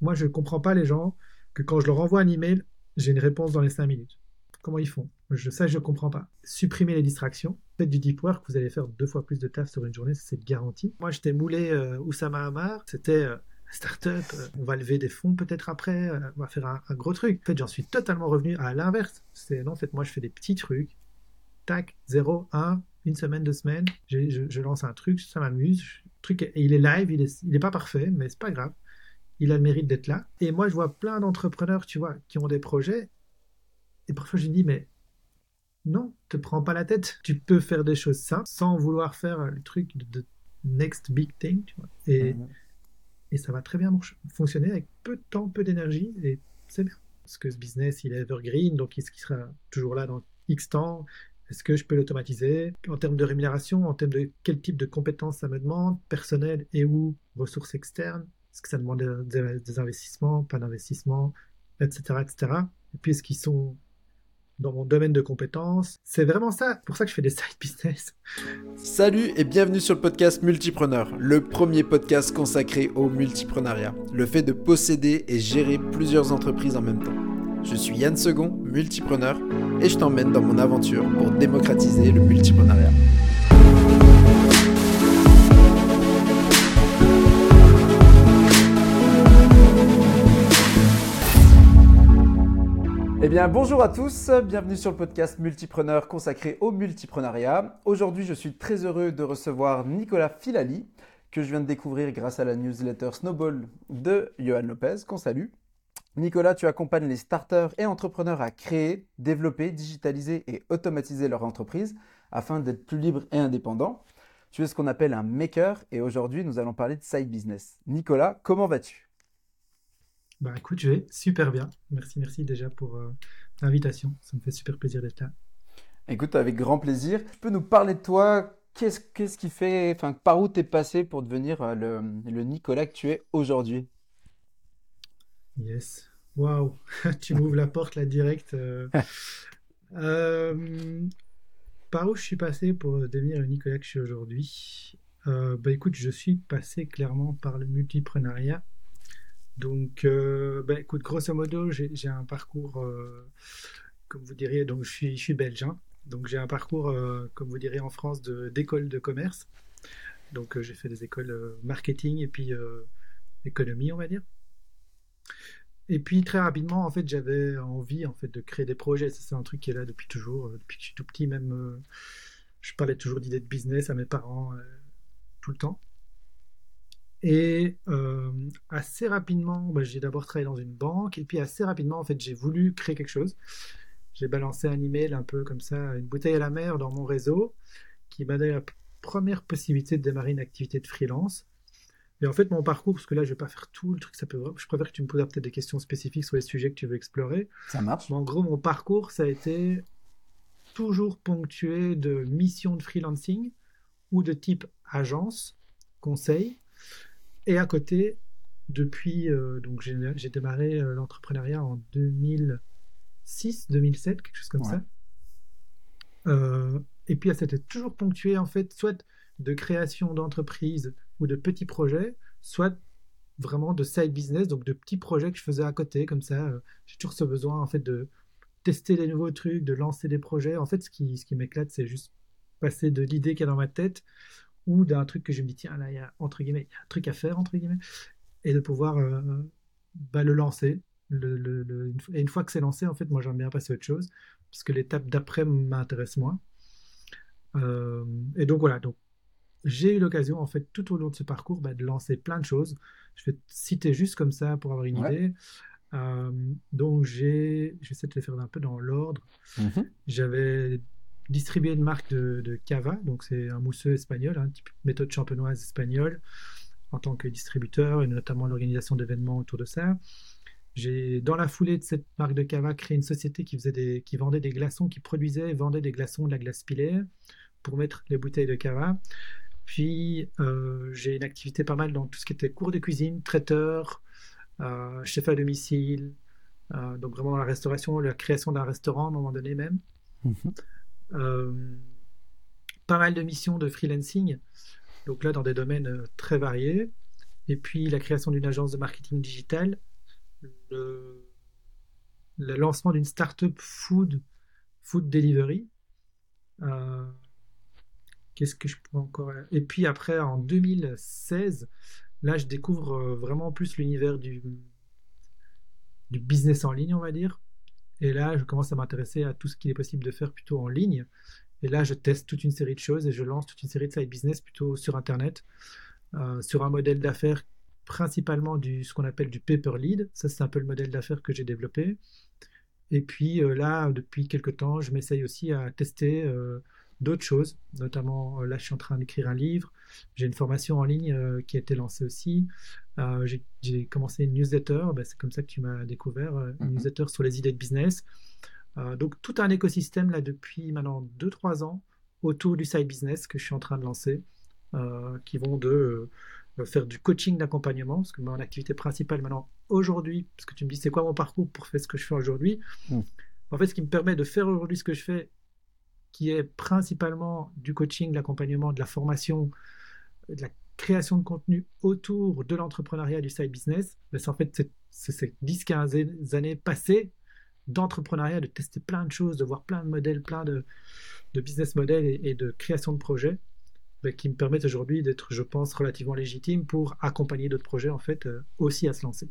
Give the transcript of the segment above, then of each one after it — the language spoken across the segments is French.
moi, je ne comprends pas les gens que quand je leur envoie un email, j'ai une réponse dans les 5 minutes. Comment ils font? Ça, je ne comprends pas. Supprimer les distractions. Faites du deep work, vous allez faire deux fois plus de taf sur une journée, c'est garanti. Moi, j'étais moulé euh, Oussama Hamar. C'était euh, start-up, euh, on va lever des fonds peut-être après, euh, on va faire un, gros truc. En fait, j'en suis totalement revenu à l'inverse. C'est non, en fait, moi, je fais des petits trucs. Tac, 0, 1, une semaine, deux semaines. Je, lance un truc, ça m'amuse. Truc, il est live, il est, il est pas parfait, mais c'est pas grave. Il a le mérite d'être là. Et moi, je vois plein d'entrepreneurs, tu vois, qui ont des projets. Et parfois, je dis, mais non, te prends pas la tête. Tu peux faire des choses simples sans vouloir faire le truc de, next big thing, tu vois. Et, et ça va très bien fonctionner avec peu de temps, peu d'énergie, et c'est bien. Parce que ce business, il est evergreen, donc il sera toujours là dans X temps. Est-ce que je peux l'automatiser? En termes de rémunération, en termes de quel type de compétences ça me demande, personnel et ou ressources externes Est-ce que ça demande des, investissements, pas d'investissements, etc., etc. Et puis est-ce qu'ils sont dans mon domaine de compétences? C'est vraiment ça, pour ça que je fais des side business. Salut et bienvenue sur le podcast Multipreneur, le premier podcast consacré au multipreneuriat, le fait de posséder et gérer plusieurs entreprises en même temps. Je suis Yann Second, multipreneur, et je t'emmène dans mon aventure pour démocratiser le multipreneuriat. Eh bien, bonjour à tous, bienvenue sur le podcast Multipreneur consacré au multipreneuriat. Aujourd'hui, je suis très heureux de recevoir Nicolas Filali, que je viens de découvrir grâce à la newsletter Snowball de Johan Lopez, qu'on salue. Nicolas, tu accompagnes les starters et entrepreneurs à créer, développer, digitaliser et automatiser leur entreprise afin d'être plus libres et indépendants. Tu es ce qu'on appelle un maker et aujourd'hui, nous allons parler de side business. Nicolas, comment vas-tu? Bah écoute, je vais super bien. Merci, merci déjà pour euh, l'invitation. Ça me fait super plaisir d'être là. Écoute, avec grand plaisir. Tu peux nous parler de toi? Qu'est-ce qu'est-ce qui fait, enfin, par où tu es passé pour devenir euh, le, le Nicolas que tu es aujourd'hui? Yes. Waouh, tu m'ouvres la porte là direct. Euh. par où je suis passé pour devenir le Nicolas que je suis aujourd'hui? Bah écoute, je suis passé clairement par le multipreneuriat donc, euh, bah, écoute, grosso modo, j'ai un parcours, euh, comme vous diriez, donc je suis, belge, hein. donc j'ai un parcours, euh, comme vous diriez en France, d'école de, commerce. Donc, j'ai fait des écoles marketing et puis économie, on va dire. Et puis très rapidement, en fait, j'avais envie en fait de créer des projets. C'est un truc qui est là depuis toujours, depuis que je suis tout petit. Même, je parlais toujours d'idées de business à mes parents tout le temps. Et euh, assez rapidement, bah, j'ai d'abord travaillé dans une banque, et puis assez rapidement, en fait, j'ai voulu créer quelque chose. J'ai balancé un email un peu comme ça, une bouteille à la mer dans mon réseau, qui m'a donné la première possibilité de démarrer une activité de freelance. Et en fait, mon parcours, parce que là, je vais pas faire tout le truc, ça peut, je préfère que tu me poses peut-être des questions spécifiques sur les sujets que tu veux explorer. Ça marche. en gros, mon parcours, ça a été toujours ponctué de missions de freelancing ou de type agence, conseil, et à côté, depuis, euh, donc j'ai démarré euh, l'entrepreneuriat en 2006, 2007, quelque chose comme ça. Euh, et puis, ça c'était toujours ponctué, en fait, soit de création d'entreprise ou de petits projets, soit vraiment de side business, donc de petits projets que je faisais à côté, comme ça. j'ai toujours ce besoin, en fait, de tester des nouveaux trucs, de lancer des projets. En fait, ce qui, ce qui m'éclate, c'est juste passer de l'idée qu'il y a dans ma tête ou d'un truc que je me dis, tiens, là, il y a, entre guillemets, un truc à faire, entre guillemets, et de pouvoir euh, bah, le lancer. Le, et une fois que c'est lancé, en fait, moi, j'aime bien passer à autre chose, parce que l'étape d'après m'intéresse moins. Euh, et donc, voilà, donc, j'ai eu l'occasion, en fait, tout au long de ce parcours, bah, de lancer plein de choses. Je vais citer juste comme ça pour avoir une idée. Euh, donc, j'ai, je vais essayer de les faire un peu dans l'ordre. Mm-hmm. J'avais distribuer une marque de, cava, donc c'est un mousseux espagnol, hein, type méthode champenoise espagnole, en tant que distributeur et notamment l'organisation d'événements autour de ça. J'ai, dans la foulée de cette marque de cava, créé une société qui, vendait des glaçons, qui produisait et vendait des glaçons de la glace pilaire pour mettre les bouteilles de cava. Puis euh, j'ai une activité pas mal dans tout ce qui était cours de cuisine, traiteur, euh, chef à domicile, euh, donc vraiment la restauration, la création d'un restaurant à un moment donné même. Mhm. Euh, pas mal de missions de freelancing, donc là dans des domaines euh, très variés. Et puis la création d'une agence de marketing digital le, lancement d'une startup food, food delivery. Euh, Qu'est-ce que je pourrais encore. Et puis après, en 2016, là, je découvre vraiment plus l'univers du business en ligne, on va dire. Et là, je commence à m'intéresser à tout ce qu'il est possible de faire plutôt en ligne. Et là, je teste toute une série de choses et je lance toute une série de side business plutôt sur Internet, euh, sur un modèle d'affaires principalement du ce qu'on appelle du paper lead. Ça, c'est un peu le modèle d'affaires que j'ai développé. Et puis euh, là, depuis quelques temps, je m'essaye aussi à tester euh, d'autres choses. Notamment, là, je suis en train d'écrire un livre. J'ai une formation en ligne qui a été lancée aussi. J'ai commencé une newsletter. Ben, c'est comme ça que tu m'as découvert, une mm-hmm. newsletter sur les idées de business. Euh, donc tout un écosystème là depuis maintenant 2-3 ans autour du side business que je suis en train de lancer, euh, qui vont de euh, faire du coaching d'accompagnement, parce que mon activité principale maintenant aujourd'hui, parce que tu me dis c'est quoi mon parcours pour faire ce que je fais aujourd'hui, hmm. en fait ce qui me permet de faire aujourd'hui ce que je fais, qui est principalement du coaching, de l'accompagnement, de la formation, de la création de contenu autour de l'entrepreneuriat du side business, ben, c'est en fait ces 10-15 années passées d'entrepreneuriat, de tester plein de choses, de voir plein de modèles, plein de, business models et, de création de projets bah, qui me permettent aujourd'hui d'être, je pense, relativement légitime pour accompagner d'autres projets en fait euh, aussi à se lancer.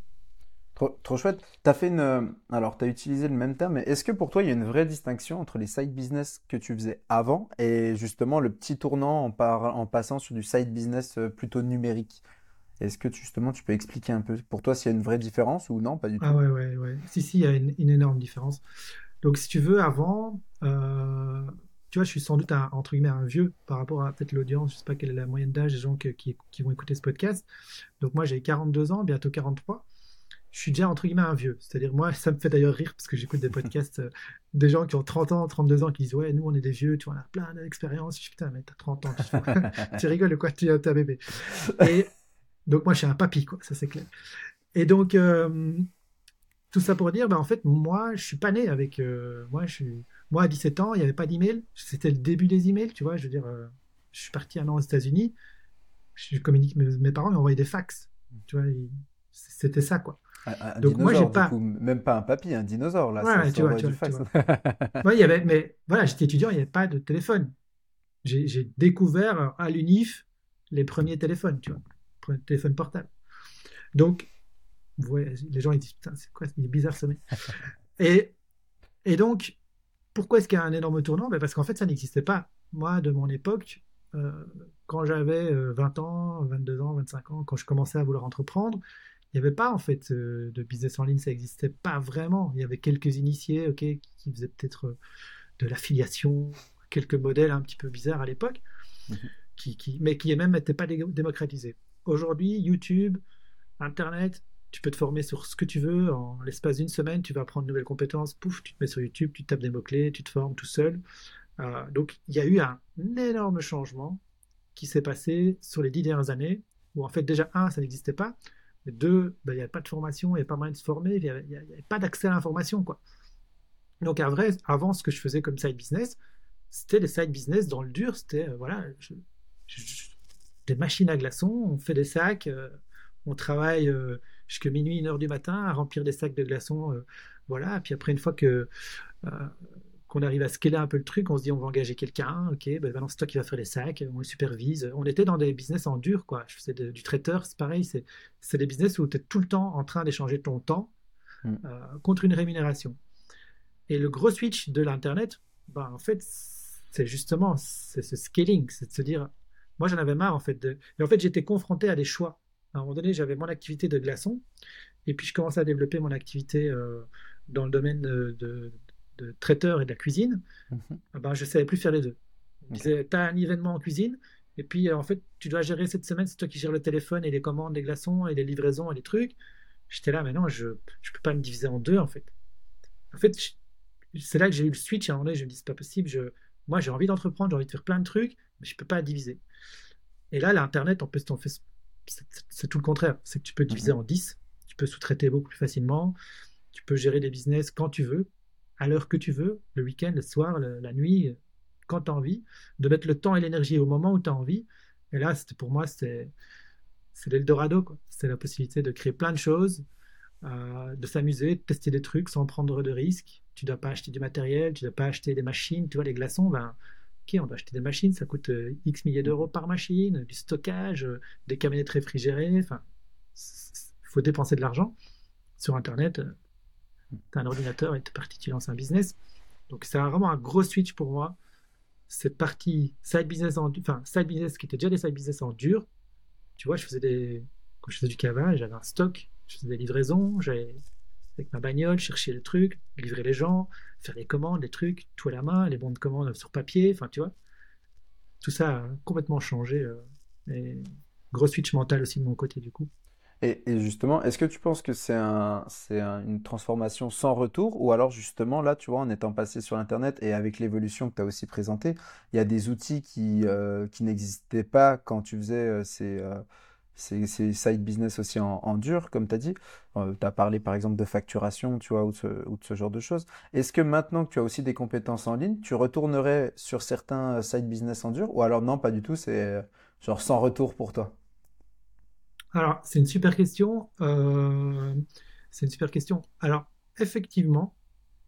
Trop, chouette. Tu as fait une. Euh, alors, tu utilisé le même terme, mais est-ce que pour toi, il y a une vraie distinction entre les side business que tu faisais avant et justement le petit tournant en, passant sur du side business euh, plutôt numérique? Est-ce que justement tu peux expliquer un peu pour toi s'il y a une vraie différence ou non? Pas du tout. Ah ouais, ouais, ouais. Si, si, il y a une, énorme différence. Donc si tu veux, avant, euh, tu vois, je suis sans doute un, entre guillemets un vieux par rapport à peut-être l'audience, je sais pas quelle est la moyenne d'âge des gens qui, vont écouter ce podcast. Donc moi j'ai 42 ans, bientôt 43. Je suis déjà entre guillemets un vieux. C'est-à-dire moi, ça me fait d'ailleurs rire parce que j'écoute des podcasts euh, des gens qui ont 30 ans, 32 ans qui disent ouais, nous on est des vieux, tu vois, on a plein d'expériences. Je dis putain, mais t'as 30 ans, tu, rigoles quoi, tu es un bébé. Et donc moi, je suis un papy, quoi, ça c'est clair. Et donc, euh, tout ça pour dire, ben, en fait, moi, je suis pas né avec... Euh, moi, je suis, moi, à 17 ans, il n'y avait pas d'email. C'était le début des emails, tu vois. Je veux dire, euh, je suis parti un an aux États-Unis. Je communique, mes, parents m'ont envoyé des fax. Tu vois, c'était ça, quoi. Donc moi, j'ai pas... même pas un papy, un dinosaure, là. Ouais, tu vois, tu vois, il y avait... Mais voilà, j'étais étudiant, il n'y avait pas de téléphone. J'ai découvert à l'UNIF les premiers téléphones, tu vois téléphone portable. Donc, les gens ils disent putain, c'est quoi, il est bizarre ce mec. et, et donc, pourquoi est-ce qu'il y a un énorme tournant? Ben Parce qu'en fait, ça n'existait pas. Moi, de mon époque, euh, quand j'avais 20 euh, ans, 22 ans, 25 ans, quand je commençais à vouloir entreprendre, il n'y avait pas en fait euh, de business en ligne, ça n'existait pas vraiment. Il y avait quelques initiés, ok, qui faisaient peut-être de l'affiliation, quelques modèles un petit peu bizarres à l'époque, mhm. qui, qui, mais qui même n'étaient pas démocratisés. Aujourd'hui, YouTube, Internet, tu peux te former sur ce que tu veux. En l'espace d'une semaine, tu vas apprendre de nouvelles compétences. Pouf, tu te mets sur YouTube, tu tapes des mots-clés, tu te formes tout seul. Euh, donc, il y a eu un énorme changement qui s'est passé sur les dix dernières années, où en fait, déjà, un, ça n'existait pas. Deux, ben, il n'y avait pas de formation, il n'y avait pas moyen de se former, il n'y avait, pas d'accès à l'information. quoi. Donc, à vrai, avant, ce que je faisais comme side business, c'était des side business dans le dur. C'était, euh, voilà, des machines à glaçons, on fait des sacs, euh, on travaille euh, jusqu'à minuit, une heure du matin à remplir des sacs de glaçons. Euh, voilà, puis après, une fois que qu'on arrive à scaler un peu le truc, on se dit on va engager quelqu'un, ok, ben maintenant c'est toi qui vas faire les sacs, on les supervise. On était dans des business en dur, quoi. Je faisais du traiteur, c'est pareil, c'est des business où tu es tout le temps en train d'échanger ton temps mm. contre une rémunération. Et le gros switch de l'Internet, ben, en fait, c'est justement c'est ce scaling, c'est de se dire moi, j'en avais marre, en fait. De... Et en fait, j'étais confronté à des choix. À un moment donné, j'avais mon activité de glaçon, et puis je commençais à développer mon activité euh, dans le domaine de, traiteur et de la cuisine. Mhm. Ah ben, je ne savais plus faire les deux. Disait, tu as un événement en cuisine, et puis en fait, tu dois gérer cette semaine, c'est toi qui gères le téléphone et les commandes, les glaçons et les livraisons et les trucs. J'étais là, mais non, je ne peux pas me diviser en deux, en fait. En fait, c'est là que j'ai eu le switch. À un moment donné, je me dis, c'est pas possible. Je... Moi, j'ai envie d'entreprendre, j'ai envie de faire plein de trucs, mais je ne peux pas diviser. Et là, l'Internet, en plus, c'est tout le contraire. C'est que tu peux diviser mhm. en 10, tu peux sous-traiter beaucoup plus facilement, tu peux gérer des business quand tu veux, à l'heure que tu veux, le week-end, le soir, la nuit, quand tu as envie, de mettre le temps et l'énergie au moment où tu as envie. Et là, pour moi, c'est l'Eldorado. C'est la possibilité de créer plein de choses euh, de s'amuser, de tester des trucs sans prendre de risques. Tu dois pas acheter du matériel, tu dois pas acheter des machines. Tu vois, les glaçons, ben, ok, on doit acheter des machines, ça coûte euh, X milliers d'euros par machine, du stockage, euh, des camionnettes réfrigérées. Enfin, il faut dépenser de l'argent. Sur Internet, tu as un ordinateur et tu es parti, tu lances un business. Donc, c'est vraiment un gros switch pour moi. Cette partie side business, en, enfin, side business qui était déjà des side business en dur. Tu vois, je faisais des, quand je faisais du cavage, j'avais un stock je faisais des livraisons, j'allais avec ma bagnole chercher le truc, livrer les gens, faire les commandes, les trucs, tout à la main, les bons de commande sur papier, enfin tu vois. Tout ça a complètement changé. Euh, et gros switch mental aussi de mon côté du coup. Et, justement, est-ce que tu penses que c'est un, c'est une transformation sans retour? Ou alors justement là, tu vois, en étant passé sur Internet et avec l'évolution que tu as aussi présentée, il y a des outils qui, euh, n'existaient pas quand tu faisais euh, ces, c'est side business aussi en, dur, comme tu as dit? Euh, tu as parlé par exemple de facturation, tu vois, ou de ce, genre de choses. Est-ce que maintenant que tu as aussi des compétences en ligne, tu retournerais sur certains euh, side business en dur? Ou alors non, pas du tout, c'est euh, genre sans retour pour toi? Alors, c'est une super question. c'est une super question. Alors, effectivement,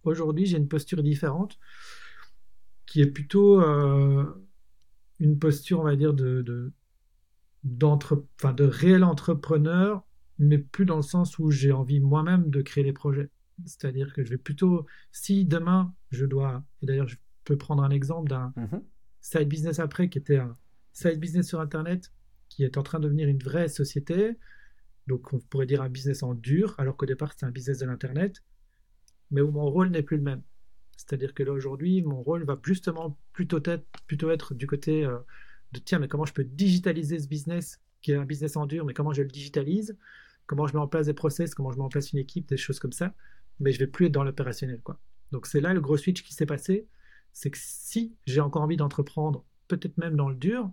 aujourd'hui, j'ai une posture différente qui est plutôt une posture, on va dire, de enfin, de réel entrepreneur, mais plus dans le sens où j'ai envie moi-même de créer des projets. C'est-à-dire que je vais plutôt, si demain je dois, et d'ailleurs je peux prendre un exemple d'un mhm. side business après qui était un side business sur Internet qui est en train de devenir une vraie société. Donc on pourrait dire un business en dur, alors qu'au départ c'était un business de l'Internet, mais où mon rôle n'est plus le même. C'est-à-dire que là aujourd'hui, mon rôle va justement plutôt être, plutôt être du côté euh, de tiens, mais comment je peux digitaliser ce business qui est un business en dur, mais comment je le digitalise, comment je mets en place des process, comment je mets en place une équipe, des choses comme ça, mais je vais plus être dans l'opérationnel. Donc c'est là le gros switch qui s'est passé, c'est que si j'ai encore envie d'entreprendre, peut-être même dans le dur,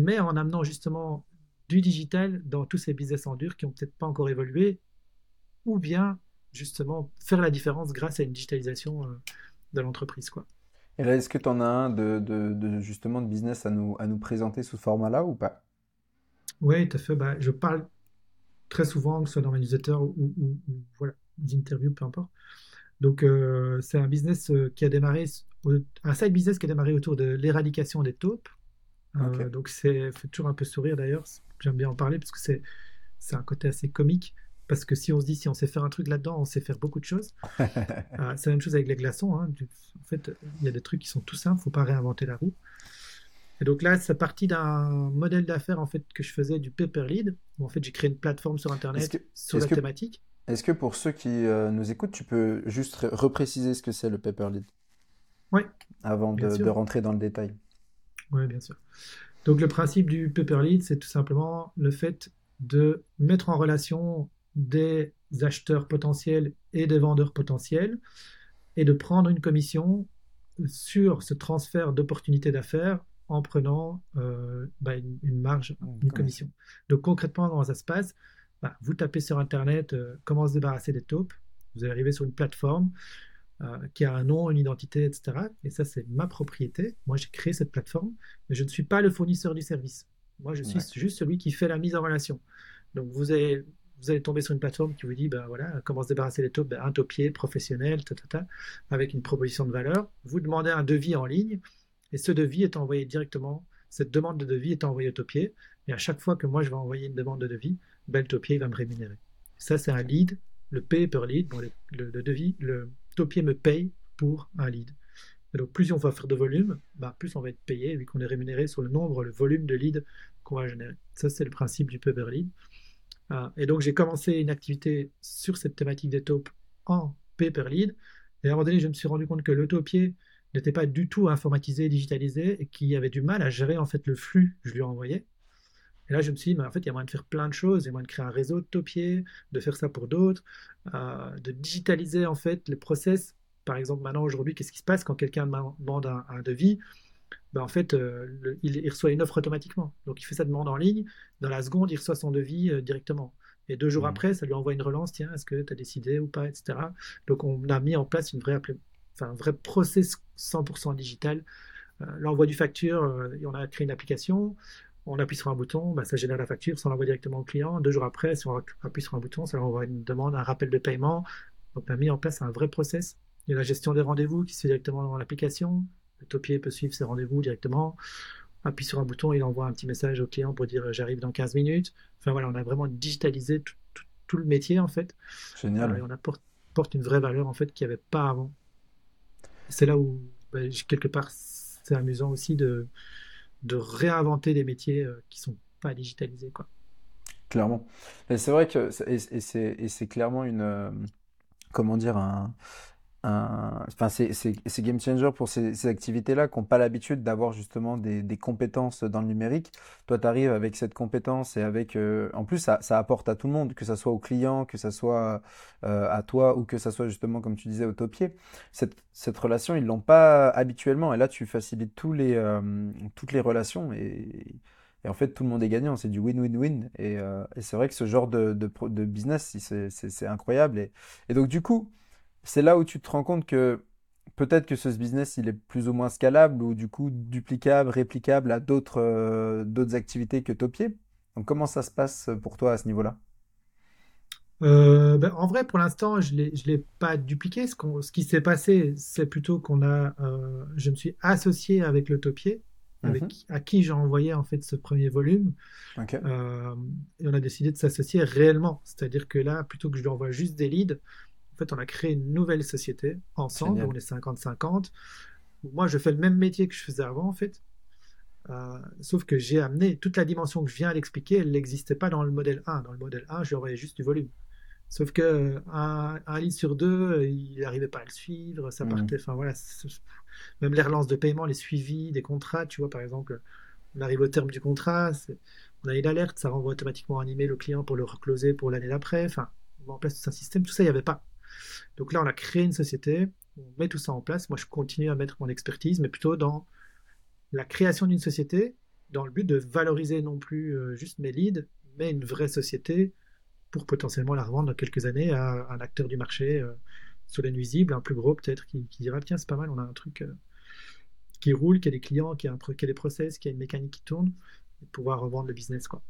mais en amenant justement du digital dans tous ces business en dur qui n'ont peut-être pas encore évolué, ou bien justement faire la différence grâce à une digitalisation euh, de l'entreprise. quoi. Et là, est-ce que tu en as un de, justement de business à nous, à nous présenter sous ce format-là ou pas? Oui, tout à fait. Bah, je parle très souvent, que ce soit dans mes newsletters ou, ou, voilà, des interviews, peu importe. Donc, euh, c'est un business euh, qui a démarré, un side business qui a démarré autour de l'éradication des taupes. Euh, donc, c'est fait toujours un peu sourire d'ailleurs. J'aime bien en parler parce que c'est c'est un côté assez comique. Parce que si on se dit, si on sait faire un truc là-dedans, on sait faire beaucoup de choses. Euh, c'est la même chose avec les glaçons. Hein. En fait, il y a des trucs qui sont tout simples, il ne faut pas réinventer la roue. Et donc là, c'est parti d'un modèle d'affaires en fait que je faisais du paper lead, où en fait j'ai créé une plateforme sur Internet sur la thématique. Est-ce que pour ceux qui euh, nous écoutent, tu peux juste repréciser ce que c'est le paper lead Oui. Avant de, de, rentrer dans le détail. Oui, bien sûr. Donc le principe du paper lead, c'est tout simplement le fait de mettre en relation des acheteurs potentiels et des vendeurs potentiels et de prendre une commission sur ce transfert d'opportunités d'affaires en prenant euh, bah, une, marge, une commission. Donc concrètement, comment ça se passe? Bah, Vous tapez sur Internet euh, comment se débarrasser des taupes. Vous arrivez sur une plateforme euh, qui a un nom, une identité, etc. Et ça, c'est ma propriété. Moi, j'ai créé cette plateforme, mais je ne suis pas le fournisseur du service. Moi, je suis juste celui qui fait la mise en relation. Donc, vous allez tomber sur une plateforme qui vous dit, ben voilà, comment se débarrasser des taupes, ben, un taupier professionnel, avec une proposition de valeur. Vous demandez un devis en ligne, et ce devis est envoyé directement, cette demande de devis est envoyée au taupier, et à chaque fois que moi je vais envoyer une demande de devis, ben, le taupier va me rémunérer. Ça, c'est un lead, le pay per lead, le, devis, le taupier me paye pour un lead. Et donc, plus on va faire de volume, ben, plus on va être payé, vu qu'on est rémunéré sur le nombre, le volume de leads qu'on va générer. Ça, c'est le principe du pay per lead. Ah, et donc j'ai commencé une activité sur cette thématique des taupes en paper lead. Et à un moment donné, je me suis rendu compte que le taupier n'était pas du tout informatisé, digitalisé, et qu'il avait du mal à gérer en fait le flux que je lui envoyais. Et là, je me suis dit, mais en fait, il y a moyen de faire plein de choses. Il y a moyen de créer un réseau de taupiers, de faire ça pour d'autres, euh, de digitaliser en fait les process. Par exemple, maintenant, aujourd'hui, qu'est-ce qui se passe quand quelqu'un demande un devis? Ben, en fait, euh, il, reçoit une offre automatiquement. Donc il fait sa demande en ligne, dans la seconde, il reçoit son devis euh, directement. Et deux jours mmh. après, ça lui envoie une relance, tiens, est-ce que tu as décidé ou pas, etc. Donc on a mis en place une vraie, enfin, un vrai process 100% digital. Euh, l'envoi du facture, on a créé une application. On appuie sur un bouton, bah, ça génère la facture, ça l'envoie directement au client. Deux jours après, si on appuie sur un bouton, ça envoie une demande, un rappel de paiement. Donc on a mis en place un vrai process. Il y a la gestion des rendez-vous qui se fait directement dans l'application. Le topier peut suivre ses rendez-vous directement. Appuie sur un bouton, il envoie un petit message au client pour dire j'arrive dans 15 minutes. Enfin voilà, on a vraiment digitalisé tout, le métier en fait. Génial. et on apporte, une vraie valeur en fait qu'il n'y avait pas avant. C'est là où bah, quelque part c'est amusant aussi de, de réinventer des métiers euh, qui sont pas digitalisés quoi. Clairement. C'est vrai que et c'est clairement une euh, comment dire un, enfin, c'est game changer pour ces, activités-là qui n'ont pas l'habitude d'avoir justement des, compétences dans le numérique. Toi, tu arrives avec cette compétence et avec, euh, en plus, ça, apporte à tout le monde, que ce soit au client, que ce soit euh, à toi ou que ce soit justement, comme tu disais, au topier. Cette, cette relation, ils l'ont pas habituellement. Et là, tu facilites tous les, euh, toutes les relations et, en fait, tout le monde est gagnant. C'est du win-win-win. Et, c'est vrai que ce genre de, de, business, c'est incroyable. Et, et donc, du coup, c'est là où tu te rends compte que peut-être que ce business, il est plus ou moins scalable ou du coup duplicable, réplicable à d'autres euh, d'autres activités que Topier. Donc comment ça se passe pour toi à ce niveau-là? Euh, ben, en vrai, pour l'instant, je ne l'ai pas dupliqué. Ce, ce qui s'est passé, c'est plutôt qu'on a, euh, je me suis associé avec le Topier, avec, mhm. à qui j'ai envoyé en fait ce premier volume. et on a décidé de s'associer réellement. C'est-à-dire que là, plutôt que je lui envoie juste des leads, fait, on a créé une nouvelle société ensemble, on est 50-50. Moi, je fais le même métier que je faisais avant, en fait. Euh, sauf que j'ai amené toute la dimension que je viens d'expliquer, elle n'existait pas dans le modèle 1. Dans le modèle 1, je lui envoyais juste du volume. Sauf que un, un sur deux, il n'arrivait pas à le suivre, ça mmh. partait. Enfin voilà, même les relances de paiement, les suivis des contrats, tu vois, par exemple, on arrive au terme du contrat, on a une alerte, ça renvoie automatiquement un email au client pour le recloser pour l'année d'après. Enfin, on met en place tout un système, tout ça, il n'y avait pas. Donc là, on a créé une société, on met tout ça en place. Moi, je continue à mettre mon expertise, mais plutôt dans la création d'une société, dans le but de valoriser non plus euh, juste mes leads, mais une vraie société pour potentiellement la revendre dans quelques années à un acteur du marché euh, sur les nuisibles, un plus gros peut-être, qui, dira tiens, c'est pas mal, on a un truc euh, qui roule, qui a des clients, qui a, qui a des process, qui a une mécanique qui tourne, et pouvoir revendre le business. quoi.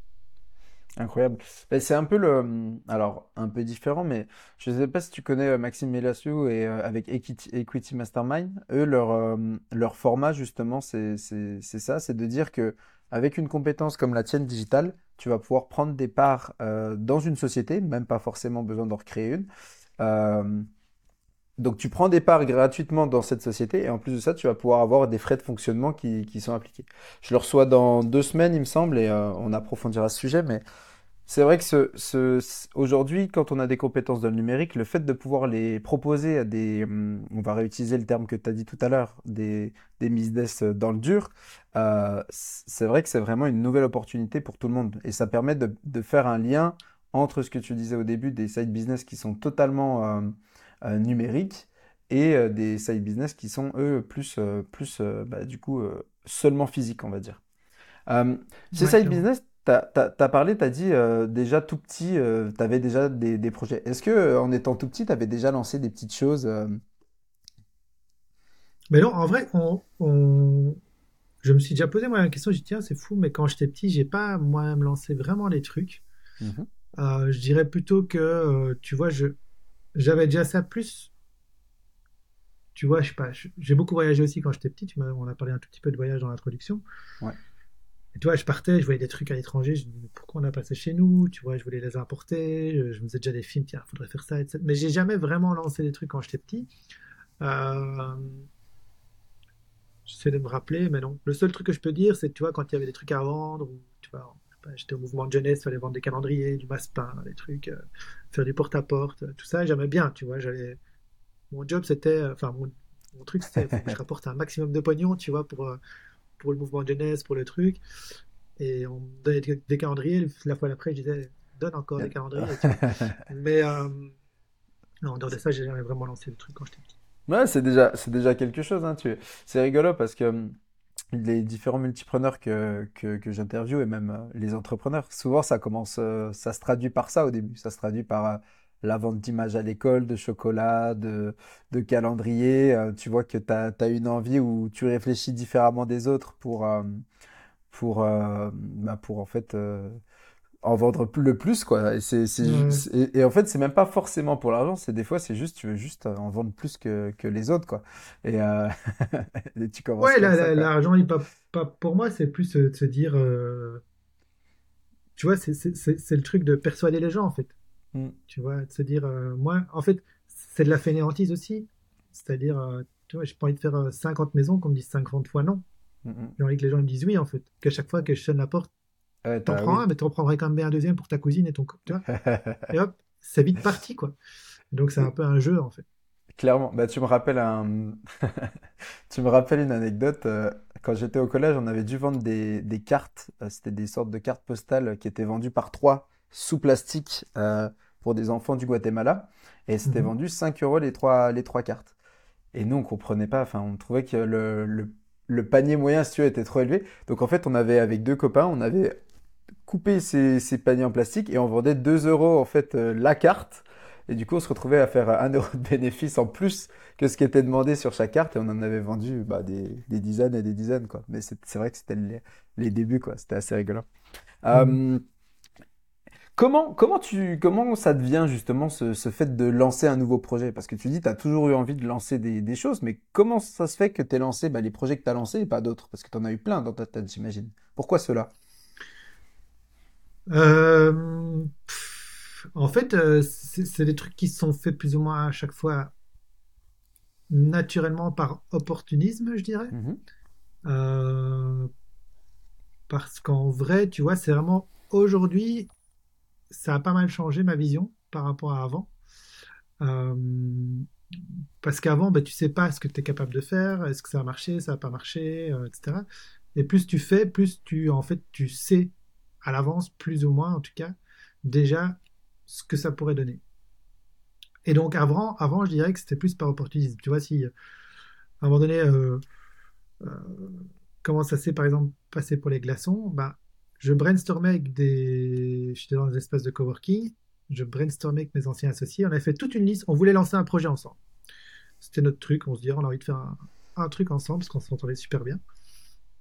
Incroyable. Ben, c'est un peu le, alors un peu différent, mais je ne sais pas si tu connais euh, Maxime Melassiou et euh, avec Equity, Mastermind. Eux, leur, euh, leur format justement, c'est ça, c'est de dire que avec une compétence comme la tienne digitale, tu vas pouvoir prendre des parts dans une société, même pas forcément besoin d'en recréer une. Donc tu prends des parts gratuitement dans cette société et en plus de ça, tu vas pouvoir avoir des frais de fonctionnement qui, sont appliqués. Je le reçois dans deux semaines, il me semble, et euh, on approfondira ce sujet. Mais c'est vrai que ce, aujourd'hui, quand on a des compétences dans le numérique, le fait de pouvoir les proposer à des, hum, on va réutiliser le terme que tu as dit tout à l'heure, des, des business dans le dur, euh, c'est vrai que c'est vraiment une nouvelle opportunité pour tout le monde. Et ça permet de, faire un lien entre ce que tu disais au début, des side business qui sont totalement... Euh, euh, numériques et euh, des side business qui sont eux plus, euh, plus bah, du coup seulement physiques, on va dire. ces side business, tu as, parlé, tu as dit déjà tout petit, tu avais déjà des, des projets. Est-ce que en étant tout petit, tu avais déjà lancé des petites choses Mais non, en vrai, on, je me suis déjà posé moi la question, j'ai dit tiens, c'est fou, mais quand j'étais petit, j'ai pas moi-même lancé vraiment les trucs. Mmh je dirais plutôt que, tu vois, je, j'avais déjà ça plus. Tu vois, je sais pas, j'ai beaucoup voyagé aussi quand j'étais petit. Tu on a parlé un tout petit peu de voyage dans l'introduction. Ouais. Et tu vois, je partais, je voyais des trucs à l'étranger. Je me disais, pourquoi on a passé chez nous Tu vois, je voulais les importer. Je, me faisais déjà des films, tiens, faudrait faire ça, etc. Mais j'ai jamais vraiment lancé des trucs quand j'étais petit. Euh... J'essaie de me rappeler, mais non. Le seul truc que je peux dire, c'est, tu vois, quand il y avait des trucs à vendre, ou tu vois, j'étais au mouvement de jeunesse, fallait vendre des calendriers, du masse-pain, des trucs, euh, faire du porte-à-porte, tout ça, j'aimais bien, tu vois. J'allais... Mon job, c'était, euh, enfin, mon, truc, c'était que je rapporte un maximum de pognon, tu vois, pour, euh, pour le mouvement de jeunesse, pour le truc. Et on me donnait des, calendriers, la fois d'après, je disais, donne encore des calendriers. Mais non, en dehors de ça, j'ai jamais vraiment lancé le truc quand j'étais petit. Ouais, c'est déjà, c'est déjà quelque chose. Hein, tu... C'est rigolo parce que les différents multipreneurs que, que, que j'interviewe et même euh, les entrepreneurs, souvent ça commence, euh, ça se traduit par ça au début. Ça se traduit par euh, la vente d'images à l'école, de chocolat, de, de calendrier. tu vois que tu as, une envie où tu réfléchis différemment des autres pour, pour, bah, pour en fait en vendre le plus quoi. Et c'est et, en fait c'est même pas forcément pour l'argent. C'est des fois c'est juste tu veux juste en vendre plus que, que les autres quoi. Et, tu commences ouais l'argent il pas pas pour moi c'est plus de se dire tu vois c'est le truc de persuader les gens en fait. Mm. tu vois de se dire moi en fait c'est de la fainéantise aussi. C'est-à-dire tu vois j'ai pas envie de faire 50 maisons qu'on me dise 50 fois non. Mm, mm. j'ai envie que les gens me disent oui en fait. Qu'à chaque fois que je sonne la porte t'en prends un, mais t'en prendrais quand même un deuxième pour ta cousine et ton tu vois et hop, c'est vite parti quoi. Donc c'est un peu un jeu en fait. Clairement, bah tu me rappelles un, tu me rappelles une anecdote. Euh, quand j'étais au collège, on avait dû vendre des, des cartes. Euh, c'était des sortes de cartes postales qui étaient vendues par trois sous plastique euh, pour des enfants du Guatemala, et c'était mhm. vendu 5 euros les trois les trois cartes. Et nous on comprenait pas. Enfin, on trouvait que le, le le panier moyen, si tu veux, était trop élevé. Donc en fait, on avait avec deux copains, on avait couper ces, paniers en plastique et on vendait 2 euros en fait euh, la carte. Et du coup, on se retrouvait à faire 1 euro de bénéfice en plus que ce qui était demandé sur chaque carte. Et on en avait vendu bah, des, dizaines et des dizaines. Quoi. Mais c'est vrai que c'était les, débuts. quoi. C'était assez rigolo. Mmh. Euh, comment, comment, tu, comment ça devient justement ce, fait de lancer un nouveau projet? Parce que tu dis tu as toujours eu envie de lancer des, choses. Mais comment ça se fait que tu aies lancé bah, les projets que tu as lancés et pas d'autres? Parce que tu en as eu plein dans ta tête, j'imagine. Pourquoi cela? Euh, en fait, euh, c'est des trucs qui sont faits plus ou moins à chaque fois naturellement par opportunisme, je dirais. Mhm. Euh, parce qu'en vrai, tu vois, c'est vraiment aujourd'hui, ça a pas mal changé ma vision par rapport à avant. parce qu'avant, bah, tu sais pas ce que tu es capable de faire, est-ce que ça a marché, ça a pas marché, etc. Et plus tu fais, plus tu en fait tu sais à l'avance, plus ou moins en tout cas, déjà ce que ça pourrait donner. Et donc avant, avant je dirais que c'était plus par opportunisme. Tu vois, si à un moment donné, euh, euh, comment ça s'est par exemple passé pour les glaçons, bah, je brainstormais avec des... J'étais dans des espaces de coworking, je brainstormais avec mes anciens associés, on a fait toute une liste, on voulait lancer un projet ensemble. C'était notre truc, on se dit, on a envie de faire un, truc ensemble parce qu'on s'entendait super bien.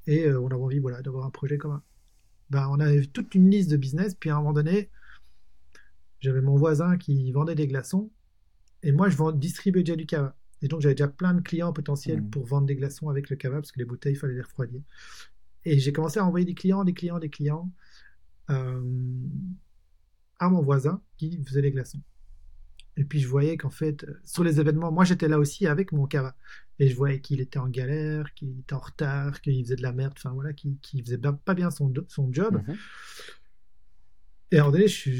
Et euh, on avait envie voilà, d'avoir un projet commun. Ben, on avait toute une liste de business, puis à un moment donné, j'avais mon voisin qui vendait des glaçons, et moi je vends, distribuais déjà du cava. Et donc j'avais déjà plein de clients potentiels mmh. pour vendre des glaçons avec le cava, parce que les bouteilles, il fallait les refroidir. Et j'ai commencé à envoyer des clients, des clients, des clients euh, à mon voisin qui faisait des glaçons. Et puis je voyais qu'en fait, euh, sur les événements, moi j'étais là aussi avec mon cava. Et je voyais qu'il était en galère, qu'il était en retard, qu'il faisait de la merde, enfin voilà, qu'il faisait pas bien son, son job. Mhm. Et à un moment donné, je,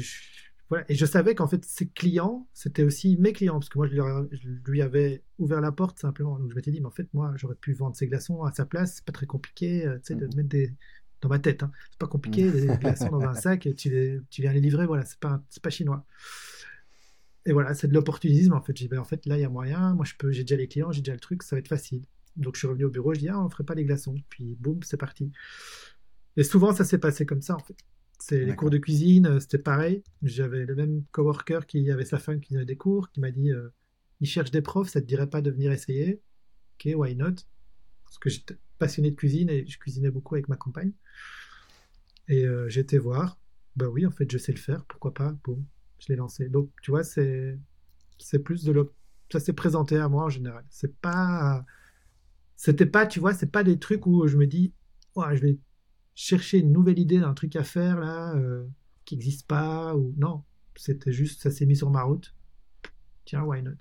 voilà, et je savais qu'en fait, ses clients, c'était aussi mes clients, parce que moi, je lui, avais ouvert la porte simplement. Donc je m'étais dit, mais en fait, moi, j'aurais pu vendre ces glaçons à sa place, c'est pas très compliqué, euh, tu sais, de mhm. mettre des. Dans ma tête, hein. c'est pas compliqué, mhm. des glaçons dans un sac et tu, tu viens les livrer, voilà, c'est pas, pas chinois et voilà, c'est de l'opportunisme en fait. J'ai dit, ben, en fait, là, il y a moyen. Moi, je peux, j'ai déjà les clients, j'ai déjà le truc, ça va être facile. Donc, je suis revenu au bureau, je dis, ah, on ferait pas les glaçons. Puis, boum, c'est parti. Et souvent, ça s'est passé comme ça en fait. C'est les cours de cuisine, euh, c'était pareil. J'avais le même coworker qui avait sa femme qui donnait des cours, qui m'a dit, euh, il cherche des profs, ça te dirait pas de venir essayer? Ok, why not? Parce que j'étais passionné de cuisine et je cuisinais beaucoup avec ma compagne. Et euh, j'étais voir. Bah oui, en fait, je sais le faire, pourquoi pas Boum, je l'ai lancé. Donc, tu vois, c'est plus de l'op... ça s'est présenté à moi en général. C'est pas c'était pas, tu vois, c'est pas des trucs où je me dis je vais chercher une nouvelle idée d'un truc à faire là euh, qui n'existe pas ou non, c'était juste ça s'est mis sur ma route. Tiens, why not?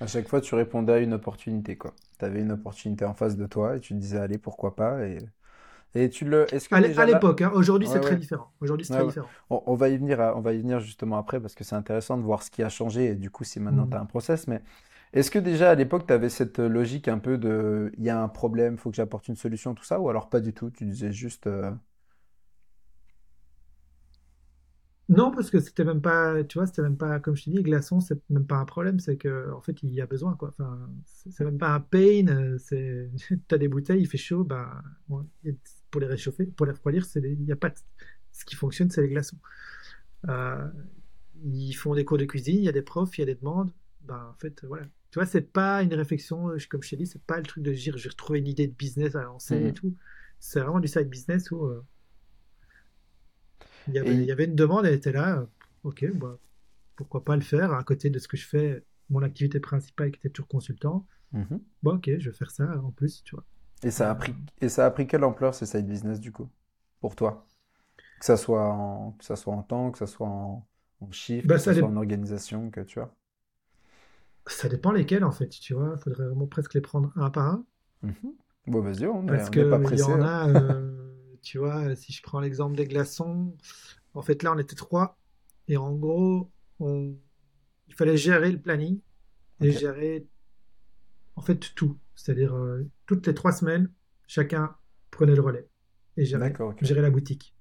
À chaque fois, tu répondais à une opportunité quoi. Tu avais une opportunité en face de toi et tu te disais allez, pourquoi pas et et tu le, est-ce que à l'époque, hein, aujourd'hui c'est très différent. Aujourd'hui c'est très différent. On, va y venir, on va y venir justement après parce que c'est intéressant de voir ce qui a changé et du coup si maintenant mm. tu as un process. Mais est-ce que déjà à l'époque tu avais cette logique un peu de, il y a un problème, faut que j'apporte une solution, tout ça, ou alors pas du tout, tu disais juste. Euh, non, parce que c'était même pas, tu vois, c'était même pas, comme je te dis, glaçon, c'est même pas un problème, c'est que en fait, il y a besoin, quoi. Enfin, c'est même pas un pain, euh, c'est, t'as des bouteilles, il fait chaud, bah, pour les réchauffer, pour les refroidir, c'est il y a pas, ce qui fonctionne, c'est les glaçons. Euh, ils font des cours de cuisine, il y a des profs, il y a des demandes, bah, en fait, voilà. Tu vois, c'est pas une réflexion, comme je t'ai dit, c'est pas le truc de dire, j'ai retrouvé une idée de business à lancer et mhm. tout. C'est vraiment du side business où, euh, Il y, avait, il y avait une demande, elle était là. Ok, bah, pourquoi pas le faire à côté de ce que je fais, mon activité principale qui était toujours consultant. Mhm. Bon, ok, je vais faire ça en plus, tu vois. Et ça a pris, et ça a pris quelle ampleur ce side business du coup? Pour toi? Que ça soit en, que ça soit en temps, que ça soit en, en chiffre, Bah, que ça soit dé- en organisation, que tu vois. ça dépend lesquels en fait, tu vois. Il faudrait vraiment presque les prendre un par un. Mhm. Bon, vas-y, on Parce n'est pas qu'il y pressé. en hein. a, euh, tu vois, si je prends l'exemple des glaçons, en fait là on était trois, et en gros, on... il fallait gérer le planning et gérer en fait tout. C'est-à-dire euh, toutes les trois semaines, chacun prenait le relais et gérait, D'accord, ok. gérait la boutique.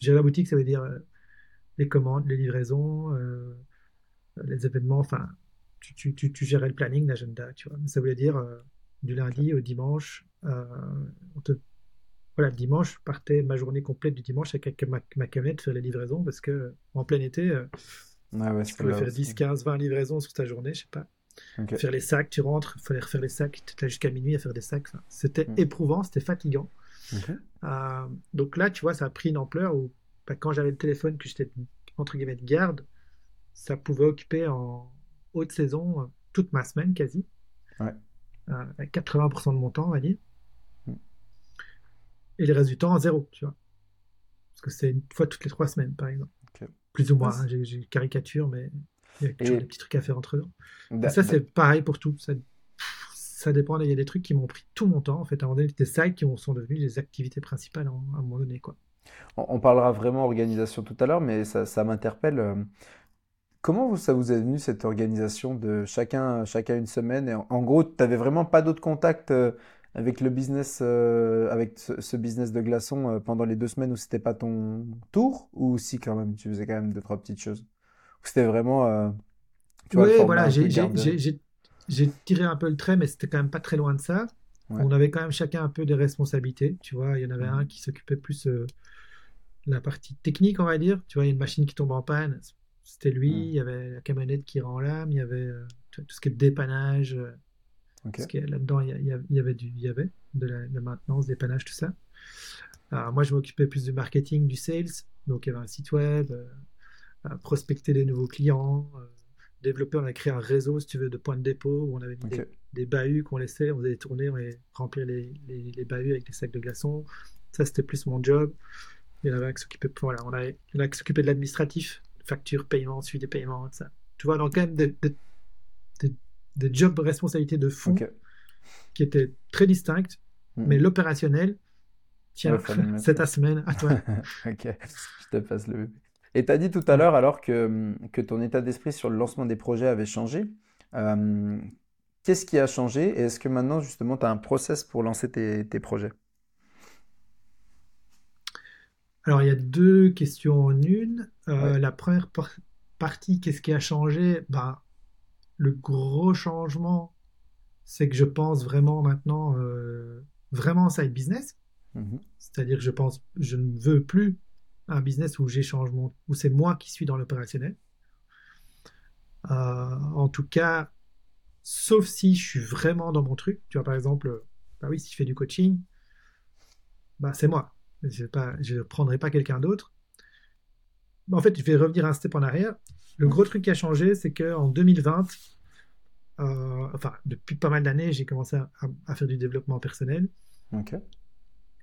Gérer la boutique, ça veut dire euh, les commandes, les livraisons, euh, les événements, enfin, tu, tu, tu, tu gérais le planning, l'agenda, tu vois. Mais ça voulait dire du lundi au dimanche, on te- voilà, le dimanche, je partais ma journée complète du dimanche avec ma, ma camionnette faire les livraisons parce que en plein été, Ouais, tu pouvais faire aussi. 10, 15, 20 livraisons sur ta journée, je sais pas. Faire les sacs, tu rentres, il fallait refaire les sacs, tu étais jusqu'à minuit à faire des sacs. Enfin, c'était Mm. éprouvant, c'était fatigant. Euh, donc là, tu vois, ça a pris une ampleur où bah, quand j'avais le téléphone, que j'étais entre guillemets de garde, ça pouvait occuper en haute saison euh, toute ma semaine quasi, Ouais. euh, à 80% de mon temps, on va dire. Mm. Et le reste du temps, zéro, tu vois. Parce que c'est une fois toutes les trois semaines, par exemple. Plus ou moins, hein, j'ai j'ai caricature, mais il y a toujours Et des petits trucs à faire entre. Et da- ça, da- c'est pareil pour tout. Ça, ça dépend. Il y a des trucs qui m'ont pris tout mon temps. En fait, à un moment donné, des sites qui sont devenus des activités principales à un à un moment donné, quoi. on on parlera vraiment organisation tout à l'heure, mais ça, ça m'interpelle. euh, Comment vous- ça vous est venu cette organisation de chacun, chacun une semaine? Et en, en gros, tu n'avais vraiment pas d'autres contacts euh, avec le business, euh, avec ce, ce business de glaçons euh, pendant les deux semaines où c'était pas ton tour? Ou si quand même tu faisais quand même deux, trois petites choses? C'était vraiment, euh, tu vois, le Oui, voilà, j'ai tiré un peu le trait, mais c'était quand même pas très loin de ça. Ouais. On avait quand même chacun un peu des responsabilités. Tu vois, il y en avait Mhm. un qui s'occupait plus euh, de la partie technique, on va dire. Tu vois, il y a une machine qui tombe en panne. C'était lui. Mhm. Il y avait la camionnette qui rend l'âme. Il y avait euh, tout ce qui est dépannage. euh, Ok. Parce que là-dedans, il y, il il avait du, il y avait de la, de la maintenance, dépannage, tout ça. Alors, moi, je m'occupais plus du marketing, du sales. Donc, il y avait un site web, prospecter des nouveaux clients, euh, développer, on a créé un réseau, si tu veux, de points de dépôt où on avait mis des, des bahuts qu'on laissait, on faisait des tournées, on allait remplir les, les, les bahuts avec des sacs de glaçons. Ça, c'était plus mon job. Il y en avait un qui s'occupait, voilà, on avait, il y en a un qui s'occupait de l'administratif, facture, paiement, suivi des paiements, tout ça. Tu vois, donc quand même des, des, des, des jobs de responsabilité de fond qui étaient très distinctes, Mhm. mais l'opérationnel, tiens, c'est ta semaine, à toi. Ok, je te passe le bébé. Et tu as dit tout à l'heure alors que, que ton état d'esprit sur le lancement des projets avait changé. Euh, qu'est-ce qui a changé et est-ce que maintenant justement tu as un process pour lancer tes, tes projets? Alors, il y a deux questions en une. Euh, Ouais. la première par- partie, qu'est-ce qui a changé? Ben, le gros changement, c'est que je pense vraiment maintenant, euh, vraiment en side business. Mhm. C'est-à-dire que je pense, je ne veux plus un business où j'échange mon, où c'est moi qui suis dans l'opérationnel. Euh, en tout cas, sauf si je suis vraiment dans mon truc. Tu vois, par exemple, bah oui, si je fais du coaching, bah c'est moi. Je ne prendrai pas quelqu'un d'autre. Bah, en fait, je vais revenir un step en arrière. Le gros truc qui a changé, c'est qu'en 2020, euh, enfin, depuis pas mal d'années, j'ai commencé à, à faire du développement personnel. Ok.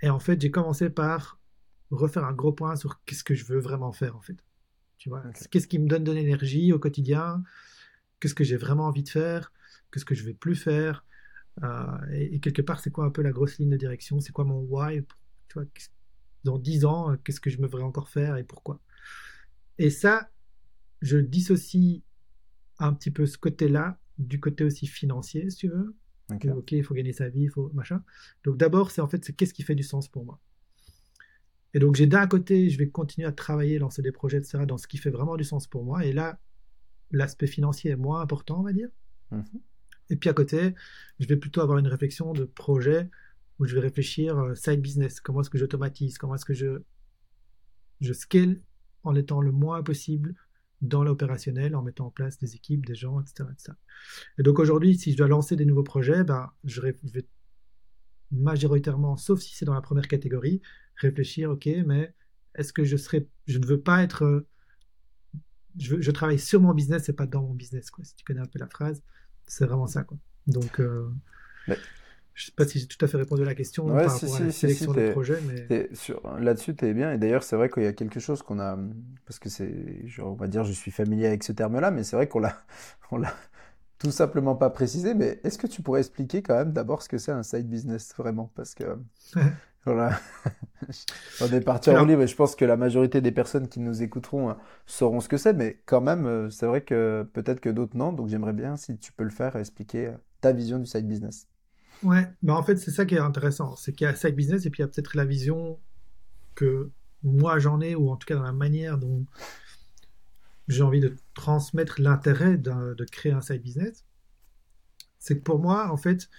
Et en fait, j'ai commencé par refaire un gros point sur qu'est-ce que je veux vraiment faire, en fait. Tu vois, qu'est-ce qui me donne de l'énergie au quotidien, qu'est-ce que j'ai vraiment envie de faire, qu'est-ce que je vais plus faire. Euh, et, et quelque part, c'est quoi un peu la grosse ligne de direction, c'est quoi mon why, tu vois, dans 10 ans, euh, qu'est-ce que je me voudrais encore faire et pourquoi. Et ça, je dissocie un petit peu ce côté-là du côté aussi financier, si tu veux. Ok, il faut gagner sa vie, il faut machin. Donc d'abord, c'est en fait, c'est qu'est-ce qui fait du sens pour moi. Et donc j'ai d'un côté, je vais continuer à travailler, lancer des projets, etc., dans ce qui fait vraiment du sens pour moi. Et là, l'aspect financier est moins important, on va dire. Mhm. Et puis à côté, je vais plutôt avoir une réflexion de projet où je vais réfléchir euh, side business. Comment est-ce que j'automatise? Comment est-ce que je, je scale en étant le moins possible dans l'opérationnel, en mettant en place des équipes, des gens, etc. etc. Et donc aujourd'hui, si je dois lancer des nouveaux projets, ben, je vais majoritairement, sauf si c'est dans la première catégorie, réfléchir, ok, mais est-ce que je serais, je ne veux pas être, euh, je, je travaille sur mon business et pas dans mon business, quoi. Si tu connais un peu la phrase, c'est vraiment ça, quoi. Donc, euh, Mais- je sais pas si j'ai tout à fait répondu à la question Ouais, par si, rapport à si, la si, sélection des projets, mais Là-dessus, tu es bien. Et d'ailleurs, c'est vrai qu'il y a quelque chose qu'on a. Parce que c'est. On va dire, je suis familier avec ce terme-là, mais c'est vrai qu'on l'a, on l'a tout simplement pas précisé. Mais est-ce que tu pourrais expliquer quand même d'abord ce que c'est un side business vraiment? Parce que. Voilà. On est parti en libre et je pense que la majorité des personnes qui nous écouteront euh, sauront ce que c'est. Mais quand même, euh, c'est vrai que peut-être que d'autres non. Donc j'aimerais bien, si tu peux le faire, expliquer euh, ta vision du side business. Ouais, bah en fait, c'est ça qui est intéressant. C'est qu'il y a side business et puis il y a peut-être la vision que moi j'en ai, ou en tout cas dans la manière dont j'ai envie de transmettre l'intérêt de créer un side business. C'est que pour moi, en fait,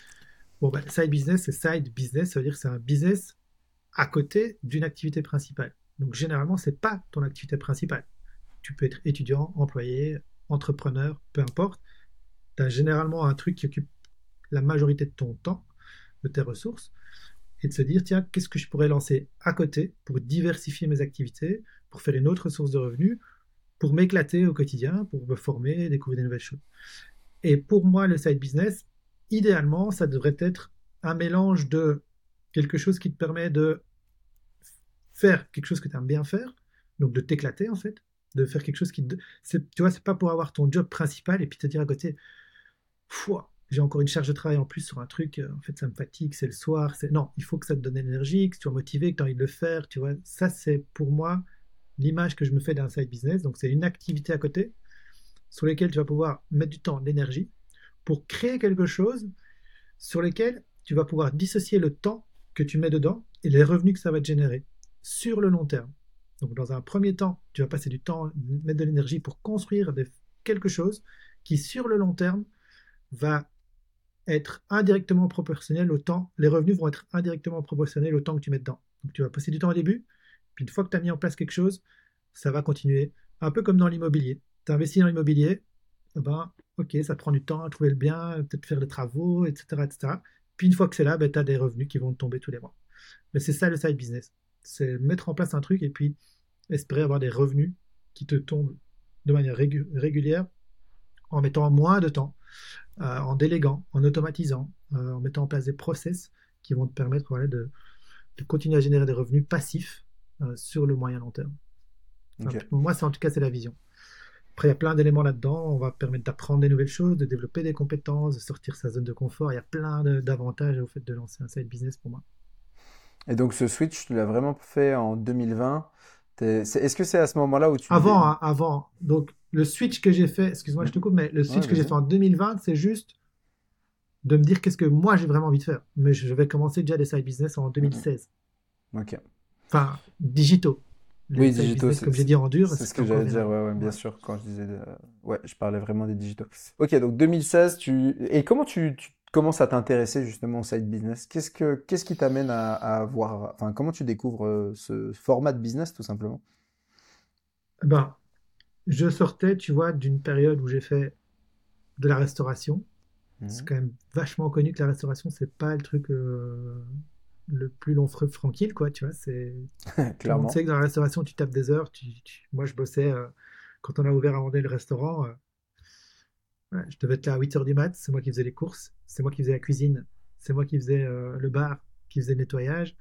bon, bah, side business, c'est side business, ça veut dire que c'est un business à côté d'une activité principale. Donc généralement, c'est pas ton activité principale. Tu peux être étudiant, employé, entrepreneur, peu importe. Tu as généralement un truc qui occupe la majorité de ton temps, de tes ressources, et de se dire, tiens, qu'est-ce que je pourrais lancer à côté pour diversifier mes activités, pour faire une autre source de revenus, pour m'éclater au quotidien, pour me former, découvrir des nouvelles choses. Et pour moi, le side business, idéalement, ça devrait être un mélange de quelque chose qui te permet de faire quelque chose que tu aimes bien faire, donc de t'éclater en fait, de faire quelque chose qui Tu vois, c'est pas pour avoir ton job principal et puis te dire à côté, j'ai encore une charge de travail en plus sur un truc, euh, en fait ça me fatigue, c'est le soir. Non, il faut que ça te donne l'énergie, que tu sois motivé, que tu as envie de le faire, tu vois. Ça, c'est pour moi l'image que je me fais d'un side business, donc c'est une activité à côté sur lesquelles tu vas pouvoir mettre du temps, de l'énergie, pour créer quelque chose sur lesquels tu vas pouvoir dissocier le temps que tu mets dedans et les revenus que ça va te générer sur le long terme. Donc dans un premier temps, tu vas passer du temps, mettre de l'énergie pour construire quelque chose qui sur le long terme va être indirectement proportionnel au temps, les revenus vont être indirectement proportionnels au temps que tu mets dedans. Donc tu vas passer du temps au début, puis une fois que tu as mis en place quelque chose, ça va continuer. Un peu comme dans l'immobilier. Tu investis dans l'immobilier, eh ben, ok, ça prend du temps à trouver le bien, peut-être faire des travaux, etc. etc. Puis une fois que c'est là, ben, tu as des revenus qui vont tomber tous les mois. Mais c'est ça le side business. C'est mettre en place un truc et puis espérer avoir des revenus qui te tombent de manière régu- régulière en mettant moins de temps, euh, en déléguant, en automatisant, euh, en mettant en place des process qui vont te permettre voilà, de, de continuer à générer des revenus passifs euh, sur le moyen long terme. Enfin, moi, c'est en tout cas, c'est la vision. Après, il y a plein d'éléments là-dedans. On va permettre d'apprendre des nouvelles choses, de développer des compétences, de sortir sa zone de confort. Il y a plein d'avantages au fait de lancer un side business pour moi. Et donc ce switch, tu l'as vraiment fait en 2020. T'es- c'est- Est-ce que c'est à ce moment-là où tu... Avant, hein, avant. Donc, le switch que j'ai fait, excuse-moi, je te coupe, mais le switch Ouais, que j'ai fait en 2020, c'est juste de me dire qu'est-ce que moi j'ai vraiment envie de faire. Mais je vais commencer déjà des side business en 2016. Ok. Enfin, digitaux. Les Oui, digitaux, business, comme j'ai dit en dur, C'est ce que j'allais dire, ouais, ouais, bien Ouais. sûr, quand je disais... Ouais, je parlais vraiment des digitaux. Ok, donc 2016, tu... Et comment tu, tu commences à t'intéresser justement au side business? Qu'est-ce que, qu'est-ce qui t'amène à, à voir... Enfin, comment tu découvres euh, ce format de business, tout simplement? Ben, je sortais, tu vois, d'une période où j'ai fait de la restauration. Mhm. C'est quand même vachement connu que la restauration, c'est pas le truc euh, le plus long tranquille, quoi, tu vois. C'est Clairement. sait que dans la restauration, tu tapes des heures. Tu, tu- Moi, je bossais euh, quand on a ouvert à Vendée le restaurant. euh, ouais, je devais être là à 8 heures du mat. C'est moi qui faisais les courses. C'est moi qui faisais la cuisine. C'est moi qui faisais euh, le bar, qui faisait le nettoyage.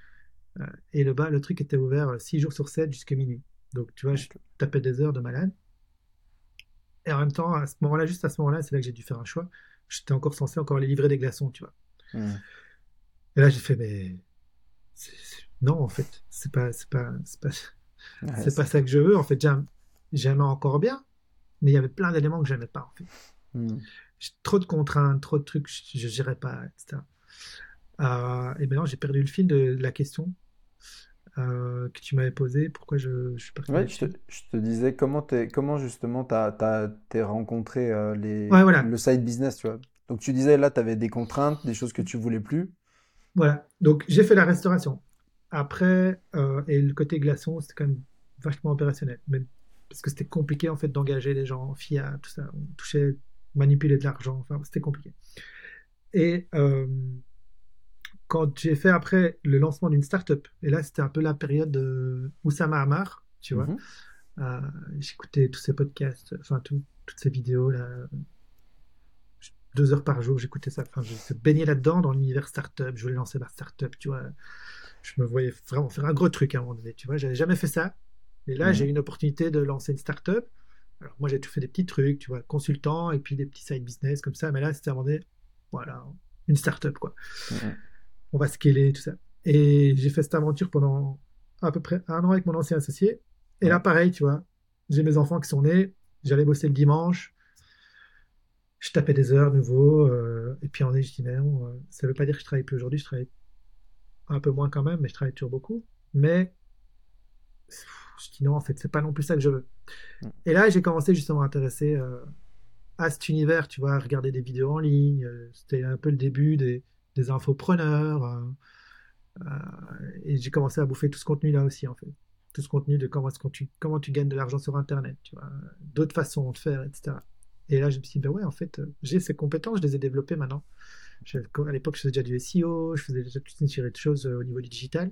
Euh, et le bar, le truc était ouvert 6 jours sur 7 jusqu'à minuit. Donc, tu vois, je tapais des heures de malade. Et en même temps, à ce moment-là, juste à ce moment-là, c'est là que j'ai dû faire un choix. J'étais encore censé encore aller livrer des glaçons, tu vois. Et là, j'ai fait, mais non, en fait, c'est pas, c'est pas, c'est pas, Ouais, c'est pas ça que je veux. En fait, j'aimais encore bien, mais il y avait plein d'éléments que j'aimais pas. En fait, Mhm. J'ai trop de contraintes, trop de trucs, je, je gérais pas, etc. Euh, et maintenant, j'ai perdu le fil de la question euh, que tu m'avais posée. Pourquoi je, je suis parti Ouais, je te, là-dessus. je te disais comment t'es, comment justement t'es rencontré euh, les, Ouais, voilà. le side business, tu vois. Donc tu disais là, tu avais des contraintes, des choses que tu voulais plus. Voilà. Donc, j'ai fait la restauration. Après, et le côté glaçon, c'était quand même vachement opérationnel. Mais, parce que c'était compliqué, en fait, d'engager les gens, FIA, tout ça. On touchait, manipuler de l'argent. Enfin, c'était compliqué. Et euh, quand j'ai fait après le lancement d'une startup, et là c'était un peu la période de Oussama Amar, tu vois, Mhm. euh, j'écoutais tous ces podcasts, enfin tout- toutes ces vidéos là, deux heures par jour, j'écoutais ça, enfin je me baignais là-dedans dans l'univers startup, je voulais lancer ma startup, tu vois, je me voyais vraiment faire un gros truc à un moment donné, tu vois, j'avais jamais fait ça, et là Mhm. j'ai eu une opportunité de lancer une startup. Alors moi j'ai tout fait des petits trucs, tu vois, consultant et puis des petits side business comme ça, mais là c'était à un moment donné, voilà, une startup quoi on va scaler, tout ça. Et j'ai fait cette aventure pendant à peu près un an avec mon ancien associé. Et là, pareil, tu vois, j'ai mes enfants qui sont nés, j'allais bosser le dimanche, je tapais des heures nouveau, euh, et puis en est, je dis, mais non, euh, ça veut pas dire que je travaille plus aujourd'hui, je travaille un peu moins quand même, mais je travaille toujours beaucoup. Mais je dis non, en fait, c'est pas non plus ça que je veux. Mm. Et là, j'ai commencé justement à m'intéresser euh, à cet univers, tu vois, à regarder des vidéos en ligne. euh, C'était un peu le début des, des infopreneurs. euh, et j'ai commencé à bouffer tout ce contenu-là aussi, en fait. Tout ce contenu de comment, tu, comment tu gagnes de l'argent sur Internet, tu vois, d'autres façons de faire, etc. Et là, je me suis dit, ben ouais, en fait, j'ai ces compétences, je les ai développées maintenant. Je- À l'époque, je faisais déjà du SEO, je faisais déjà toute une série de choses au niveau du digital.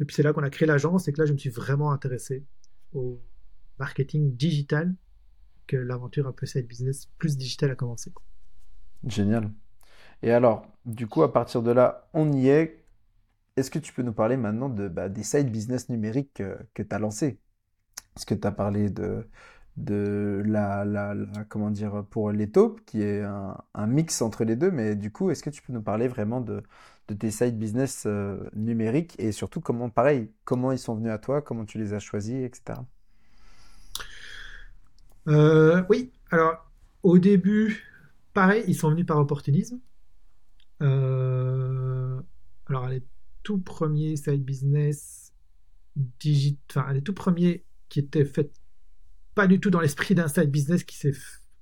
Et puis c'est là qu'on a créé l'agence et que là, je me suis vraiment intéressé au marketing digital, que l'aventure un peu side business plus digital a commencé. Génial. Et alors, du coup, à partir de là, on y est. Est-ce que tu peux nous parler maintenant de, bah, des side business numériques que, que tu as lancés? Parce que tu as parlé de, de la, la, comment dire, pour les taupes, qui est un, un mix entre les deux, mais du coup, est-ce que tu peux nous parler vraiment de, de tes side business euh, numériques et surtout comment, pareil, comment ils sont venus à toi, comment tu les as choisis, etc. Euh, oui, alors au début, pareil, ils sont venus par opportunisme. Euh, alors les tout premiers side business digit, enfin les tout premiers qui étaient faits pas du tout dans l'esprit d'un side business qui s'est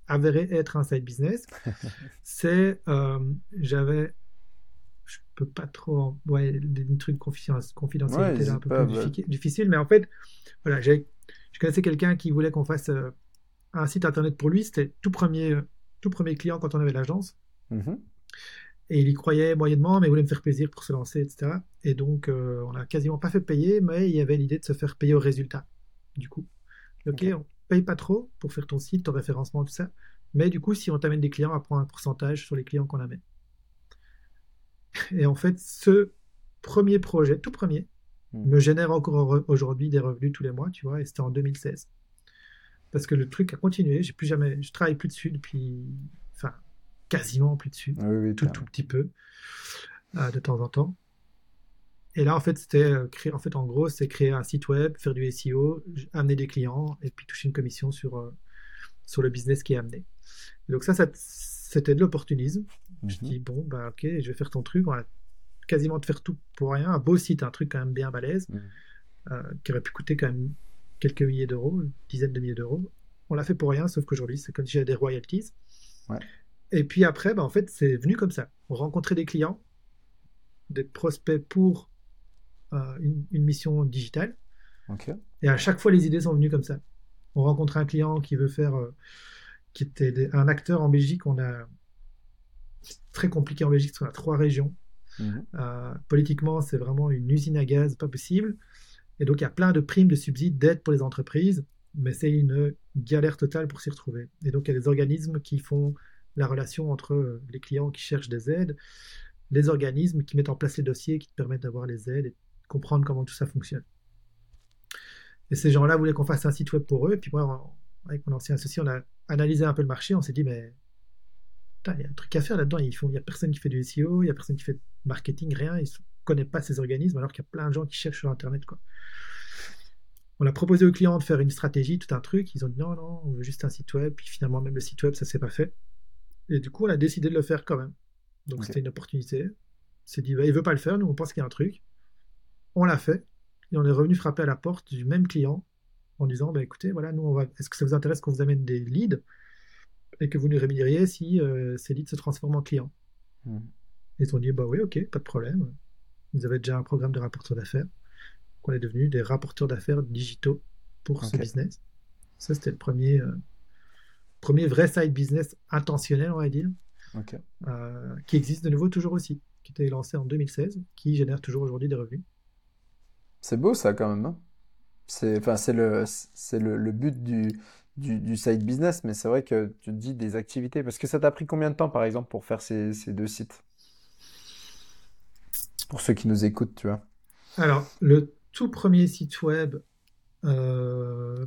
avéré être un side business, c'est euh, j'avais je peux pas trop en- ouais des, trucs confiden- confidentialité là, un peu plus diffi- difficile mais en fait voilà j'ai je connaissais quelqu'un qui voulait qu'on fasse euh, un site internet pour lui. C'était tout premier euh, tout premier client quand on avait l'agence. Mhm. et il y croyait moyennement mais il voulait me faire plaisir pour se lancer etc et donc euh, on a quasiment pas fait payer mais il y avait l'idée de se faire payer au résultat du coup. Ok. on paye pas trop pour faire ton site ton référencement tout ça mais du coup si on t'amène des clients on prend un pourcentage sur les clients qu'on amène et en fait, ce premier projet, tout premier, Mm. me génère encore aujourd'hui des revenus tous les mois, tu vois, et c'était en 2016. Parce que le truc a continué, j'ai plus jamais, je travaille plus dessus depuis, enfin, quasiment plus dessus, Oui, oui, tout, tout petit peu, euh, de temps en temps. Et là, en fait, c'était euh, créer, en fait, en gros, c'est créer un site web, faire du SEO, amener des clients, et puis toucher une commission sur, euh, sur le business qui est amené. Donc ça, ça c'était de l'opportunisme. Je Mhm. dis, bon, bah ok, je vais faire ton truc, on va quasiment te faire tout pour rien. Un beau site, un truc quand même bien balèze, Mhm. euh, qui aurait pu coûter quand même quelques milliers d'euros, une dizaine de milliers d'euros. On l'a fait pour rien, sauf qu'aujourd'hui, c'est comme si j'avais des royalties. Ouais. Et puis après, bah, en fait, c'est venu comme ça. On rencontrait des clients, des prospects pour une, une mission digitale. Ok. Et à chaque fois, les idées sont venues comme ça. On rencontre un client qui veut faire, euh, qui était des- un acteur en Belgique. On a c'est très compliqué en Belgique parce qu'on a trois régions. Mhm. Euh, politiquement, c'est vraiment une usine à gaz, pas possible. Et donc, il y a plein de primes, de subsides, d'aides pour les entreprises, mais c'est une galère totale pour s'y retrouver. Et donc, il y a des organismes qui font la relation entre euh, les clients qui cherchent des aides, les organismes qui mettent en place les dossiers qui te permettent d'avoir les aides comprendre comment tout ça fonctionne. Et ces gens-là voulaient qu'on fasse un site web pour eux. Et puis moi, on- avec mon ancien associé, on a analysé un peu le marché. On s'est dit, mais il y a un truc à faire là-dedans. Il n'y a personne qui fait du SEO, il n'y a personne qui fait de marketing, rien. Ils ne connaissent pas ces organismes alors qu'il y a plein de gens qui cherchent sur Internet. Quoi. On a proposé aux clients de faire une stratégie, tout un truc. Ils ont dit non, non, on veut juste un site web. Puis finalement, même le site web, ça ne s'est pas fait. Et du coup, on a décidé de le faire quand même. Donc c'était une opportunité. On s'est dit, bah, il veut pas le faire, nous on pense qu'il y a un truc. On l'a fait. Et on est revenu frapper à la porte du même client en disant, bah, écoutez, voilà, nous on va. Est-ce que ça vous intéresse qu'on vous amène des leads et que vous nous rémunériez si euh, ces leads se transforment en clients? Mhm. Ils ont dit, bah oui, ok, pas de problème. Ils avaient déjà un programme de rapporteurs d'affaires. On est devenus des rapporteurs d'affaires digitaux pour ce business. Ça, c'était le premier, euh, premier vrai side business intentionnel, on va dire, euh, qui existe de nouveau toujours aussi, qui était lancé en 2016, qui génère toujours aujourd'hui des revenus. C'est beau ça quand même. Hein. c'est enfin, c'est le, c'est le, le but du, du, du, side business, mais c'est vrai que tu dis des activités. Parce que ça t'a pris combien de temps par exemple pour faire ces, ces deux sites? Pour ceux qui nous écoutent, tu vois. Alors, le tout premier site web, euh,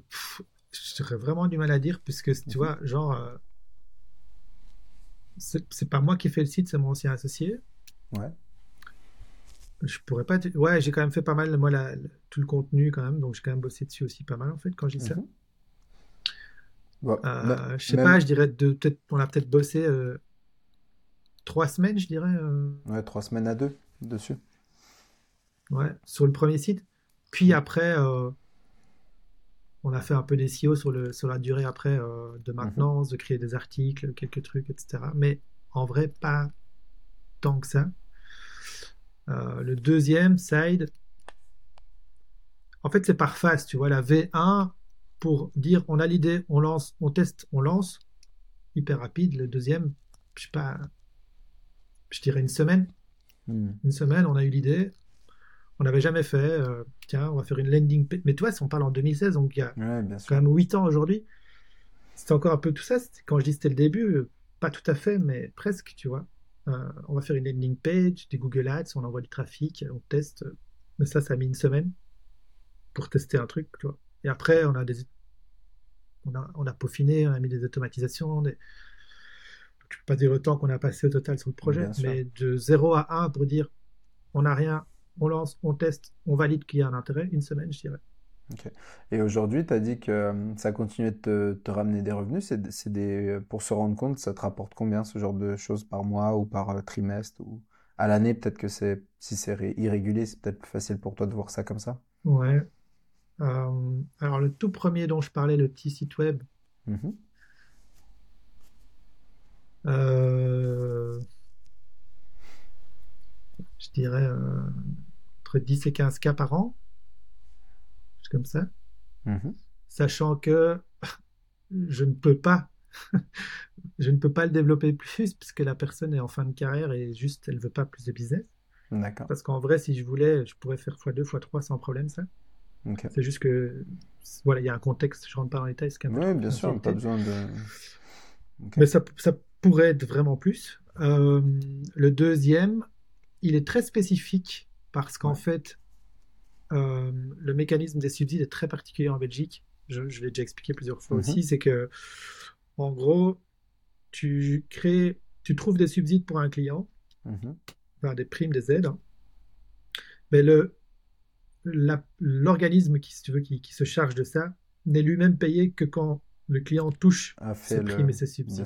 j'aurais vraiment du mal à dire, puisque tu mhm. vois, genre, euh, c'est pas moi qui ai fait le site, c'est mon ancien associé. Ouais. Je pourrais pas. Ouais, j'ai quand même fait pas mal, moi, la, tout le contenu quand même, donc j'ai quand même bossé dessus aussi pas mal en fait quand j'ai ça. Mhm. Euh, je sais pas, je dirais de peut-être, on a peut-être bossé euh, trois semaines, je dirais. Euh. Ouais, trois semaines à deux dessus. Ouais, sur le premier site. Puis après, on a fait un peu des SEO sur, le, sur la durée après de mhm. maintenance, de créer des articles, quelques trucs, etc. Mais en vrai, pas tant que ça. Le deuxième, Side, en fait, c'est par phase, tu vois. La V1, pour dire on a l'idée, on lance, on teste, on lance, hyper rapide. Le deuxième, je sais pas, je dirais une semaine. Hmm. Une semaine, on a eu l'idée, on n'avait jamais fait. Euh, tiens, on va faire une landing page. Mais toi, si on parle en 2016, donc il y a quand même 8 ans aujourd'hui. C'était encore un peu tout ça. Quand je dis c'était le début, pas tout à fait, mais presque, tu vois. Euh, on va faire une landing page, des Google Ads, on envoie du trafic, on teste. Mais ça, ça a mis une semaine pour tester un truc, tu vois. Et après, on a des, on a, on a peaufiné, on a mis des automatisations. Des... Je ne peux pas dire le temps qu'on a passé au total sur le projet, mais de 0 à 1 pour dire on n'a rien, on lance, on teste, on valide qu'il y a un intérêt, une semaine, je dirais. Et aujourd'hui, tu as dit que euh, ça continuait de te, ramener des revenus. C'est des, pour se rendre compte, ça te rapporte combien ce genre de choses par mois ou par euh, trimestre ou à l'année? Peut-être que c'est si c'est irrégulier, c'est peut-être plus facile pour toi de voir ça comme ça. Ouais. Euh, alors le tout premier dont je parlais, le petit site web. Mm-hmm. je dirais entre 10 et 15 cas par an comme ça, mhm. sachant que je ne peux pas, je ne peux pas le développer plus puisque la personne est en fin de carrière et juste elle veut pas plus de business. D'accord. Parce qu'en vrai, si je voulais, je pourrais faire x2, x3 sans problème ça. C'est juste que voilà, il y a un contexte, je rentre pas dans les détails. Oui, bien sûr, pas besoin de. Mais ça, ça, pourrait être vraiment plus. Euh, le deuxième, il est très spécifique parce qu'en fait, euh, le mécanisme des subsides est très particulier en Belgique. Je, l'ai déjà expliqué plusieurs fois mhm. aussi. C'est que, en gros, tu crées, tu trouves des subsides pour un client, mhm. enfin, des primes, des aides. Mais le, l'organisme qui, tu veux, qui, se charge de ça n'est lui-même payé que quand le client touche ses primes et ses subsides.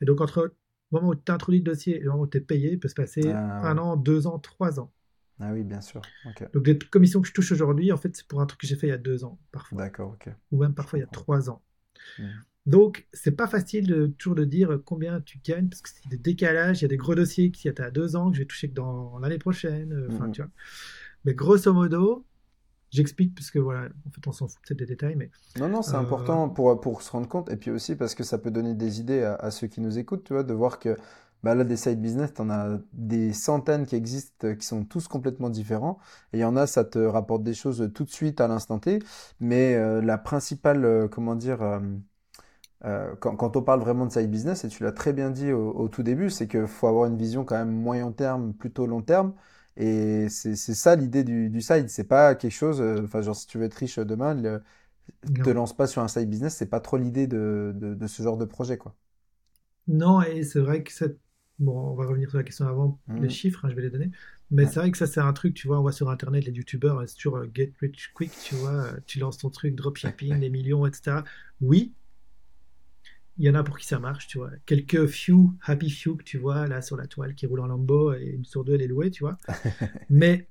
Et donc, entre le moment où tu introduis le dossier et le moment où tu es payé, il peut se passer ah, un an, deux ans, trois ans. Ah oui, bien sûr. Donc les commissions que je touche aujourd'hui, en fait, c'est pour un truc que j'ai fait il y a deux ans, parfois. D'accord, ok. Ou même parfois il y a trois ans. Donc, mmh. Donc, c'est pas facile de toujours de dire combien tu gagnes, parce que c'est des décalages, il y a des gros dossiers qui y a deux ans, que je vais toucher que dans l'année prochaine. Euh, enfin, mmh. tu vois. Mais grosso modo, j'explique, parce que voilà, en fait, on s'en fout peut-être des détails, mais. Non, non, c'est euh, important pour, pour se rendre compte, et puis aussi parce que ça peut donner des idées à, à ceux qui nous écoutent, tu vois, de voir que bah là, des side business, tu en as des centaines qui existent, qui sont tous complètement différents. Et il y en a, ça te rapporte des choses tout de suite à l'instant T. Mais euh, la principale, euh, comment dire, euh, quand, quand, on parle vraiment de side business, et tu l'as très bien dit au, tout début, c'est qu'il faut avoir une vision quand même moyen terme, plutôt long terme. Et c'est ça l'idée du, du side. C'est pas quelque chose, enfin, genre, si tu veux être riche demain, ne te lance pas sur un side business. C'est pas trop l'idée de, de, de, ce genre de projet, quoi. Non, et c'est vrai que cette Bon, on va revenir sur la question avant, les mhm. chiffres, hein, je vais les donner. Mais c'est vrai que ça, c'est un truc, tu vois, on voit sur Internet les youtubeurs, c'est sur euh, Get Rich Quick, tu vois, euh, tu lances ton truc, dropshipping, des millions, etc. Oui, il y en a pour qui ça marche, tu vois. Quelques few, happy few que tu vois là sur la toile qui roule en lambeau et une sur deux elle est louée, tu vois. mais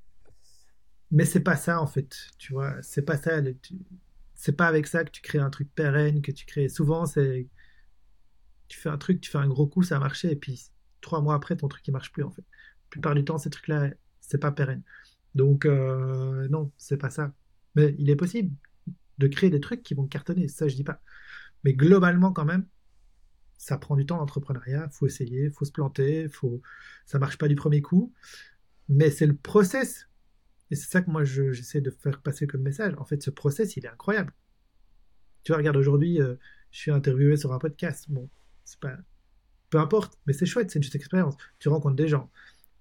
mais c'est pas ça en fait, tu vois. C'est pas ça. C'est pas avec ça que tu crées un truc pérenne, que tu crées. Souvent, c'est tu fais un truc, tu fais un gros coup, ça a marché et puis trois mois après, ton truc il marche plus en fait. La plupart du temps, ces trucs-là, c'est pas pérenne. Donc euh, non, c'est pas ça. Mais il est possible de créer des trucs qui vont cartonner, ça je dis pas. Mais globalement quand même, ça prend du temps l'entrepreneuriat, faut essayer, faut se planter, faut, ça marche pas du premier coup, mais c'est le process. Et c'est ça que moi j'essaie de faire passer comme message. En fait, ce process, il est incroyable. Tu vois, regarde aujourd'hui, euh, je suis interviewé sur un podcast. Bon, c'est pas, peu importe, mais c'est chouette, c'est une expérience. Tu rencontres des gens,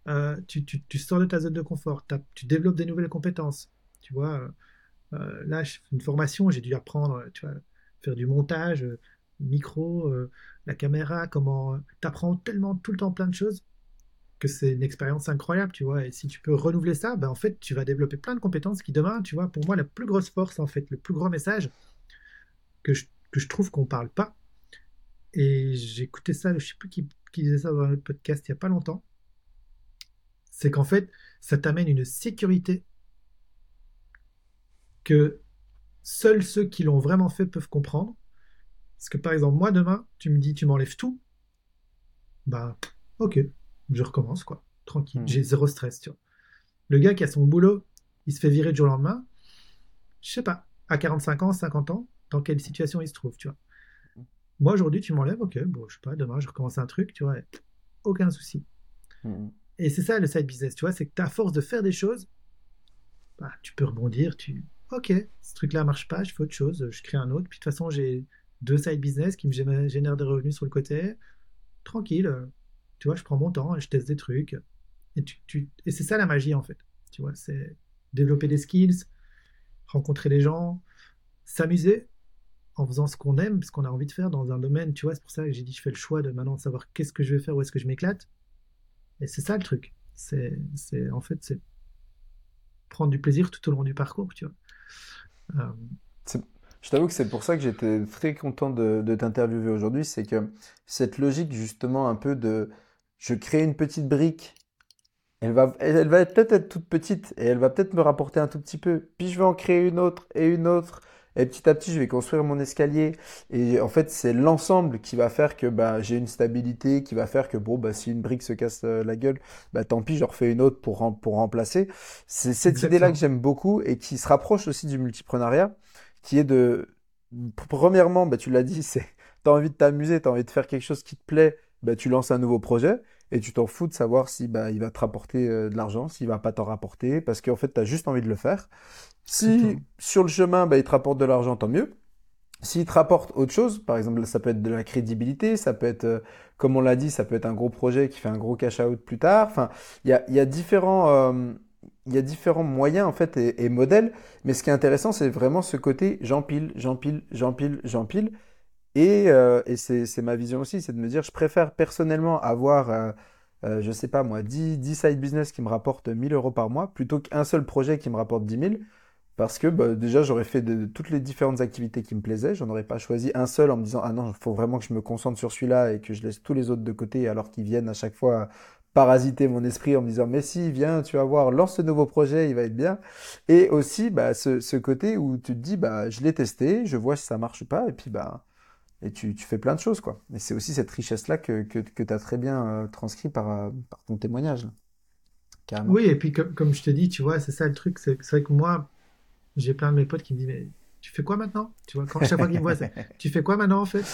euh, tu, tu, tu, sors de ta zone de confort, tu développes des nouvelles compétences. Tu vois, euh, là, je fais une formation, j'ai dû apprendre, tu vois, faire du montage, micro, la caméra, comment. Tu apprends tellement tout le temps plein de choses que c'est une expérience incroyable, tu vois. Et si tu peux renouveler ça, ben en fait, tu vas développer plein de compétences qui demain, tu vois, pour moi, la plus grosse force, en fait, le plus gros message que je, que je trouve qu'on parle pas. Et écouté ça, je sais plus qui, qui disait ça dans un autre podcast il y a pas longtemps. C'est qu'en fait, ça t'amène une sécurité que seuls ceux qui l'ont vraiment fait peuvent comprendre. Parce que par exemple, moi demain, tu me dis, tu m'enlèves tout. Bah, ok, je recommence, quoi. Tranquille. Hmm. J'ai zéro stress, tu vois. Le gars qui a son boulot, il se fait virer du jour au lendemain. Je sais pas, à 45 ans, 50 ans, dans quelle situation il se trouve, tu vois. Moi, aujourd'hui, tu m'enlèves, ok, bon, je sais pas, demain, je recommence un truc, tu vois, aucun souci. Hmm. Et c'est ça le side business, tu vois, c'est que tu as force de faire des choses, bah, tu peux rebondir, tu, ok, ce truc-là marche pas, je fais autre chose, je crée un autre, puis de toute façon, j'ai deux side business qui me génèrent des revenus sur le côté, tranquille, tu vois, je prends mon temps, je teste des trucs. Et, tu, et c'est ça la magie en fait. Tu vois, c'est développer des skills, rencontrer des gens, s'amuser en faisant ce qu'on aime, ce qu'on a envie de faire dans un domaine. Tu vois, c'est pour ça que j'ai dit je fais le choix de maintenant savoir qu'est-ce que je vais faire, où est-ce que je m'éclate. Et c'est ça le truc. C'est, c'est en fait, c'est prendre du plaisir tout au long du parcours, tu vois. Euh, je t'avoue que c'est pour ça que j'étais très content de, de t'interviewer aujourd'hui, c'est que cette logique justement un peu de je crée une petite brique, elle va, elle, va peut-être être toute petite et elle va peut-être me rapporter un tout petit peu, puis je vais en créer une autre et une autre. Et petit à petit, je vais construire mon escalier. Et en fait, c'est l'ensemble qui va faire que bah, j'ai une stabilité, qui va faire que bon, bah, si une brique se casse euh, la gueule, bah, tant pis, je refais une autre pour, pour remplacer. C'est cette idée-là que j'aime beaucoup et qui se rapproche aussi du multiprenariat, qui est de, premièrement, bah, tu l'as dit, c'est, tu as envie de t'amuser, tu as envie de faire quelque chose qui te plaît, bah, tu lances un nouveau projet et tu t'en fous de savoir si bah, il va te rapporter euh, de l'argent, s'il va pas t'en rapporter, parce qu'en fait, tu as juste envie de le faire. Si sur le chemin, bah, il te rapporte de l'argent, tant mieux. S'il te rapporte autre chose, par exemple, ça peut être de la crédibilité, ça peut être, euh, comme on l'a dit, ça peut être un gros projet qui fait un gros cash out plus tard. Enfin, il y a, y a, différents, euh, il y a différents moyens en fait et, et, modèles. Mais ce qui est intéressant, c'est vraiment ce côté j'empile, j'empile, j'empile, j'empile. Et, euh, c'est ma vision aussi, c'est de me dire, je préfère personnellement avoir, euh, euh, je sais pas moi, 10, 10 side business qui me rapportent 1000 euros par mois plutôt qu'un seul projet qui me rapporte 10 000. Parce que bah, déjà, j'aurais fait toutes les différentes activités qui me plaisaient. J'en aurais pas choisi un seul en me disant, ah non, il faut vraiment que je me concentre sur celui-là et que je laisse tous les autres de côté alors qu'ils viennent à chaque fois parasiter mon esprit en me disant, mais si, viens, tu vas voir, lance ce nouveau projet, il va être bien. Et aussi, bah, ce, ce côté où tu te dis, bah, je l'ai testé, je vois si ça marche ou pas, et puis, bah, et tu, fais plein de choses, quoi. Et c'est aussi cette richesse-là que, que, que tu as très bien euh, transcrit par, euh, par, ton témoignage. Oui, et puis comme, comme je te dis, tu vois, c'est ça le truc. C'est vrai que moi, j'ai plein de mes potes qui me disent, mais tu fais quoi maintenant? Tu vois, quand chaque fois qu'ils me voient, tu fais quoi maintenant en fait?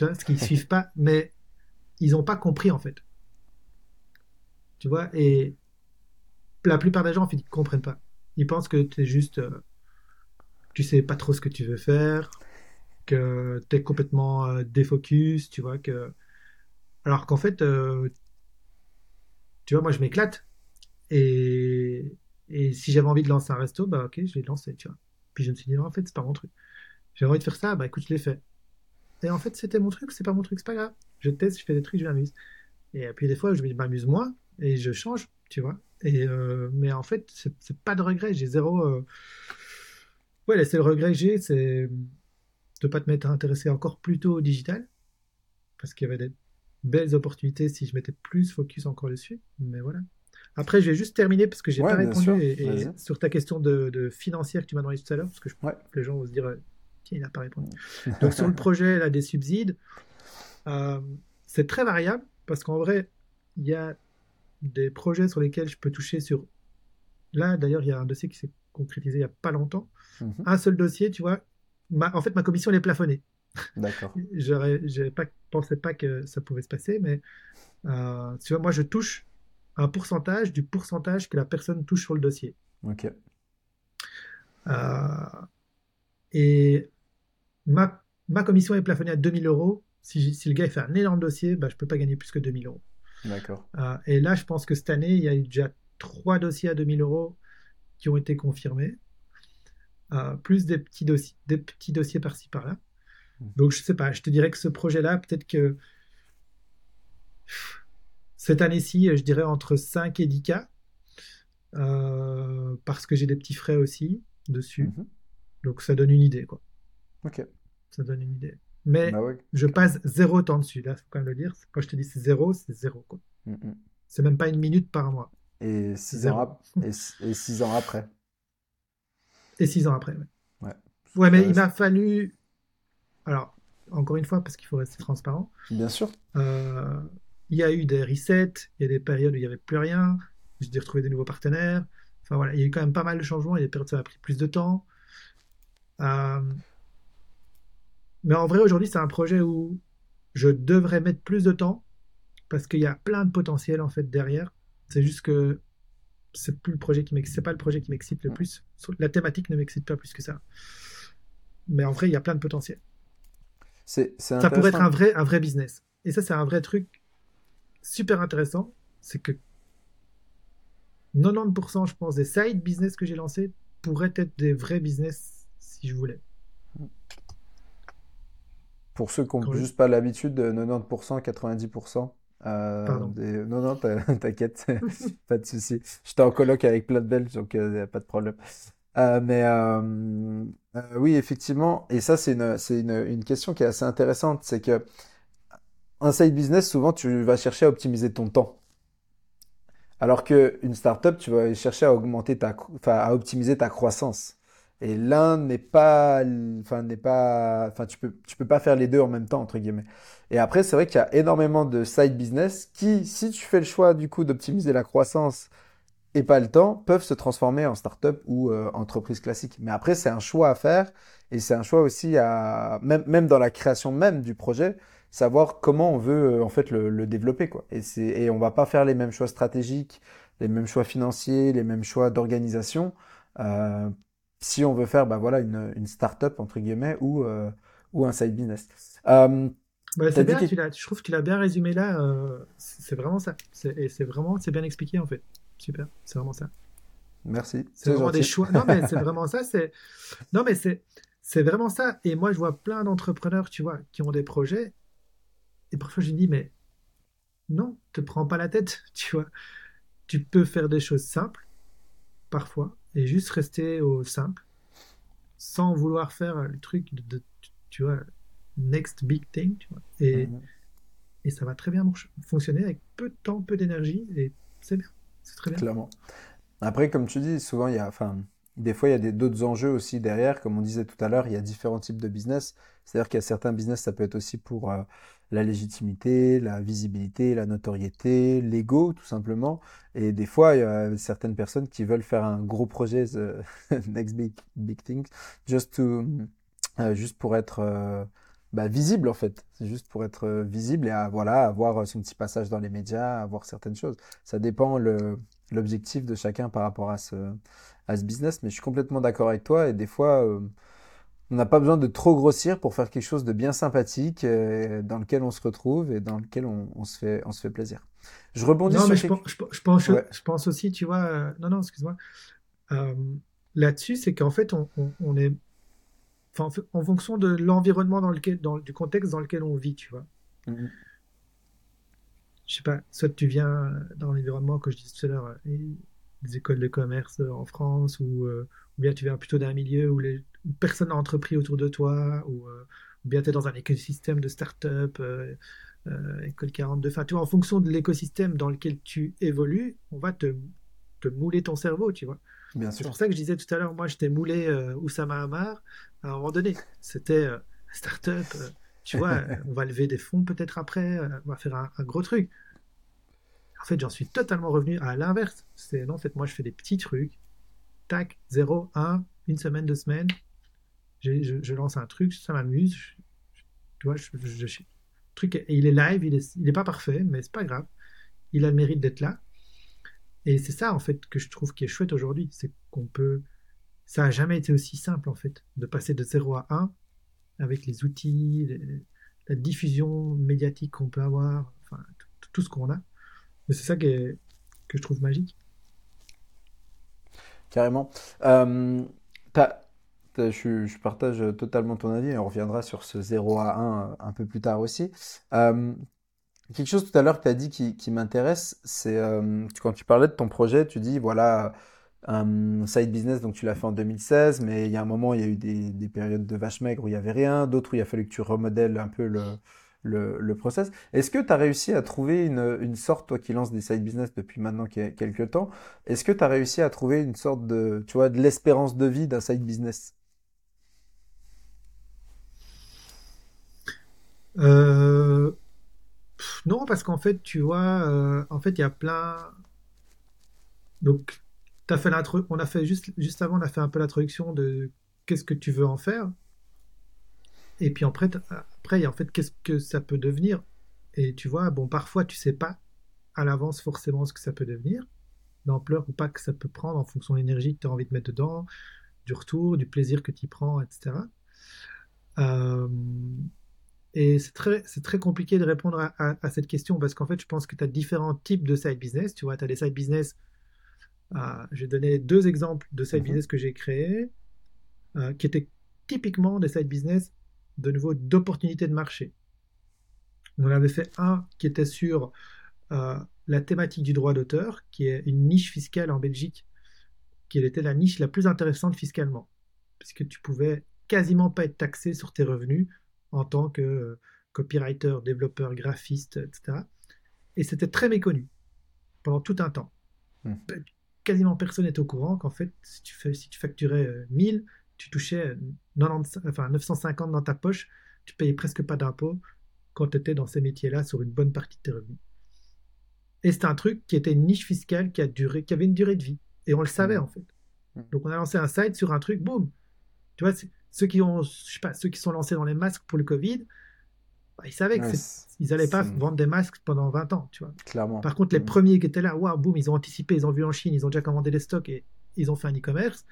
Ce qu'ils suivent pas, mais ils n'ont pas compris en fait. Tu vois, et la plupart des gens en fait, ils comprennent pas. Ils pensent que tu es juste, euh, tu sais pas trop ce que tu veux faire, que tu es complètement euh, défocus, tu vois, que... Alors qu'en fait, euh, tu vois, moi je m'éclate. Et, et si j'avais envie de lancer un resto, bah ok, je vais le lancer, tu vois. Puis je me suis dit, non, en fait, c'est pas mon truc. J'ai envie de faire ça, bah écoute, je l'ai fait. Et en fait, c'était mon truc, c'est pas mon truc, c'est pas grave. Je teste, je fais des trucs, je m'amuse. Et puis des fois, je m'amuse moi et je change, tu vois. Et euh, mais en fait, c'est pas de regret, j'ai zéro. Ouais, c'est le regret que j'ai, c'est de pas te mettre à intéresser encore plus tôt au digital, parce qu'il y avait des belles opportunités si je mettais plus focus encore dessus. Mais voilà. Après, je vais juste terminer parce que j'ai pas répondu sur ta question de, financière que tu m'as demandé tout à l'heure, parce que je que les gens vont se dire tiens, il n'a pas répondu. Donc sur le projet là, des subsides, euh, c'est très variable parce qu'en vrai, il y a des projets sur lesquels je peux toucher sur. Là, d'ailleurs, il y a un dossier qui s'est concrétisé il n'y a pas longtemps. Mhm. Un seul dossier, tu vois, en fait, ma commission, elle est plafonnée. D'accord. J'aurais pas pensais pas que ça pouvait se passer, mais euh, tu vois, moi, je touche un pourcentage du pourcentage que la personne touche sur le dossier. Ok. Euh, et ma, ma commission est plafonnée à 2000 euros. Si, si le gars fait un énorme dossier, bah, je peux pas gagner plus que 2000 euros. D'accord. Euh, et là, je pense que cette année, il y a eu déjà trois dossiers à 2000 euros qui ont été confirmés, plus des petits dossiers, des petits dossiers par-ci par-là. Mhm. Donc, je sais pas, je te dirais que ce projet-là, peut-être que cette année-ci, je dirais entre 5 et 10 cas, euh, parce que j'ai des petits frais aussi dessus. Mhm. Donc, ça donne une idée, quoi. Ok. Ça donne une idée. Mais Bah ouais. je passe zéro temps dessus. Là, faut quand même le dire. Quand je te dis c'est zéro, c'est zéro. Quoi. Mhm. C'est même pas une minute par mois. Et six Zéro. ans, ap- et, et six ans après. Et six ans après. Ouais, Ouais. Ouais, mais il m'a fallu. Alors, encore une fois, parce qu'il faut rester transparent, Bien sûr. euh, il y a eu des resets, il y a des périodes où il n'y avait plus rien. J'ai dû retrouver des nouveaux partenaires. Enfin voilà, il y a eu quand même pas mal de changements. Il y a des périodes où ça a pris plus de temps. Euh, Mais en vrai, aujourd'hui, c'est un projet où je devrais mettre plus de temps parce qu'il y a plein de potentiel en fait derrière. C'est juste que c'est plus le projet qui m'excite, c'est pas le projet qui m'excite le plus. La thématique ne m'excite pas plus que ça. Mais en vrai, il y a plein de potentiel. C'est c'est Ça pourrait être un vrai, un vrai business. Et ça, c'est un vrai truc super intéressant. C'est que 90%, je pense, des side business que j'ai lancés pourraient être des vrais business si je voulais. Pour ceux qui n'ont juste pas l'habitude de 90%, 90%. Euh, des- Non, non, t'inquiète, pas de souci. J'étais en coloc avec plein de Belges, donc a pas de problème. Euh, mais euh, euh, oui, effectivement, et ça, c'est une, une, une question qui est assez intéressante, c'est que un side business, souvent, tu vas chercher à optimiser ton temps. Alors qu'une startup, tu vas chercher à augmenter ta, enfin, à optimiser ta croissance. Et l'un n'est pas, enfin, n'est pas, enfin, tu peux, tu peux pas faire les deux en même temps, entre guillemets. Et après, c'est vrai qu'il y a énormément de side business qui, si tu fais le choix, du coup, d'optimiser la croissance et pas le temps, peuvent se transformer en startup ou euh, entreprise classique. Mais après, c'est un choix à faire et c'est un choix aussi à, même, même dans la création même du projet, savoir comment on veut euh, en fait le, le développer, quoi. Et c'est, et on va pas faire les mêmes choix stratégiques, les mêmes choix financiers, les mêmes choix d'organisation, euh, si on veut faire, bah voilà, une, une startup entre guillemets ou, euh, ou un side business. T'as c'est bien, tu je trouve que tu l'as bien résumé là. euh, c'est vraiment ça. C'est- Et c'est vraiment, c'est bien expliqué en fait. Super, c'est vraiment ça. merci, C'est vraiment des choix. Non, mais c'est vraiment ça. C'est non, mais c'est c'est vraiment ça. Et moi, je vois plein d'entrepreneurs, tu vois, qui ont des projets. Et parfois, je me dis, mais non, te prends pas la tête, tu vois. Tu peux faire des choses simples, parfois, et juste rester au simple, sans vouloir faire le truc de, de- tu vois, next big thing, tu vois. Et, et ça va très bien fonctionner avec peu de temps, peu d'énergie, et c'est bien. C'est très bien. Clairement. Après, comme tu dis, souvent, il y a, enfin, des fois, il y a d'autres enjeux aussi derrière. Comme on disait tout à l'heure, il y a différents types de business. C'est-à-dire qu'il y a certains business, ça peut être aussi pour euh, la légitimité, la visibilité, la notoriété, l'ego, tout simplement. Et des fois, il y a certaines personnes qui veulent faire un gros projet, the next big, big thing, just to, euh, juste pour être euh, bah, visible, en fait. C'est juste pour être euh, visible et à, voilà, avoir son petit passage dans les médias, avoir certaines choses. Ça dépend le, l'objectif de chacun par rapport à ce, à ce business, mais je suis complètement d'accord avec toi et des fois, euh, on n'a pas besoin de trop grossir pour faire quelque chose de bien sympathique euh, dans lequel on se retrouve et dans lequel on, on se fait, on se fait plaisir. Je rebondis Non, sur mais quelque- pense, je, pense- je pense, Ouais. je pense aussi, tu vois, euh, non, non, excuse-moi, Euh, là-dessus, c'est qu'en fait, on, on- on est, enfin, en fonction de l'environnement dans lequel, dans, du contexte dans lequel on vit, tu vois. Mhm. Je sais pas, soit tu viens dans l'environnement que je disais tout à l'heure, euh, des écoles de commerce euh, en France, ou, euh, ou bien tu viens plutôt d'un milieu où, les, où personne n'a entrepris autour de toi, ou, euh, ou bien tu es dans un écosystème de start-up, euh, euh, école 42, enfin, tu vois, en fonction de l'écosystème dans lequel tu évolues, on va te, te mouler ton cerveau, tu vois. Bien C'est pour ça que je disais tout à l'heure, moi, j'étais moulé euh, Oussama Hamar à un moment donné. C'était euh, start-up, euh, tu vois, on va lever des fonds peut-être après, euh, on va faire un, un gros truc. En fait, j'en suis totalement revenu à l'inverse. C'est non, en fait, moi, je fais des petits trucs. Tac, 0, 1, une semaine, deux semaines. Je, je lance un truc, ça m'amuse. tu vois, je, je- je- truc, et il est live, il est, il est pas parfait, mais c'est pas grave. Il a le mérite d'être là. Et c'est ça, en fait, que je trouve qui est chouette aujourd'hui. C'est qu'on peut. Ça a jamais été aussi simple, en fait, de passer de 0 à 1 avec les outils, la diffusion médiatique qu'on peut avoir, enfin, tout ce qu'on a. Mais c'est ça que je trouve magique. Carrément. Euh, je, partage totalement ton avis et on reviendra sur ce 0 à 1 euh, un peu plus tard aussi. Euh, quelque chose tout à l'heure que tu as dit qui, m'intéresse, c'est quand tu parlais de ton projet, tu dis voilà, un side business, donc tu l'as fait en 2016, mais il y a un moment, il y a eu des, des périodes de vache maigre où il n'y avait rien, d'autres où il a fallu que tu remodèles un peu le, le, process. Est-ce que tu as réussi à trouver une, sorte, toi qui lances des side business depuis maintenant quelques temps, est-ce que tu as réussi à trouver une sorte de, tu vois, de l'espérance de vie d'un side business? Euh, Non, parce qu'en fait, tu vois, euh, en fait, il y a plein. Donc, on a fait juste, avant, on a fait un peu l'introduction de qu'est-ce que tu veux en faire. Et puis après, après en fait, qu'est-ce que ça peut devenir Et tu vois, bon, parfois, tu sais pas à l'avance forcément ce que ça peut devenir, l'ampleur ou pas que ça peut prendre en fonction de l'énergie que tu as envie de mettre dedans, du retour, du plaisir que tu prends, etc. et c'est très, c'est très compliqué de répondre à, cette question parce qu'en fait, je pense que tu as différents types de side business. Tu vois, tu as des side business. Euh, j'ai donné deux exemples de side mhm. business que j'ai créés euh, qui étaient typiquement des side business de nouveau d'opportunités de marché. On avait fait un qui était sur euh, la thématique du droit d'auteur, qui est une niche fiscale en Belgique, qui était la niche la plus intéressante fiscalement, puisque tu pouvais quasiment pas être taxé sur tes revenus en tant que euh, copywriter, développeur, graphiste, etc. Et c'était très méconnu pendant tout un temps. Hmm. Quasiment personne n'est au courant qu'en fait, si tu, fais, si tu facturais 1000, euh, tu touchais 90, enfin 950 dans ta poche, tu payais presque pas d'impôts quand tu étais dans ces métiers-là sur une bonne partie de tes revenus. Et c'était un truc qui était une niche fiscale qui, a duré, qui avait une durée de vie. Et on le savait mmh. en fait. Mmh. Donc on a lancé un site sur un truc, boum. Tu vois, ceux qui ont, je sais pas, ceux qui sont lancés dans les masques pour le Covid, bah, ils savaient qu'ils n'allaient pas vendre des masques pendant 20 ans, tu vois. Clairement. Par contre, les mmh. premiers qui étaient là, waouh, boum, ils ont anticipé, ils ont vu en Chine, ils ont déjà commandé des stocks et ils ont fait un e-commerce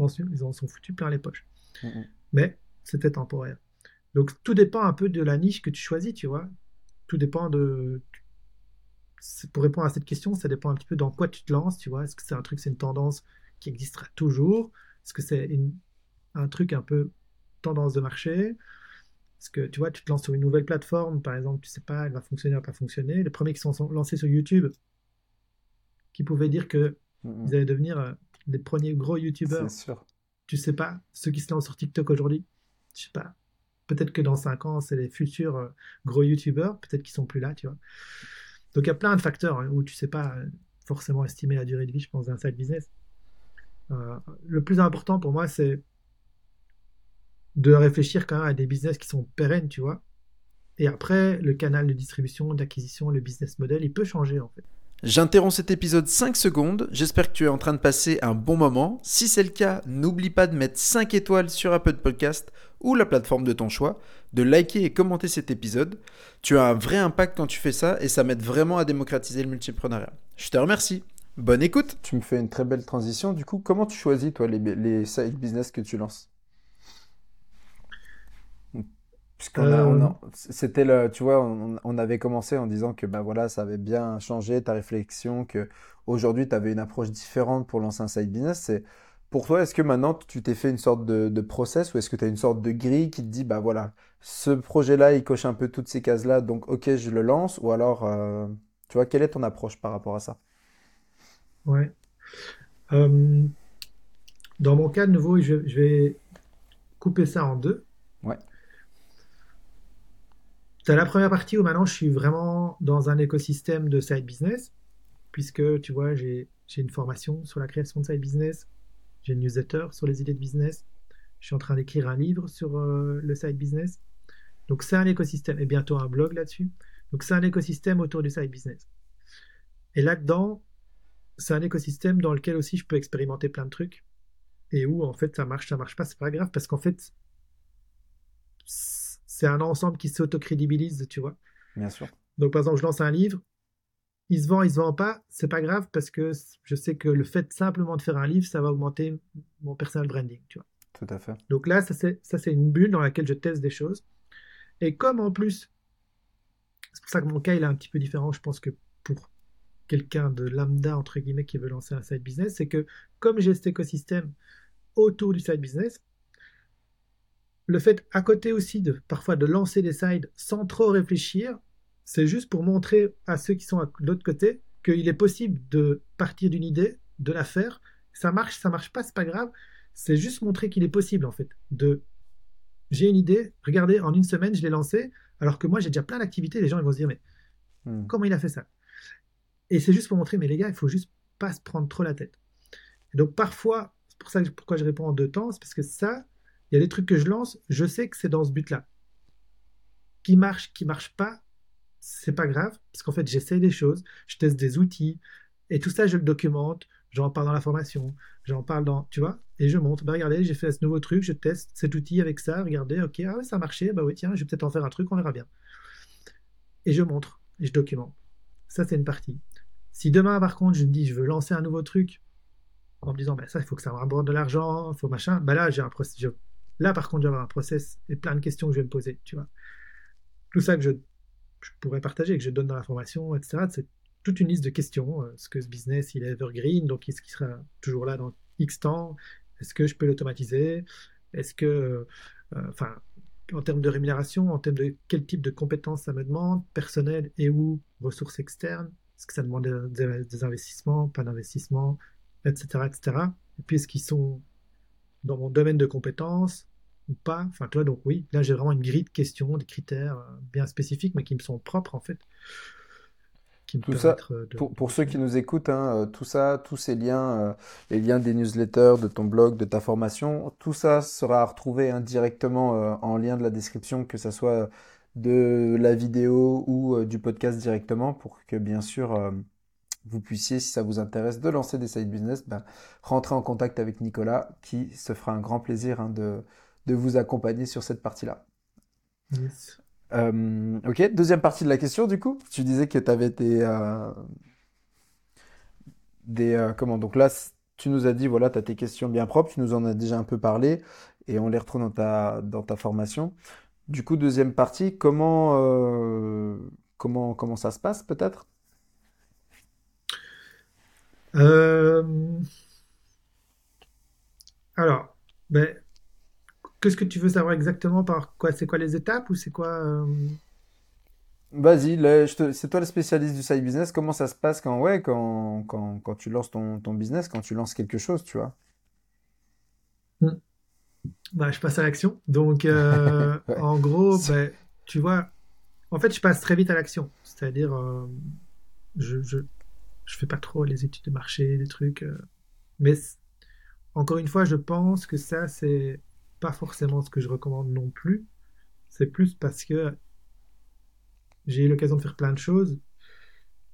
ils en sont foutus plein les poches. Mm, mm. Mais c'était temporaire. Donc tout dépend un peu de la niche que tu choisis, tu vois. Tout dépend de. Pour répondre à cette question, ça dépend un petit peu dans quoi tu te lances, tu vois. Est-ce que c'est un truc, c'est une tendance qui existera toujours? Est-ce que c'est un truc un peu tendance de marché Est-ce que tu vois, tu te lances sur une nouvelle plateforme, par exemple, tu sais pas, elle va fonctionner, elle va pas fonctionner. Les premiers qui sont lancés sur YouTube, qui pouvaient dire que mm, ils allaient devenir euh, les premiers gros youtubeurs. Tu sais pas, ceux qui se lancent sur TikTok aujourd'hui, je sais pas. Peut-être que dans 5 ans, c'est les futurs euh, gros youtubeurs, peut-être qu'ils sont plus là, tu vois. Donc il y a plein de facteurs hein, où tu sais pas euh, forcément estimer la durée de vie, je pense, d'un side business. Euh, le plus important pour moi, c'est de réfléchir quand même à des business qui sont pérennes, tu vois. Et après, le canal de distribution, d'acquisition, le business model, il peut changer en fait. J'interromps cet épisode 5 secondes, j'espère que tu es en train de passer un bon moment. Si c'est le cas, n'oublie pas de mettre 5 étoiles sur Apple Podcast ou la plateforme de ton choix, de liker et commenter cet épisode. Tu as un vrai impact quand tu fais ça et ça m'aide vraiment à démocratiser le multipreneuriat. Je te remercie. Bonne écoute Tu me fais une très belle transition. Du coup, comment tu choisis, toi, les, les side business que tu lances? Euh, c'était le, tu vois, on, avait commencé en disant que ben voilà, ça avait bien changé ta réflexion, que aujourd'hui tu avais une approche différente pour lancer un side business. C'est pour toi, est-ce que maintenant tu t'es fait une sorte de, process ou est-ce que tu as une sorte de grille qui te dit bah voilà, ce projet-là il coche un peu toutes ces cases-là, donc ok je le lance ou alors euh, tu vois quelle est ton approche par rapport à ça? Ouais. Euh, dans mon cas de nouveau, je, je vais couper ça en deux. Tu la première partie où maintenant je suis vraiment dans un écosystème de side business, puisque tu vois, j'ai une formation sur la création de side business, j'ai une newsletter sur les idées de business, je suis en train d'écrire un livre sur euh, le side business. Donc c'est un écosystème, et bientôt un blog là-dessus. Donc c'est un écosystème autour du side business. Et là-dedans, c'est un écosystème dans lequel aussi je peux expérimenter plein de trucs. Et où en fait ça marche, ça marche pas, c'est pas grave, parce qu'en fait, c'est un ensemble qui s'auto-crédibilise, tu vois. Bien sûr. Donc, par exemple, je lance un livre, il se vend, il se vend pas, c'est pas grave parce que je sais que le fait simplement de faire un livre, ça va augmenter mon personal branding, tu vois. Tout à fait. Donc là, ça c'est, ça c'est une bulle dans laquelle je teste des choses. Et comme en plus, c'est pour ça que mon cas il est un petit peu différent, je pense que pour quelqu'un de lambda entre guillemets qui veut lancer un side business, c'est que comme j'ai cet écosystème autour du side business, le fait à côté aussi de parfois de lancer des sides sans trop réfléchir, c'est juste pour montrer à ceux qui sont de l'autre côté qu'il est possible de partir d'une idée, de la faire. Ça marche, ça marche pas, c'est pas grave. C'est juste montrer qu'il est possible en fait de. J'ai une idée, regardez, en une semaine je l'ai lancée, alors que moi j'ai déjà plein d'activités. Les gens ils vont se dire mais hmm. comment il a fait ça? Et c'est juste pour montrer mais les gars il faut juste pas se prendre trop la tête. donc parfois, c'est pour ça que, pourquoi je réponds en deux temps, c'est parce que ça, il y a des trucs que je lance, je sais que c'est dans ce but-là. Qui marche, qui marche pas, c'est pas grave, parce qu'en fait, j'essaie des choses, je teste des outils, et tout ça, je le documente, j'en parle dans la formation, j'en parle dans, tu vois, et je montre, bah regardez, j'ai fait ce nouveau truc, je teste cet outil avec ça, regardez, ok, ah ouais, ça a marché, bah oui, tiens, je vais peut-être en faire un truc, on verra bien. Et je montre, et je documente. Ça, c'est une partie. Si demain, par contre, je me dis, je veux lancer un nouveau truc, en me disant, bah ça, il faut que ça me rapporte de l'argent, il faut machin, bah là, j'ai un process, là, par contre, j'ai un process et plein de questions que je vais me poser, tu vois. Tout ça que je je pourrais partager, que je donne dans la formation, etc. C'est toute une liste de questions. Euh, est-ce que ce business, il est evergreen, donc est-ce qu'il sera toujours là dans X temps? Est-ce que je peux l'automatiser? Est-ce que, euh, euh, en termes de rémunération, en termes de quel type de compétences ça me demande, personnel et ou ressources externes? Est-ce que ça demande des, investissements, pas d'investissements, etc., etc. Et puis, est-ce qu'ils sont dans mon domaine de compétences ou pas. Enfin, toi, donc oui, là j'ai vraiment une grille de questions, des critères euh, bien spécifiques, mais qui me sont propres en fait. Qui me tout ça, pour, pour, ceux qui nous écoutent, hein, euh, tout ça, tous ces liens, euh, les liens des newsletters, de ton blog, de ta formation, tout ça sera à retrouver indirectement hein, en lien de la description, que ce soit de la vidéo ou du podcast directement, pour que bien sûr vous puissiez, si ça vous intéresse, de lancer des side business, ben, rentrer en contact avec Nicolas, qui se fera un grand plaisir hein, de, de vous accompagner sur cette partie-là. Euh, ok, deuxième partie de la question du coup. Tu disais que tu avais des... Euh, des euh, comment Donc là, tu nous as dit, voilà, tu as tes questions bien propres, tu nous en as déjà un peu parlé et on les retrouve dans ta, dans ta formation. Du coup, deuxième partie, comment, comment, comment ça se passe peut-être? Alors, ben, Qu'est-ce que tu veux savoir exactement par quoi C'est quoi les étapes ou c'est quoi euh? Vas-y, c'est toi le spécialiste du side business. Comment ça se passe quand, ouais, quand, quand, quand tu lances ton, ton, business, quand tu lances quelque chose, tu vois? Hmm. bah, Je passe à l'action. Donc, euh, en gros, bah, tu vois, en fait, je passe très vite à l'action. C'est-à-dire, euh, je, je, je, fais pas trop les études de marché, des trucs. mais encore une fois, je pense que ça, c'est pas forcément ce que je recommande non plus. C'est plus parce que j'ai eu l'occasion de faire plein de choses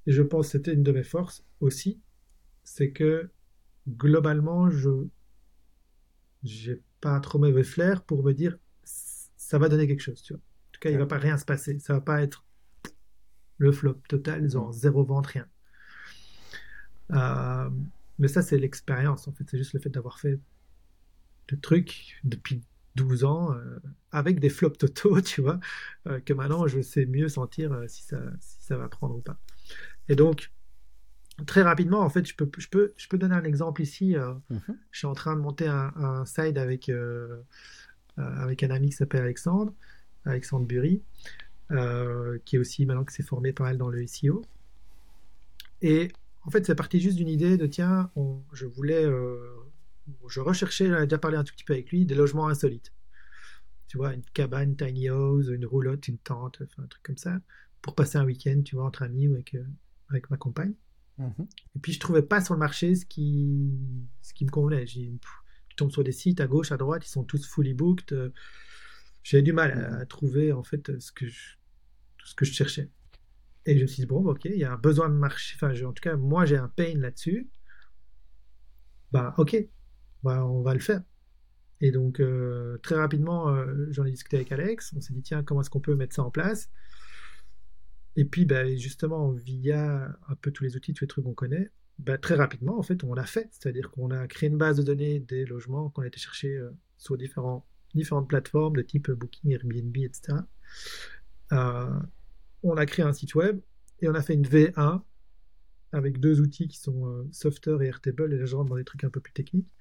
et je pense que c'était une de mes forces aussi. C'est que globalement, je j'ai pas trop mauvais flair pour me dire ça va donner quelque chose. Tu vois. En tout cas, il va pas rien se passer. Ça va pas être le flop total, genre zéro vente, rien. Euh, mais ça, c'est l'expérience en fait. C'est juste le fait d'avoir fait de trucs depuis 12 ans euh, avec des flops totaux, tu vois, euh, que maintenant je sais mieux sentir si, ça, si ça va prendre ou pas. Et donc, très rapidement, en fait, je peux, je peux, je peux donner un exemple ici. Mhm. Je suis en train de monter un, side avec, avec un ami qui s'appelle Alexandre, Alexandre Bury, qui est aussi maintenant que s'est formé pas mal dans le SEO. Et en fait, c'est parti juste d'une idée de tiens, je voulais je recherchais, j'en ai déjà parlé un tout petit peu avec lui, des logements insolites. Tu vois, une cabane, tiny house, une roulotte, une tente, un truc comme ça, pour passer un week-end, tu vois, entre amis ou avec, euh, avec ma compagne. Mhm. Et puis je trouvais pas sur le marché ce qui, ce qui me convenait. Tu tombes sur des sites à gauche, à droite, ils sont tous fully booked. Euh, J'avais du mal à, trouver en fait ce que je, ce que je cherchais. Et je me suis dit, bon, ok, il y a un besoin de marché. Enfin, en tout cas, moi, j'ai un pain là-dessus. Bah, ok, bah, on va le faire. Et donc, euh, très rapidement, euh, j'en ai discuté avec Alex. On s'est dit, tiens, comment est-ce qu'on peut mettre ça en place? Et puis, bah, justement, via un peu tous les outils, tous les trucs qu'on connaît, bah, très rapidement, en fait, on l'a fait. C'est-à-dire qu'on a créé une base de données des logements qu'on a été chercher euh, sur différents, différentes plateformes de type Booking, Airbnb, etc. on a créé un site web et on a fait une V1 avec deux outils qui sont Softer et Airtable. Et là, je rentre dans des trucs un peu plus techniques.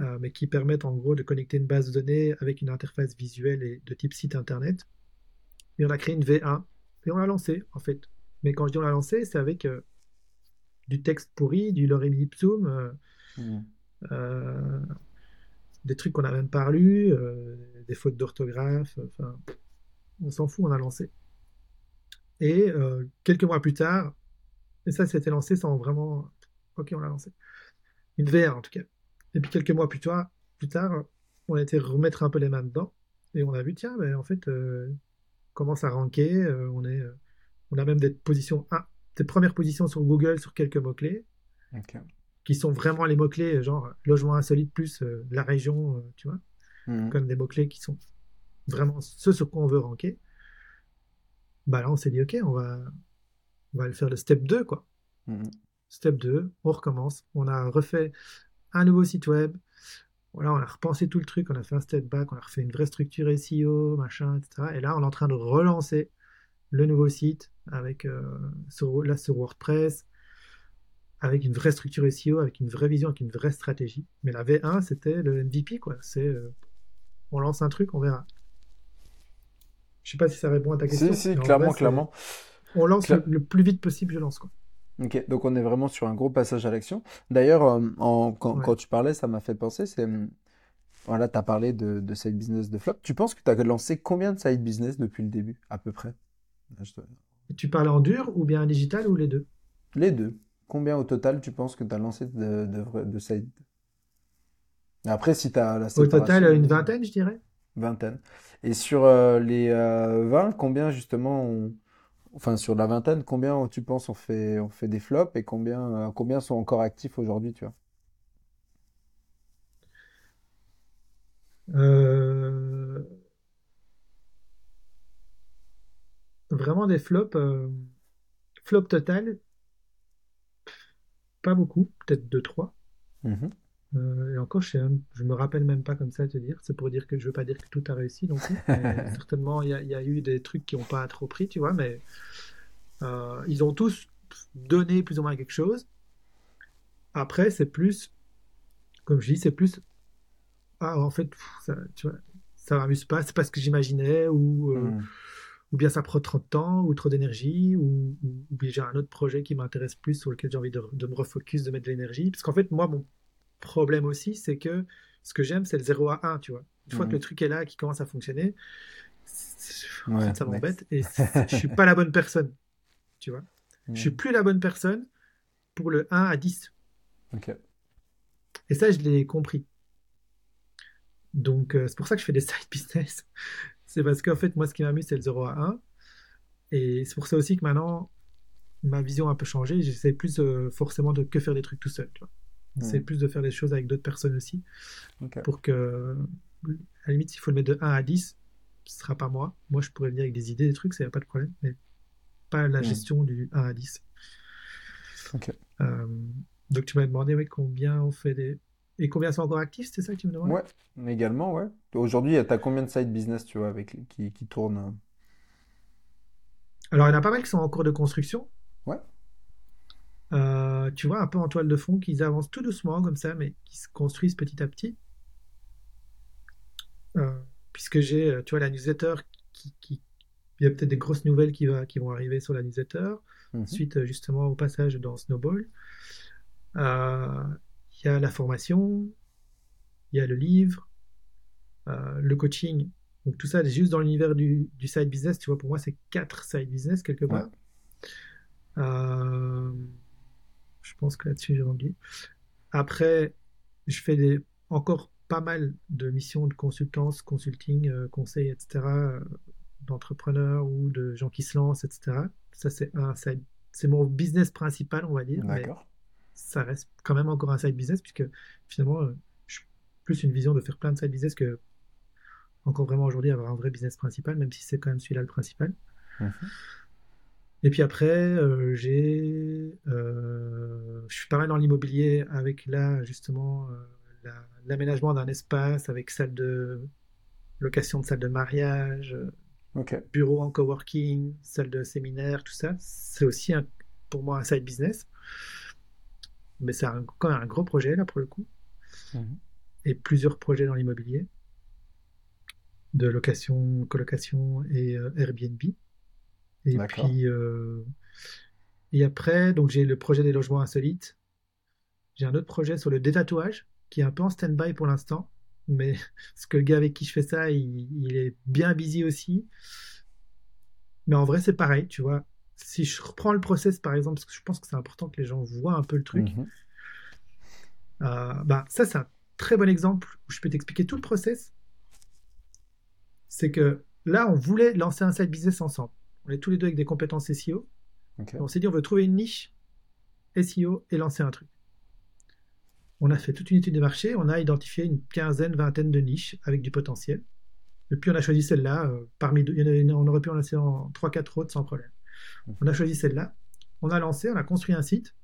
Euh, mais qui permettent en gros de connecter une base de données avec une interface visuelle et de type site internet. Et on a créé une V1 et on l'a lancé en fait. Mais quand je dis on l'a lancé, c'est avec euh, du texte pourri, du lorem ipsum, euh, mmh. des trucs qu'on n'a même pas lus, des fautes d'orthographe, enfin, on s'en fout, on a lancé. Et quelques mois plus tard, et ça c'était lancé sans vraiment. Ok, on l'a lancé. Une VR en tout cas. Et puis quelques mois plus tard, plus tard, on a été remettre un peu les mains dedans et on a vu, tiens, ben, en fait, euh, commence à ranker. Euh, on, est, euh, on a même des positions, ah, des premières positions sur Google sur quelques mots-clés. Qui sont vraiment les mots-clés, genre logement insolite plus la région, tu vois. Mhm. Comme des mots-clés qui sont vraiment ceux sur quoi on veut ranker. Bah là, on s'est dit, ok, on va, on va faire le step 2, quoi. Mhm. Step 2, on recommence. On a refait un nouveau site web. Voilà, on a repensé tout le truc, on a fait un step back, on a refait une vraie structure SEO, machin, etc. Et là, on est en train de relancer le nouveau site avec euh, sur, là sur WordPress, avec une vraie structure SEO, avec une vraie vision, avec une vraie stratégie. Mais la V1, c'était le MVP, quoi. C'est euh, on lance un truc, on verra. Je sais pas si ça répond à ta question. Si, si, clairement, clairement. On lance le, le, plus vite possible, je lance, quoi. Ok, donc on est vraiment sur un gros passage à l'action. D'ailleurs, euh, quand, tu parlais, ça m'a fait penser, c'est... Hum, voilà, tu as parlé de, de, side business de flop. Tu penses que tu as lancé combien de side business depuis le début, à peu près? Tu parles en dur ou bien en digital ou les deux? Les deux. Combien au total tu penses que tu as lancé de, de, de side? Après, si tu as la Au total, une vingtaine, je dirais. Vingtaine. Et sur euh, les 20, euh, combien justement on enfin sur la vingtaine, combien tu penses on fait, on fait des flops et combien, euh, combien sont encore actifs aujourd'hui, tu vois? Euh, Vraiment des flops, euh, flop total, pas beaucoup, peut-être 2-3. Euh, et encore, je, ne me rappelle même pas comme ça te dire. C'est pour dire que je veux pas dire que tout a réussi non plus. certainement, il y, a eu des trucs qui n'ont pas trop pris, tu vois, mais euh, ils ont tous donné plus ou moins quelque chose. Après, c'est plus, comme je dis, c'est plus, ah, en fait, ça, tu vois, ça m'amuse pas, c'est pas ce que j'imaginais, ou, euh, hmm. ou bien ça prend trop de temps, ou trop d'énergie, ou, ou, bien j'ai un autre projet qui m'intéresse plus, sur lequel j'ai envie de, de, me refocus, de mettre de l'énergie. Parce qu'en fait, moi, mon problème aussi, c'est que ce que j'aime, c'est le 0 à 1, tu vois. Une fois que le mhm. truc est là, qui commence à fonctionner, ça m'embête et je suis pas la bonne personne, tu vois. Je suis plus la bonne personne pour le 1 à 10. Et ça, je l'ai compris. Donc, euh, c'est pour ça que je fais des side business. c'est parce qu'en fait, moi, ce qui m'amuse, c'est le 0 à 1. Et c'est pour ça aussi que maintenant, ma vision a un peu changé. J'essaie plus euh, forcément de que faire des trucs tout seul. Tu vois. C'est plus de faire des choses avec d'autres personnes aussi. Pour que, à la limite, s'il faut le mettre de 1 à 10, ce sera pas moi. Moi, je pourrais venir avec des idées, des trucs, ça n'y a pas de problème. Mais pas la gestion du 1 à 10. Euh, donc, tu m'as demandé combien on fait des. Et combien sont encore actifs, c'est ça que tu me demandes? Ouais, mais également, ouais. Aujourd'hui, tu as combien de side business, tu vois, avec, qui, qui tournent? Alors, il y en a pas mal qui sont en cours de construction. Ouais. Euh, tu vois, un peu en toile de fond, qu'ils avancent tout doucement comme ça, mais qui se construisent petit à petit. Euh, puisque j'ai, euh, tu vois, la newsletter qui, il y a peut-être des grosses nouvelles qui, va, qui vont arriver sur la newsletter, mhm. suite justement au passage dans Snowball. Il y a la formation, il y a le livre, le coaching. Donc tout ça, juste dans l'univers du, side business, tu vois, pour moi, c'est quatre side business quelque part. Je pense que là-dessus, j'ai oublié. Après, je fais des, encore pas mal de missions de consultance, consulting, euh, conseil, etc., euh, d'entrepreneurs ou de gens qui se lancent, etc. Ça, c'est un c'est mon business principal, on va dire. Mais ça reste quand même encore un side business, puisque finalement, euh, je, plus une vision de faire plein de side business que encore vraiment aujourd'hui avoir un vrai business principal, même si c'est quand même celui-là le principal. Mhm. Et puis après, euh, j'ai, euh, je suis pas mal dans l'immobilier avec là justement euh, l'aménagement d'un espace avec salle de location de salle de mariage, bureau en coworking, salle de séminaire, tout ça. C'est aussi pour moi un side business, mais c'est quand même un gros projet là pour le coup, mhm. et plusieurs projets dans l'immobilier de location, colocation et Airbnb. Et puis, euh, et après, donc j'ai le projet des logements insolites. J'ai un autre projet sur le détatouage qui est un peu en stand-by pour l'instant. Mais ce que le gars avec qui je fais ça, il, est bien busy aussi. Mais en vrai, c'est pareil, tu vois. Si je reprends le process, par exemple, parce que je pense que c'est important que les gens voient un peu le truc. Mhm. Euh, bah, ça, c'est un très bon exemple où je peux t'expliquer tout le process. C'est que là, on voulait lancer un side business ensemble. On est tous les deux avec des compétences SEO. On s'est dit, on veut trouver une niche SEO et lancer un truc. On a fait toute une étude de marché, on a identifié une quinzaine, vingtaine de niches avec du potentiel. Et puis on a choisi celle-là, euh, parmi deux, on aurait pu en lancer en 3-4 autres sans problème. On a choisi celle-là, on a lancé, on a construit un site,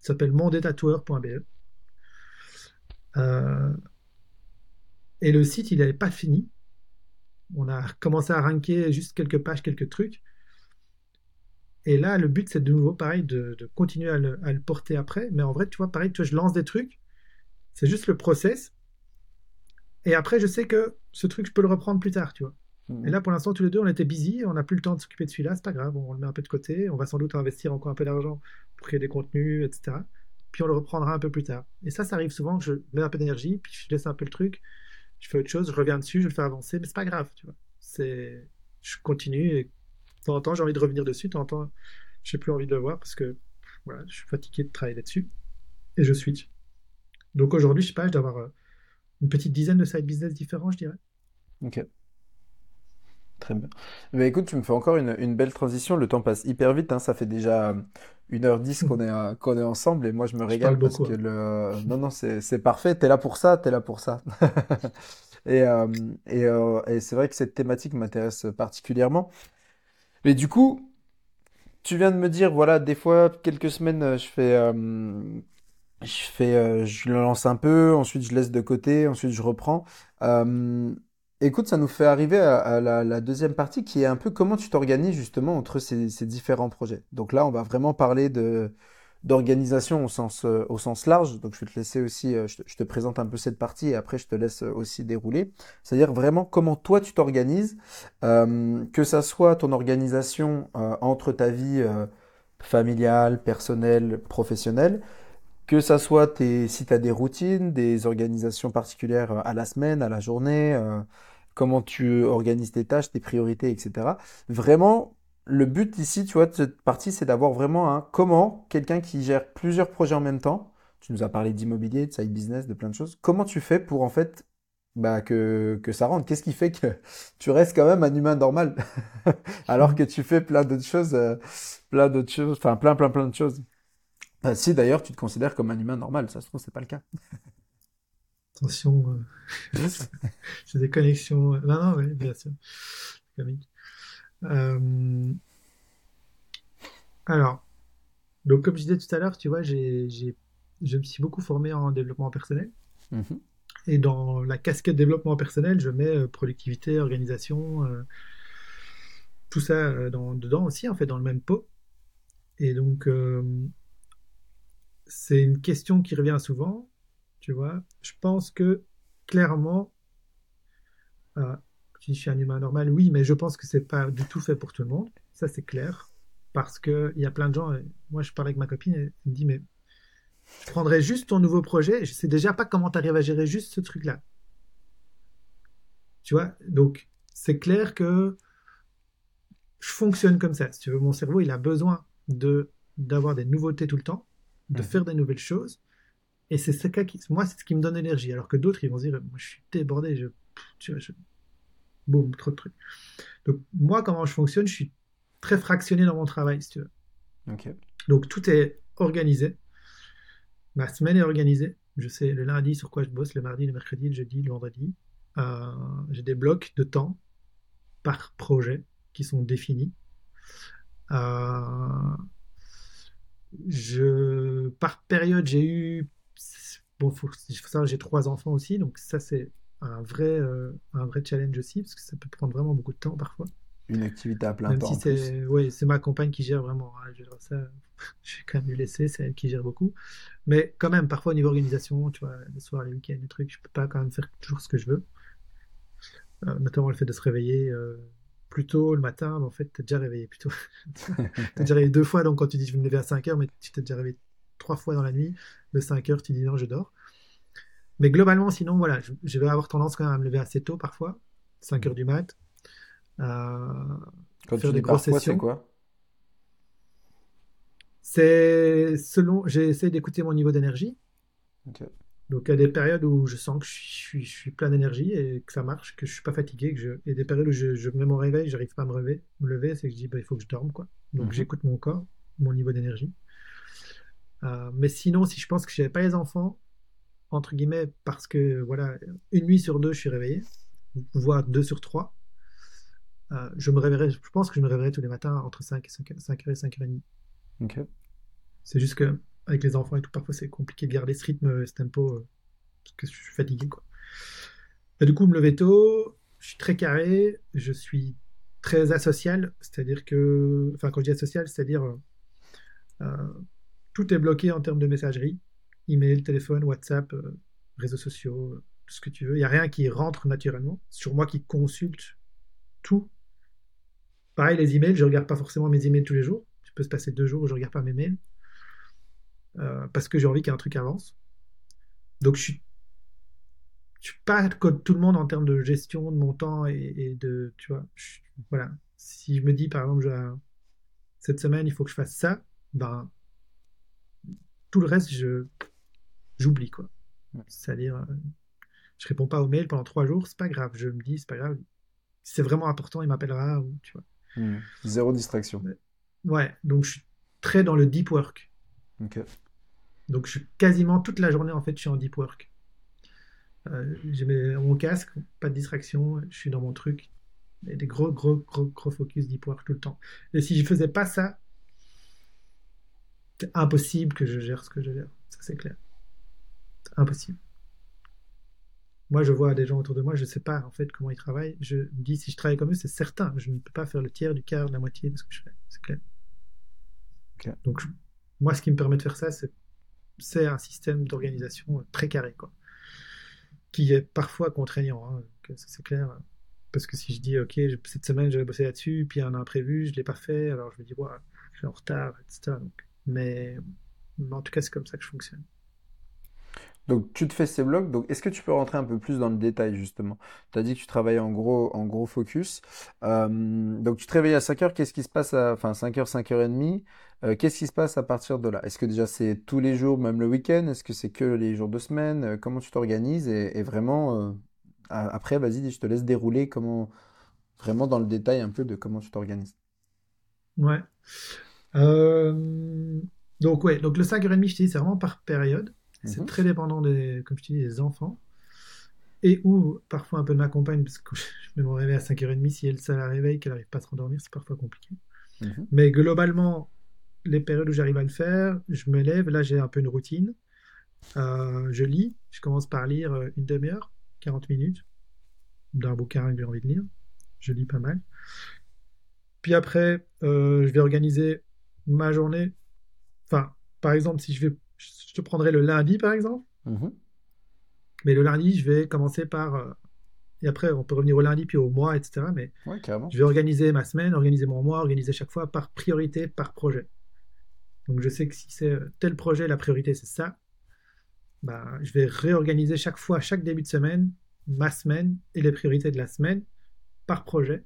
qui s'appelle mondetatoueur.be. Euh, et le site, il n'avait pas fini. On a commencé à ranker juste quelques pages, quelques trucs. Et là, le but, c'est de nouveau, pareil, de, continuer à le, porter après. Mais en vrai, tu vois, pareil, tu vois, je lance des trucs. C'est juste le process. Et après, je sais que ce truc, je peux le reprendre plus tard, tu vois. Mhm. Et là, pour l'instant, tous les deux, on était busy. On n'a plus le temps de s'occuper de celui-là. C'est pas grave. On le met un peu de côté. On va sans doute investir encore un peu d'argent pour créer des contenus, etc. Puis on le reprendra un peu plus tard. Et ça, ça arrive souvent que je mets un peu d'énergie, puis je laisse un peu le truc. Je fais autre chose, je reviens dessus, je le fais avancer. Mais c'est pas grave, tu vois. C'est, je continue et de temps en temps, j'ai envie de revenir dessus. De temps en temps, j'ai plus envie de le voir parce que voilà, je suis fatigué de travailler là-dessus. Et je switch. Donc aujourd'hui, je sais pas, je dois avoir euh, une petite dizaine de side business différents, je dirais. Ok. Très bien. Mais écoute, tu me fais encore une, belle transition. Le temps passe hyper vite. Hein. Ça fait déjà 1h10 qu'on est, qu'on est ensemble et moi je me régale parce que hein. le. Non, non, c'est parfait. T'es là pour ça, t'es là pour ça. et, euh, et, euh, et c'est vrai que cette thématique m'intéresse particulièrement. Mais du coup, tu viens de me dire, voilà, des fois, quelques semaines, euh, je fais, euh, je fais, euh, je le lance un peu, ensuite je laisse de côté, ensuite je reprends. écoute, ça nous fait arriver à, la, deuxième partie qui est un peu comment tu t'organises justement entre ces différents projets. Donc là, on va vraiment parler de, d'organisation au sens, euh, au sens large. Donc je vais te laisser aussi, euh, je, te, présente un peu cette partie et après je te laisse euh, aussi dérouler. C'est-à-dire vraiment comment toi tu t'organises, que ça soit ton organisation entre ta vie familiale, personnelle, professionnelle, que ça soit tes, si tu as des routines, des organisations particulières à la semaine, à la journée, comment tu organises tes tâches, tes priorités, etc. Vraiment le but ici, tu vois, de cette partie, c'est d'avoir vraiment un comment quelqu'un qui gère plusieurs projets en même temps, tu nous as parlé d'immobilier, de side business, de plein de choses, comment tu fais pour en fait bah, que, ça rentre? Qu'est-ce qui fait que tu restes quand même un humain normal? Alors que tu fais plein d'autres choses, euh, plein d'autres choses, enfin plein, plein, plein de choses. Bah, Si d'ailleurs tu te considères comme un humain normal, ça se trouve, c'est pas le cas. Attention, euh, j'ai des connexions. Non, non, oui, bien sûr. Euh, alors, donc comme je disais tout à l'heure, tu vois, j'ai, je me suis beaucoup formé en développement personnel. Mhm. Et dans la casquette développement personnel, je mets euh, productivité, organisation, euh, tout ça dans, dedans aussi, en fait, dans le même pot. Et donc, c'est une question qui revient souvent, tu vois. Je pense que clairement, je suis un humain normal, oui, mais je pense que c'est pas du tout fait pour tout le monde. Ça, c'est clair. Parce qu'il y a plein de gens. Moi, je parle avec ma copine et elle me dit Mais je prendrais juste ton nouveau projet. Je sais déjà pas comment tu arrives à gérer juste ce truc-là. Tu vois? Donc, c'est clair que je fonctionne comme ça. Si tu veux, mon cerveau, il a besoin de d'avoir des nouveautés tout le temps, de faire des nouvelles choses. Et c'est ce qui, moi, c'est ce qui me donne l'énergie. Alors que d'autres, ils vont se dire, moi, je suis débordé, je, tu vois, je, boum, trop de trucs. Donc, moi, comment je fonctionne, je suis très fractionné dans mon travail, si tu veux. Donc, tout est organisé. Ma semaine est organisée. Je sais le lundi sur quoi je bosse, le mardi, le mercredi, le jeudi, le vendredi. Euh, j'ai des blocs de temps par projet qui sont définis. Euh, je, par période, j'ai eu. Bon, faut, faut savoir, j'ai trois enfants aussi, donc ça, c'est un vrai, euh, un vrai challenge aussi, parce que ça peut prendre vraiment beaucoup de temps parfois. Une activité à plein Même temps. si c'est ouais, ma compagne qui gère vraiment. hein, je, ça, je vais quand même lui laisser, c'est elle qui gère beaucoup. Mais quand même, parfois au niveau organisation, tu vois, les soirs, les week-ends, les trucs, je peux pas quand même faire toujours ce que je veux. Euh, notamment le fait de se réveiller euh, plus tôt le matin, mais en fait, tu es déjà réveillé plus tôt. t'es déjà réveillé deux fois, donc quand tu dis je vais me lever à 5 heures, mais tu t'es déjà réveillé trois fois dans la nuit. De 5 heures, tu dis non, je dors. Mais globalement, sinon, voilà, je, je vais avoir tendance quand même à me lever assez tôt parfois, 5 heures du mat. Euh, Quand faire tu des grosses sessions. c'est quoi? C'est selon, j'essaie d'écouter mon niveau d'énergie. Donc, il y a des périodes où je sens que je suis, je suis plein d'énergie et que ça marche, que je suis pas fatigué, que je, et des périodes où je, je mets mon réveil, j'arrive pas à me lever, me lever, c'est que je dis, bah, il faut que je dorme, quoi. Donc, Mhm. j'écoute mon corps, mon niveau d'énergie. Euh, mais sinon, si je pense que j'avais pas les enfants, entre guillemets, parce que, voilà, une nuit sur deux, je suis réveillé, voire deux sur trois, euh, je me réveillerai, je pense que je me réveillerai tous les matins entre 5 et 5, 5 heures et 5 heures et demie. Ok. C'est juste que avec les enfants et tout, parfois c'est compliqué de garder ce rythme, ce tempo, euh, parce que je suis fatigué, quoi. Et du coup, me lever tôt, je suis très carré, je suis très asocial, c'est-à-dire que, enfin, quand je dis asocial, c'est-à-dire euh, euh, tout est bloqué en termes de messagerie, email, téléphone, WhatsApp, euh, réseaux sociaux, euh, tout ce que tu veux. Il n'y a rien qui rentre naturellement. Sur moi qui consulte tout. Pareil, les emails, je regarde pas forcément mes emails tous les jours. Je peux se passer deux jours où je regarde pas mes mails. Euh, parce que j'ai envie qu'un truc avance. Donc je suis, je suis pas comme tout le monde en termes de gestion de mon temps et, de, tu vois, voilà. Si je me dis par exemple, cette semaine il faut que je fasse ça, ben tout le reste je j'oublie quoi. Ouais. C'est-à-dire, euh, je réponds pas aux mails pendant trois jours, c'est pas grave. Je me dis c'est pas grave. Si c'est vraiment important, il m'appellera ou tu vois. Zéro distraction. Ouais, donc je suis très dans le deep work. Donc je suis quasiment toute la journée en fait, je suis en deep work. Euh, j'ai mon casque, pas de distraction, je suis dans mon truc. Et des gros, gros, gros, gros focus deep work tout le temps. Et si je faisais pas ça, c'est impossible que je gère ce que je gère. Ça c'est clair. Impossible. Moi, je vois des gens autour de moi, je sais pas en fait comment ils travaillent. Je me dis si je travaille comme eux, c'est certain. Je ne peux pas faire le tiers, du quart, de la moitié de ce que je fais. C'est clair. Donc je- moi, ce qui me permet de faire ça, c'est un système d'organisation très carré, quoi. Qui est parfois contraignant, hein, c'est clair. Parce que si je dis, OK, je- cette semaine, j'avais bossé là-dessus, puis il y a un imprévu, je ne l'ai pas fait, alors je me dis, ouais, je suis en retard, etc. Donc, mais, mais en tout cas, c'est comme ça que je fonctionne. Donc tu te fais ces blocs. Donc est-ce que tu peux rentrer un peu plus dans le détail justement? Tu as dit que tu travaillais en gros, en gros focus. Euh, donc tu te réveilles à 5 heures, qu'est-ce qui se passe à, enfin 5 heures, 5 heures et demie, euh, qu'est-ce qui se passe à partir de là? Est-ce que déjà c'est tous les jours, même le week-end? Est-ce que c'est que les jours de semaine? Euh, Comment tu t'organises? Et, vraiment, euh, après, vas-y, je te laisse dérouler comment, vraiment dans le détail un peu de comment tu t'organises. Ouais. Donc, ouais, donc le 5h30, je te dis, c'est vraiment par période. C'est Mhm. très dépendant des, comme je te dis, des enfants. Et ou parfois un peu de ma compagne, parce que je mets mon réveil à 5h30, si elle, ça la réveille, qu'elle n'arrive pas à se rendormir, c'est parfois compliqué. Mhm. Mais globalement, les périodes où j'arrive à le faire, je me lève, là j'ai un peu une routine. Euh, je lis, je commence par lire euh, une demi-heure, 40 minutes, d'un bouquin que j'ai envie de lire. Je lis pas mal. Puis après, euh, je vais organiser ma journée. Enfin, par exemple, si je vais, je te prendrai le lundi par exemple. Mhm. Mais le lundi, je vais commencer par. euh, et après, on peut revenir au lundi, puis au mois, etc. Mais Ouais, je vais organiser ma semaine, organiser mon mois, organiser chaque fois par priorité, par projet. Donc je sais que si c'est euh, tel projet, la priorité c'est ça, bah, je vais réorganiser chaque fois, chaque début de semaine, ma semaine et les priorités de la semaine par projet.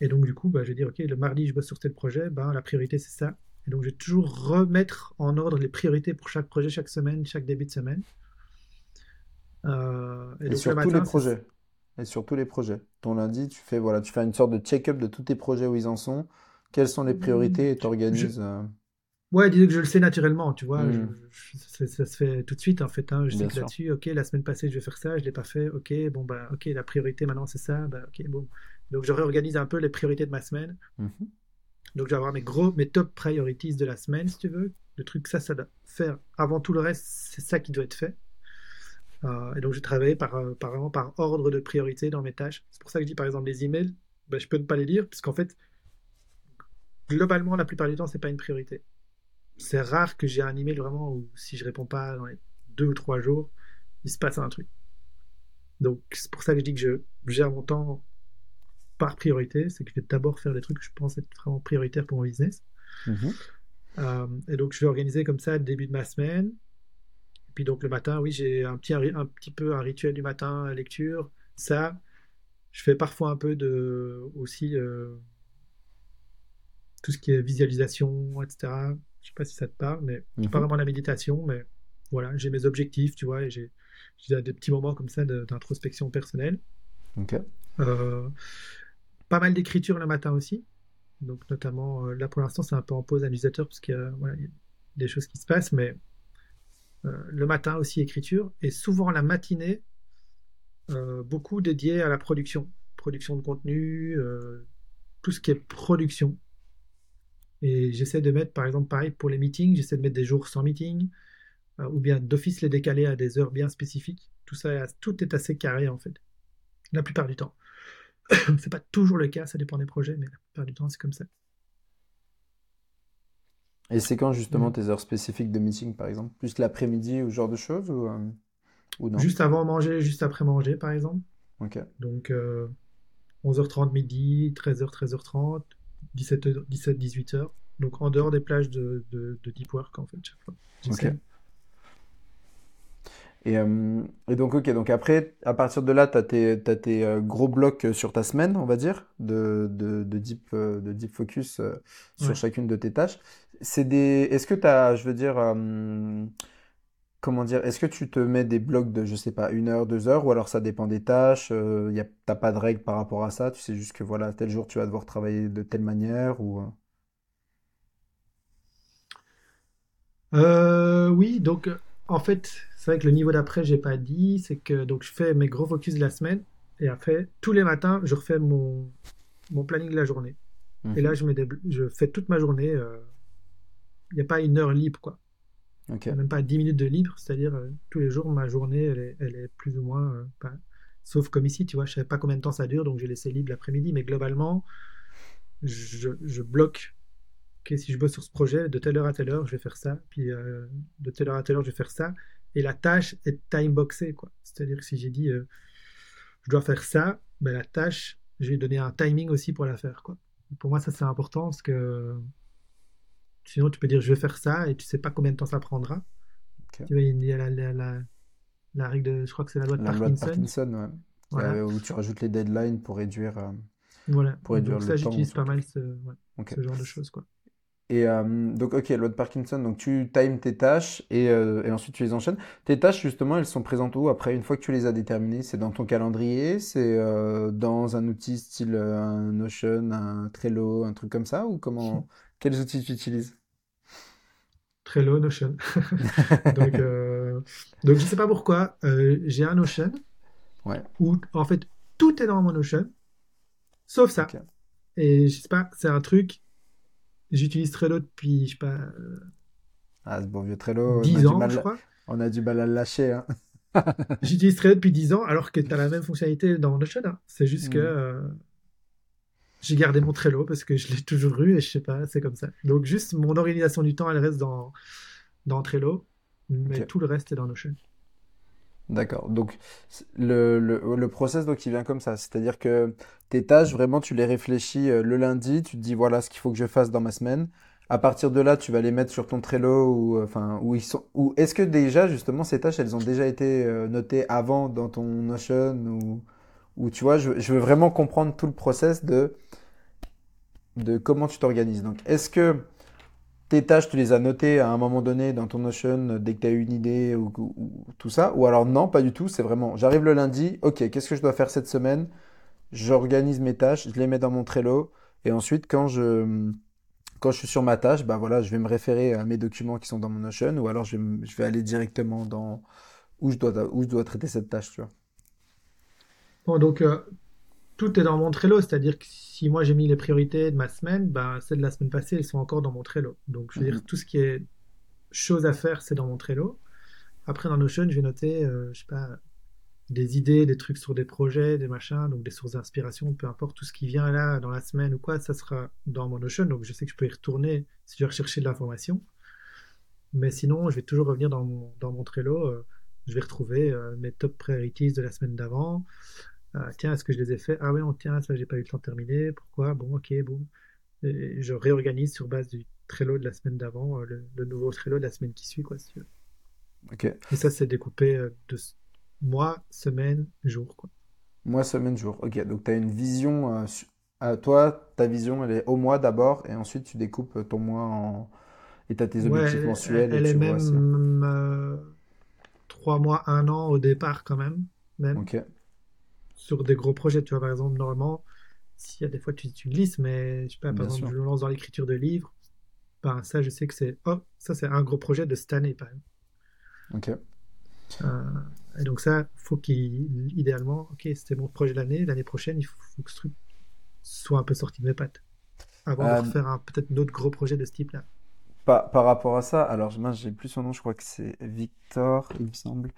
Et donc du coup, bah, je vais dire, ok, le mardi je bosse sur tel projet, bah, la priorité c'est ça. Et donc je vais toujours remettre en ordre les priorités pour chaque projet, chaque semaine, chaque début de semaine. Euh, Et donc sur le tous les projets. Et sur tous les projets. Ton lundi, tu fais, voilà, tu fais une sorte de check-up de tous tes projets où ils en sont. Quelles sont les priorités et tu organises. euh, Ouais, disons que je le sais naturellement, tu vois. Hmm. je- je- ça, ça se fait tout de suite, en fait. hein. Je sais que là-dessus, ok, la semaine passée, je vais faire ça, je l'ai pas fait. Ok, bon, bah, ok, la priorité maintenant, c'est ça. Bah, ok, bon. Donc, je réorganise un peu les priorités de ma semaine. Mhm. Donc, je vais avoir mes gros, mes top priorities de la semaine, si tu veux. Le truc, ça, ça doit faire avant tout le reste, c'est ça qui doit être fait. Euh, et donc, je travaille par, euh, par, vraiment par ordre de priorité dans mes tâches. C'est pour ça que je dis, par exemple, les emails, ben, je peux ne pas les lire, puisqu'en fait, globalement, la plupart du temps, c'est pas une priorité. C'est rare que j'ai un email vraiment où si je réponds pas dans les deux ou trois jours, il se passe un truc. Donc, c'est pour ça que je dis que je gère mon temps par priorité. C'est que je vais d'abord faire des trucs que je pense être vraiment prioritaires pour mon business. Mhm. Euh, et donc, je vais organiser comme ça le début de ma semaine. Et puis, donc, le matin, oui, j'ai un petit, un petit peu un rituel du matin, lecture. Ça, je fais parfois un peu de aussi euh, tout ce qui est visualisation, etc. Je sais pas si ça te parle, mais c'est pas Mhm. vraiment la méditation, mais voilà, j'ai mes objectifs, tu vois, et j'ai des petits moments comme ça d'introspection personnelle. Ok. Euh, pas mal d'écriture le matin aussi. Donc, notamment, euh, là pour l'instant, c'est un peu en pause à parce qu'il y a, voilà, il y a des choses qui se passent, mais euh, le matin aussi écriture. Et souvent la matinée, euh, beaucoup dédié à la production. Production de contenu, euh, tout ce qui est production. Et j'essaie de mettre, par exemple, pareil pour les meetings, j'essaie de mettre des jours sans meeting, euh, ou bien d'office les décaler à des heures bien spécifiques. Tout ça, tout est assez carré en fait, la plupart du temps. c'est pas toujours le cas, ça dépend des projets, mais la plupart du temps c'est comme ça. Et c'est quand justement Mm. tes heures spécifiques de meeting, par exemple? Plus l'après-midi ou ce genre de choses ou, euh, ou non? Juste avant manger, juste après manger, par exemple. Ok. Donc euh, 11h30 midi, 13h, 13h30, 17h, 17, 18h. Donc en dehors des plages de, de, de deep work en fait, chaque fois. Ok. Et, euh, et donc, ok, donc après, à partir de là, tu as tes, t'as tes euh, gros blocs euh, sur ta semaine, on va dire, de, de, de deep, euh, de deep focus sur Ouais. chacune de tes tâches. C'est des, est-ce que tu as, je veux dire, comment dire, est-ce que tu te mets des blocs de, je sais pas, une heure, deux heures, ou alors ça dépend des tâches, a, t'as pas de règle par rapport à ça, tu sais juste que voilà, tel jour tu vas devoir travailler de telle manière, ou... oui, donc en fait, c'est vrai que le niveau d'après, j'ai pas dit, c'est que donc je fais mes gros focus de la semaine et après tous les matins, je refais mon mon planning de la journée. Et là, Mhm. je mets des bl- je fais toute ma journée. euh, Il n'y a pas une heure libre, quoi. Ok. Il n'y a même pas 10 minutes de libre, c'est-à-dire euh, tous les jours, ma journée, elle est, elle est plus ou moins. euh, pas- Sauf comme ici, tu vois, je ne savais pas combien de temps ça dure, donc j'ai laissé libre l'après-midi, mais globalement, je, je bloque. Ok, si je bosse sur ce projet, de telle heure à telle heure, je vais faire ça, puis euh, de telle heure à telle heure, je vais faire ça, et la tâche est time-boxée, quoi. C'est-à-dire que si j'ai dit, euh, je dois faire ça, ben la tâche, je vais donner un timing aussi pour la faire, quoi. Pour moi, ça c'est important parce que sinon tu peux dire je vais faire ça et tu sais pas combien de temps ça prendra. Ok. Tu vois, il y a la, la, la- la règle de, je crois que c'est la loi de La loi de Parkinson. Parkinson, ouais. Voilà. Où tu rajoutes les deadlines pour réduire. euh, Voilà. Pour réduire Donc le ça, j'utilise pas mal ce, ouais, ce genre de choses, quoi. Et euh, donc, ok, loi de Parkinson, donc tu times tes tâches et, euh, et ensuite tu les enchaînes. Tes tâches, justement, elles sont présentes où après, une fois que tu les as déterminées? C'est dans ton calendrier, c'est euh, dans un outil style un Notion, un Trello, un truc comme ça, ou comment, quels outils tu utilises? Trello, Notion. Donc, donc je sais pas pourquoi, j'ai un Notion Ouais, où en fait tout est dans mon Notion, sauf ça. Et je sais pas, c'est un truc, j'utilise Trello depuis, je sais pas, euh, Ah, ce bon vieux Trello, on a 10 du ans, mal, je crois. on a du mal à le lâcher, hein. J'utilise Trello depuis 10 ans, alors que tu as la même fonctionnalité dans Notion. hein. C'est juste que Mhm. euh, j'ai gardé mon Trello parce que je l'ai toujours eu et je sais pas, c'est comme ça. Donc juste mon organisation du temps, elle reste dans, dans Trello, mais tout le reste est dans Notion. D'accord. Donc, le, le process, donc, il vient comme ça. C'est-à-dire que tes tâches, vraiment, tu les réfléchis euh, le lundi, tu te dis, voilà ce qu'il faut que je fasse dans ma semaine. À partir de là, tu vas les mettre sur ton Trello ou, euh, enfin, où ils sont, ou est-ce que déjà, justement, ces tâches, elles ont déjà été euh, notées avant dans ton Notion ou, ou tu vois, je, je veux vraiment comprendre tout le process de, de comment tu t'organises. Donc, est-ce que tes tâches, tu les as notées à un moment donné dans ton Notion euh, dès que tu as eu une idée ou, ou- ou tout ça? Ou alors non, pas du tout, c'est vraiment, j'arrive le lundi, ok, qu'est-ce que je dois faire cette semaine? J'organise mes tâches, je les mets dans mon Trello et ensuite quand je, quand je suis sur ma tâche, bah voilà, je vais me référer à mes documents qui sont dans mon Notion ou alors je vais, aller directement dans où je dois, où je dois traiter cette tâche, tu vois. Donc, euh, tout est dans mon Trello, c'est-à-dire que si moi j'ai mis les priorités de ma semaine, bah, celles de la semaine passée, elles sont encore dans mon Trello. Donc, je veux dire, Mhm. tout ce qui est chose à faire, c'est dans mon Trello. Après, dans Notion, je vais noter, euh, je sais pas, des idées, des trucs sur des projets, des machins, donc des sources d'inspiration, peu importe, tout ce qui vient là dans la semaine ou quoi, ça sera dans mon Notion. Donc, je sais que je peux y retourner si je veux rechercher de l'information. Mais sinon, je vais toujours revenir dans mon, dans mon Trello. euh, je vais retrouver euh, mes top priorities de la semaine d'avant. Ah, tiens, est-ce que je les ai fait? Ah ouais, on tient, ça, j'ai pas eu le temps de terminer. Pourquoi? Bon, ok. Et je réorganise sur base du Trello de la semaine d'avant, euh, le, le nouveau Trello de la semaine qui suit, quoi, si tu veux. Ok. Et ça, c'est découpé euh, de mois, semaine, jour, quoi. Mois, semaine, jour. Ok. Donc tu as une vision. euh, su- euh, toi, ta vision, elle est au mois d'abord et ensuite tu découpes ton mois en. Et tu as tes Ouais, objectifs elle, mensuels et elle est tu vois ça. même euh, trois mois, un an au départ, quand même. Même Ok. Sur des gros projets, tu vois, par exemple, normalement, s'il y a des fois tu, tu glisses, mais je sais pas, par Bien exemple, sûr. je me lance dans l'écriture de livres, ben ça, je sais que c'est, oh, ça, c'est un gros projet de cette année, par exemple. Ok. Euh, et donc ça, faut qu'il, idéalement, ok, c'était mon projet de l'année, l'année prochaine, il faut, faut que ce truc soit un peu sorti de mes pattes, avant de Euh, refaire un, peut-être d'autres gros projets de ce type-là. Par, par rapport à ça, alors mince, j'ai plus son nom, je crois que c'est Victor, il me semble.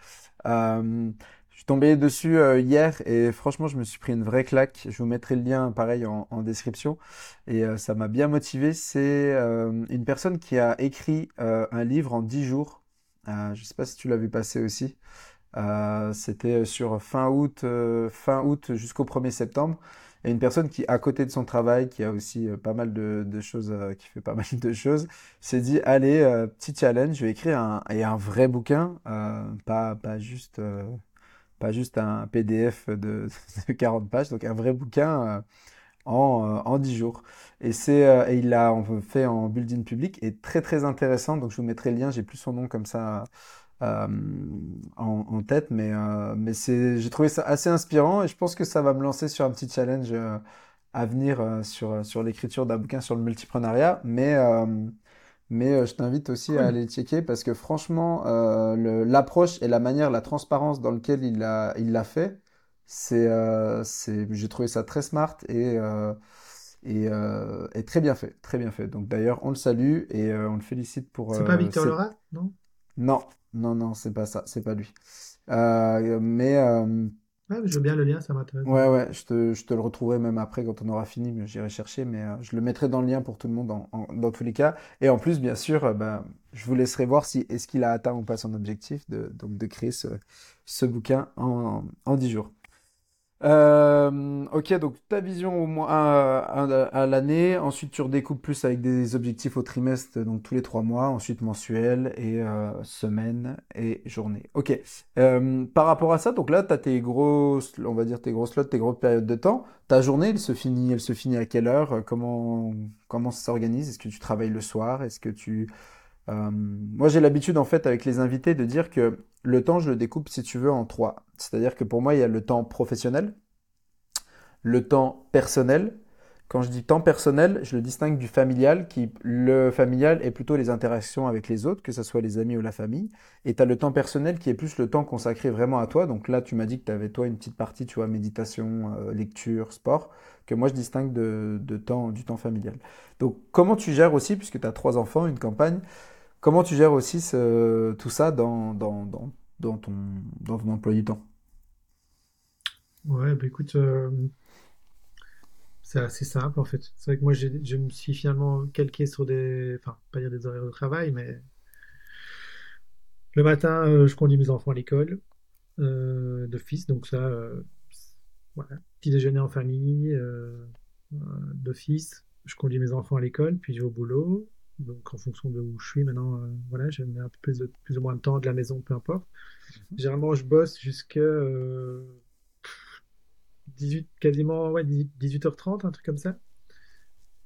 Euh, je suis tombé dessus euh, hier et franchement, je me suis pris une vraie claque. Je vous mettrai le lien pareil en, en description et euh, ça m'a bien motivé. C'est euh, une personne qui a écrit euh, un livre en 10 jours. Euh, je sais pas si tu l'as vu passer aussi. Euh, c'était sur fin août, fin août jusqu'au 1er septembre. Et une personne qui, à côté de son travail, qui a aussi pas mal de, de choses, qui fait pas mal de choses, s'est dit, allez, petit challenge, je vais écrire un, et un vrai bouquin, pas, pas juste, pas juste un PDF de, de 40 pages, donc un vrai bouquin euh, en, euh, en 10 jours. Et c'est, euh, il l'a fait en building public et très très intéressant. Donc je vous mettrai le lien, j'ai plus son nom comme ça euh, en, en tête, mais, euh, mais c'est, j'ai trouvé ça assez inspirant et je pense que ça va me lancer sur un petit challenge à venir sur, sur l'écriture d'un bouquin sur le multipreneuriat. Mais, mais euh, je t'invite aussi à aller le checker parce que franchement, euh, l'approche et la manière, la transparence dans laquelle il l'a, il l'a fait, c'est, euh, c'est, j'ai trouvé ça très smart et, euh, et, euh, et très bien fait, très bien fait. Donc d'ailleurs, on le salue et euh, on le félicite pour C'est pas Victor Laura, non? Non, non, non, c'est pas ça, c'est pas lui. Euh, mais euh, Ouais, je bien le lien, ça m'intéresse. ouais, ouais, je te, je te le retrouverai même après quand on aura fini, mais j'irai chercher, mais euh, je le mettrai dans le lien pour tout le monde en- en- dans tous les cas. Et en plus, bien sûr, euh, ben, je vous laisserai voir si est-ce qu'il a atteint ou pas son objectif de, donc de créer ce, ce bouquin en, en 10 jours. Euh, ok, donc ta vision au moins à, à- à l'année, ensuite tu redécoupes plus avec des objectifs au trimestre, donc tous les trois mois, ensuite mensuel et euh, semaine et journée. Ok, Euh, par rapport à ça, donc là tu as tes grosses, on va dire tes grosses slots, tes grosses périodes de temps. Ta journée, elle se finit, elle se finit à quelle heure? Comment, comment ça s'organise? Est-ce que tu travailles le soir? Est-ce que tu euh, moi, j'ai l'habitude, en fait, avec les invités, de dire que le temps, je le découpe, si tu veux, en trois. C'est-à-dire que pour moi, il y a le temps professionnel, le temps personnel. Quand je dis temps personnel, je le distingue du familial, qui, le familial est plutôt les interactions avec les autres, que ce soit les amis ou la famille. Et tu as le temps personnel qui est plus le temps consacré vraiment à toi. Donc là, tu m'as dit que tu avais, toi, une petite partie, tu vois, méditation, euh, lecture, sport, que moi, je distingue de, temps, du temps familial. Donc, comment tu gères aussi, puisque tu as trois enfants, une campagne, Comment tu gères aussi tout ça dans, ton, dans ton emploi du temps? Ouais, bah écoute, euh, c'est assez simple en fait. C'est vrai que moi, je me suis finalement calqué sur des, enfin, pas dire des horaires de travail, mais le matin, euh, je conduis mes enfants à l'école euh, d'office, donc ça, voilà, petit déjeuner en famille, d'office. Je conduis mes enfants à l'école, puis je vais au boulot. Donc en fonction de où je suis maintenant, euh, voilà, j'ai un peu plus, de, plus ou moins de temps de la maison, peu importe. Généralement, je bosse jusqu'à euh, 18, quasiment, ouais, 18, h 30 un truc comme ça.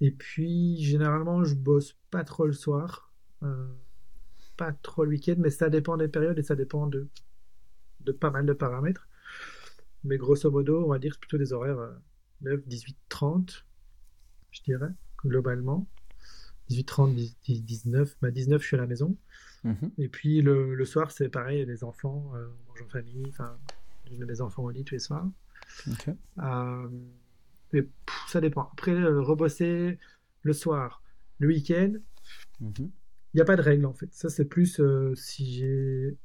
Et puis, généralement, je bosse pas trop le soir, euh, pas trop le week-end, mais ça dépend des périodes et ça dépend de, de pas mal de paramètres. Mais grosso modo, on va dire plutôt des horaires euh, 9, 18, 30, je dirais, globalement. 18h30, 19. Bah, 19, je suis à la maison. Mhm. Et puis le, le soir, c'est pareil, les enfants, euh, on mange en famille. Enfin, je mets mes enfants au lit tous les soirs. Ok. Euh, et pff, ça dépend. Après, euh, rebosser le soir, le week-end, Mhm. il n'y a pas de règle en fait. Ça, c'est plus euh, si j'ai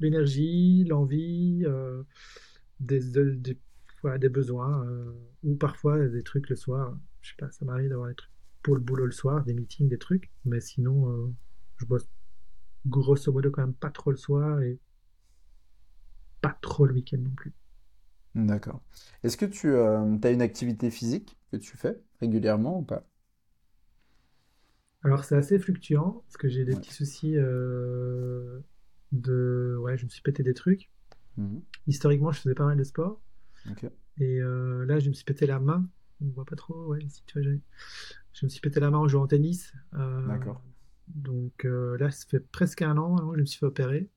l'énergie, l'envie, euh, des, de- des, voilà, des besoins, ou parfois des trucs le soir. Je sais pas, ça m'arrive d'avoir des trucs pour le boulot le soir, des meetings, des trucs. Mais sinon, euh, je bosse grosso modo quand même pas trop le soir et pas trop le week-end non plus. D'accord. Est-ce que tu as une activité physique que tu fais régulièrement ou pas? Alors c'est assez fluctuant parce que j'ai des Ouais. petits soucis euh, de... Ouais, je me suis pété des trucs. Mhm. Historiquement, je faisais pas mal de sport. Et euh, là, je me suis pété la main. On voit pas trop, ouais, si tu vois, je me suis pété la main en jouant au tennis. Euh, D'accord. donc euh, là, ça fait presque un an, hein, je me suis fait opérer,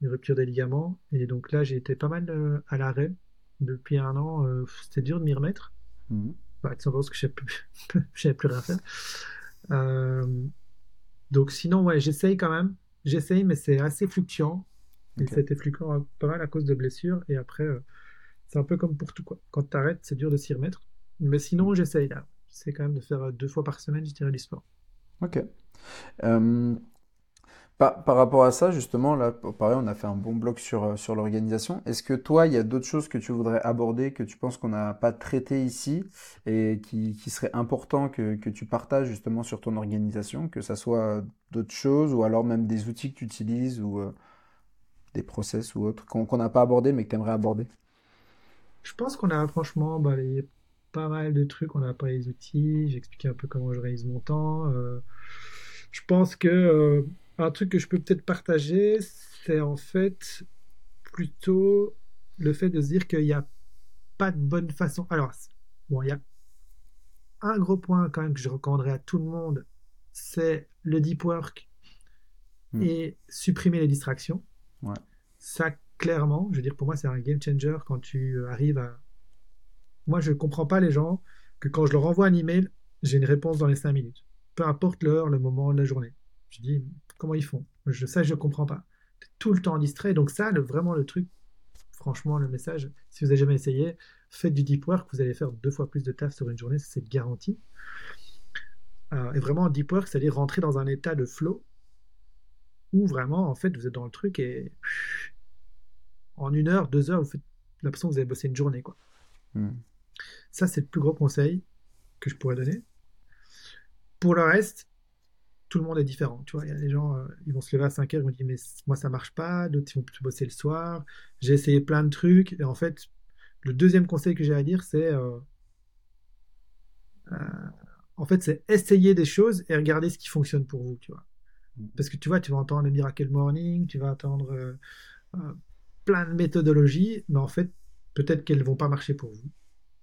une rupture des ligaments. Et donc là, j'ai été pas mal euh, à l'arrêt depuis un an. c'était dur de m'y remettre. Mhm. Bah, tout simplement parce que je savais plus, plus rien faire. Euh, donc sinon, ouais, j'essaye quand même. J'essaye, mais c'est assez fluctuant. Et été fluctuant pas mal à cause de blessures. Et après, euh, c'est un peu comme pour tout, quoi. Quand tu arrêtes, c'est dur de s'y remettre. Mais sinon, j'essaye là. J'essaie quand même de faire euh, deux fois par semaine, je dirais, du sport. Ok. Euh, par, par rapport à ça, justement, là, pareil, on a fait un bon bloc sur, euh, sur l'organisation. Est-ce que toi, il y a d'autres choses que tu voudrais aborder, que tu penses qu'on n'a pas traité ici et qui, qui serait important que, que tu partages justement sur ton organisation, que ça soit d'autres choses ou alors même des outils que tu utilises ou euh, des process ou autres qu'on n'a pas abordé mais que tu aimerais aborder? Je pense qu'on a franchement balayé pas mal de trucs. On a pas les outils. J'ai expliqué un peu comment je réalise mon temps. Euh, je pense que euh, un truc que je peux peut-être partager, c'est en fait plutôt le fait de se dire qu'il n'y a pas de bonne façon. Alors, bon, il y a un gros point quand même que je recommanderais à tout le monde, c'est le deep work Hmm. et supprimer les distractions. Ouais. Ça, clairement, je veux dire, pour moi, c'est un game changer quand tu euh, arrives à... Moi, je ne comprends pas les gens que quand je leur envoie un email, j'ai une réponse dans les 5 minutes. Peu importe l'heure, le moment la journée. Je dis, comment ils font? Je, ça, je ne comprends pas. Tout le temps distrait. Donc ça, vraiment, le truc, franchement, le message, si vous n'avez jamais essayé, faites du deep work, vous allez faire deux fois plus de taf sur une journée, c'est garanti. Euh, et vraiment, deep work, c'est-à-dire rentrer dans un état de flow où vraiment, en fait, vous êtes dans le truc et en une heure, deux heures, vous faites l'impression que vous avez bossé une journée, quoi. Hmm. Ça, c'est le plus gros conseil que je pourrais donner. Pour le reste, tout le monde est différent. Tu vois, il y a des gens, euh, ils vont se lever à 5 heures, ils vont dire, mais moi, ça marche pas. D'autres, ils vont plutôt bosser le soir. J'ai essayé plein de trucs. Et en fait, le deuxième conseil que j'ai à dire, c'est, euh, euh, en fait, c'est essayer des choses et regarder ce qui fonctionne pour vous, tu vois. Parce que tu vois, tu vas entendre le Miracle Morning, tu vas entendre euh, euh, plein de méthodologies, mais en fait, peut-être qu'elles vont pas marcher pour vous.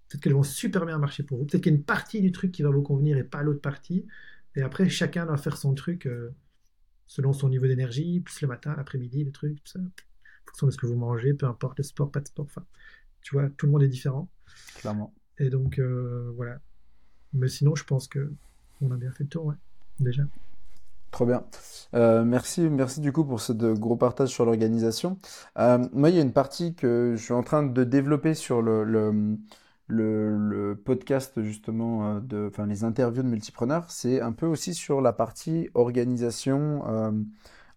Peut-être qu'elles vont super bien marcher pour vous. Peut-être qu'il y a une partie du truc qui va vous convenir et pas l'autre partie. Et après, chacun doit faire son truc euh, selon son niveau d'énergie, plus le matin, l'après-midi, les trucs, tout ça. En fonction de ce que vous mangez, peu importe le sport, pas de sport. Enfin, tu vois, tout le monde est différent. Clairement. Et donc, euh, voilà. Mais sinon, je pense que on a bien fait le tour, ouais, déjà. Trop bien. Euh, merci, merci du coup pour ce de gros partage sur l'organisation. Euh, moi, il y a une partie que je suis en train de développer sur le, le, le, le podcast justement euh, de, enfin les interviews de multipreneurs. C'est un peu aussi sur la partie organisation euh,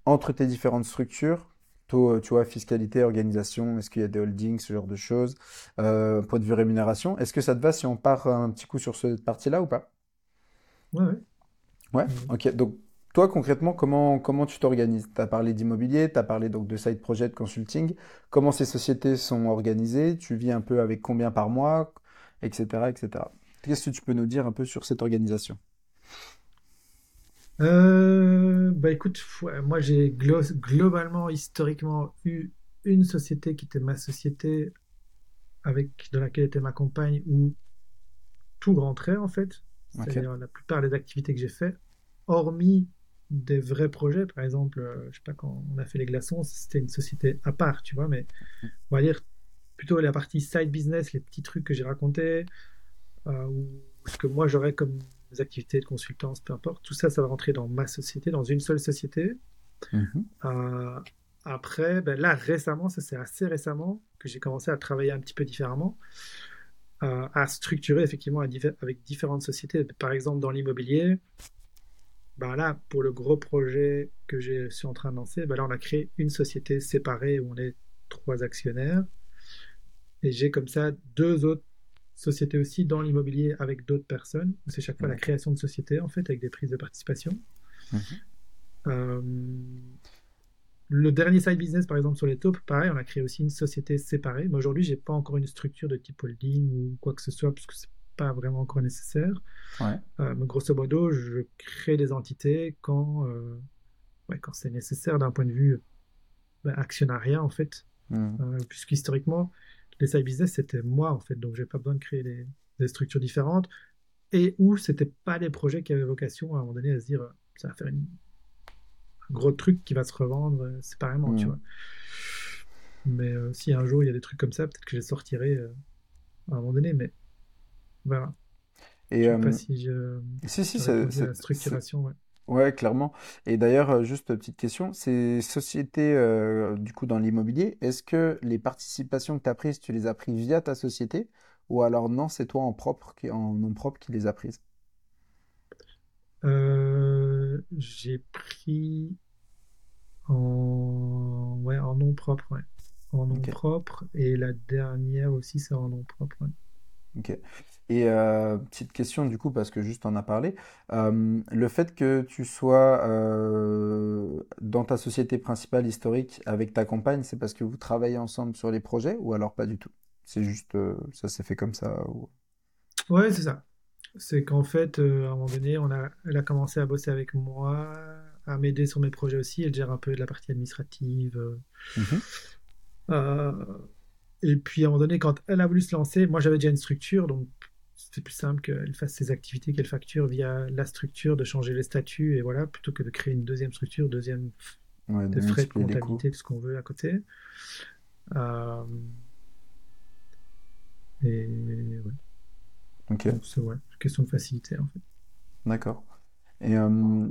entre tes différentes structures. Euh, tu vois, fiscalité, organisation, est-ce qu'il y a des holdings, ce genre de choses. Euh, point de vue rémunération. Est-ce que ça te va si on part un petit coup sur cette partie-là ou pas? Ouais, ouais. Mhm. ok. Donc, toi, concrètement, comment, comment tu t'organises? Tu as parlé d'immobilier, tu as parlé donc de side project consulting. Comment ces sociétés sont organisées? Tu vis un peu avec combien par mois, etc., etc. Qu'est-ce que tu peux nous dire un peu sur cette organisation? Euh, bah écoute, ouais, moi j'ai glo- globalement, historiquement, eu une société qui était ma société avec dans laquelle était ma compagne où tout rentrait en fait. C'est-à-dire la plupart des activités que j'ai fait, hormis des vrais projets, par exemple, euh, je sais pas, quand on a fait les glaçons, c'était une société à part, tu vois, mais on va dire plutôt la partie side business, les petits trucs que j'ai racontés, euh, ou ce que moi j'aurais comme activités de consultance, peu importe. Tout ça, ça va rentrer dans ma société, dans une seule société. Mhm. Euh, après, ben là, récemment, ça c'est assez récemment que j'ai commencé à travailler un petit peu différemment, euh, à structurer effectivement avec différentes sociétés. Par exemple, dans l'immobilier, ben là, pour le gros projet que je suis en train de lancer, ben là, on a créé une société séparée où on est trois actionnaires. Et j'ai comme ça deux autres sociétés aussi dans l'immobilier avec d'autres personnes. C'est chaque fois la création de sociétés, en fait, avec des prises de participation. Mhm. Euh, le dernier side business, par exemple, sur les taupes, pareil, on a créé aussi une société séparée. Mais aujourd'hui, j'ai pas encore une structure de type holding ou quoi que ce soit, parce que c'est pas vraiment encore nécessaire. Ouais. Euh, mais grosso modo, je crée des entités quand, euh, ouais, quand c'est nécessaire d'un point de vue bah, actionnariat, en fait. Mhm. Euh, puisqu'historiquement, les side business, c'était moi, en fait. Donc, j'ai pas besoin de créer des, des structures différentes. Et où c'était pas des projets qui avaient vocation à un moment donné à se dire, ça va faire une gros truc qui va se revendre euh, séparément, tu vois. Mais euh, si un jour il y a des trucs comme ça, peut-être que je les sortirai euh, à un moment donné, mais voilà. Et Je sais pas euh, si je si, si, c'est- la structuration, ouais. Ouais, clairement. Et d'ailleurs, euh, juste euh, petite question, ces sociétés, euh, du coup, dans l'immobilier, est-ce que les participations que tu as prises, tu les as prises via ta société, ou alors non, c'est toi en propre, qui, en nom propre qui les a prises? Euh, j'ai pris en, ouais, en nom propre, ouais. En nom Ok. propre, et la dernière aussi, c'est en nom propre, ouais. Ok. Et euh, petite question du coup, parce que juste on a parlé, euh, le fait que tu sois euh, dans ta société principale historique avec ta compagne, c'est parce que vous travaillez ensemble sur les projets ou alors pas du tout? C'est juste, ça s'est fait comme ça. ou- Ouais, c'est ça. C'est qu'en fait, à un moment donné, on a, elle a commencé à bosser avec moi, à m'aider sur mes projets aussi. Elle gère un peu de la partie administrative. euh, et puis, à un moment donné, quand elle a voulu se lancer, moi, j'avais déjà une structure, donc c'était plus simple qu'elle fasse ses activités, qu'elle facture via la structure, de changer les statuts, et voilà, plutôt que de créer une deuxième structure, deuxième Ouais, de frais de comptabilité, tout ce qu'on veut à côté. Euh, et ouais, Ok, c'est ouais, question de facilité en fait. d'accord. Et euh,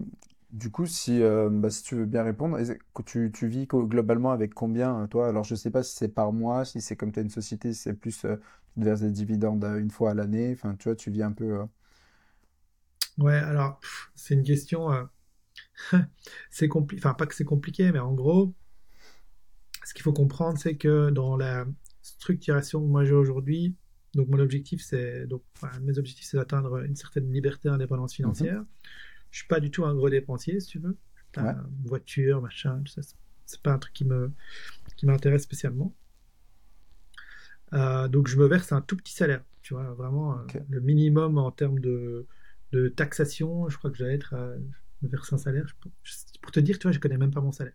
du coup, si, euh, bah, si tu veux bien répondre, tu, tu vis globalement avec combien, euh, toi? Alors, je sais pas si c'est par mois, si c'est comme tu as une société, si c'est plus, tu te verses des dividendes euh, une fois à l'année. Enfin, tu vois, tu vis un peu. euh, Ouais, alors c'est une question, euh, c'est compliqué, enfin pas que c'est compliqué, mais en gros, ce qu'il faut comprendre, c'est que dans la structuration que moi j'ai aujourd'hui, donc mon objectif c'est, donc enfin, mes objectifs c'est d'atteindre une certaine liberté et indépendance Mhm. financière. Je suis pas du tout un gros dépensier, si tu veux. Ouais. Voiture, machin, tout ça, c'est pas un truc qui me, qui m'intéresse spécialement. Euh, donc je me verse un tout petit salaire, tu vois, vraiment euh, le minimum en termes de, de taxation, je crois que je dois être, à- je me verse un salaire. je- je- pour te dire, tu vois, je connais même pas mon salaire.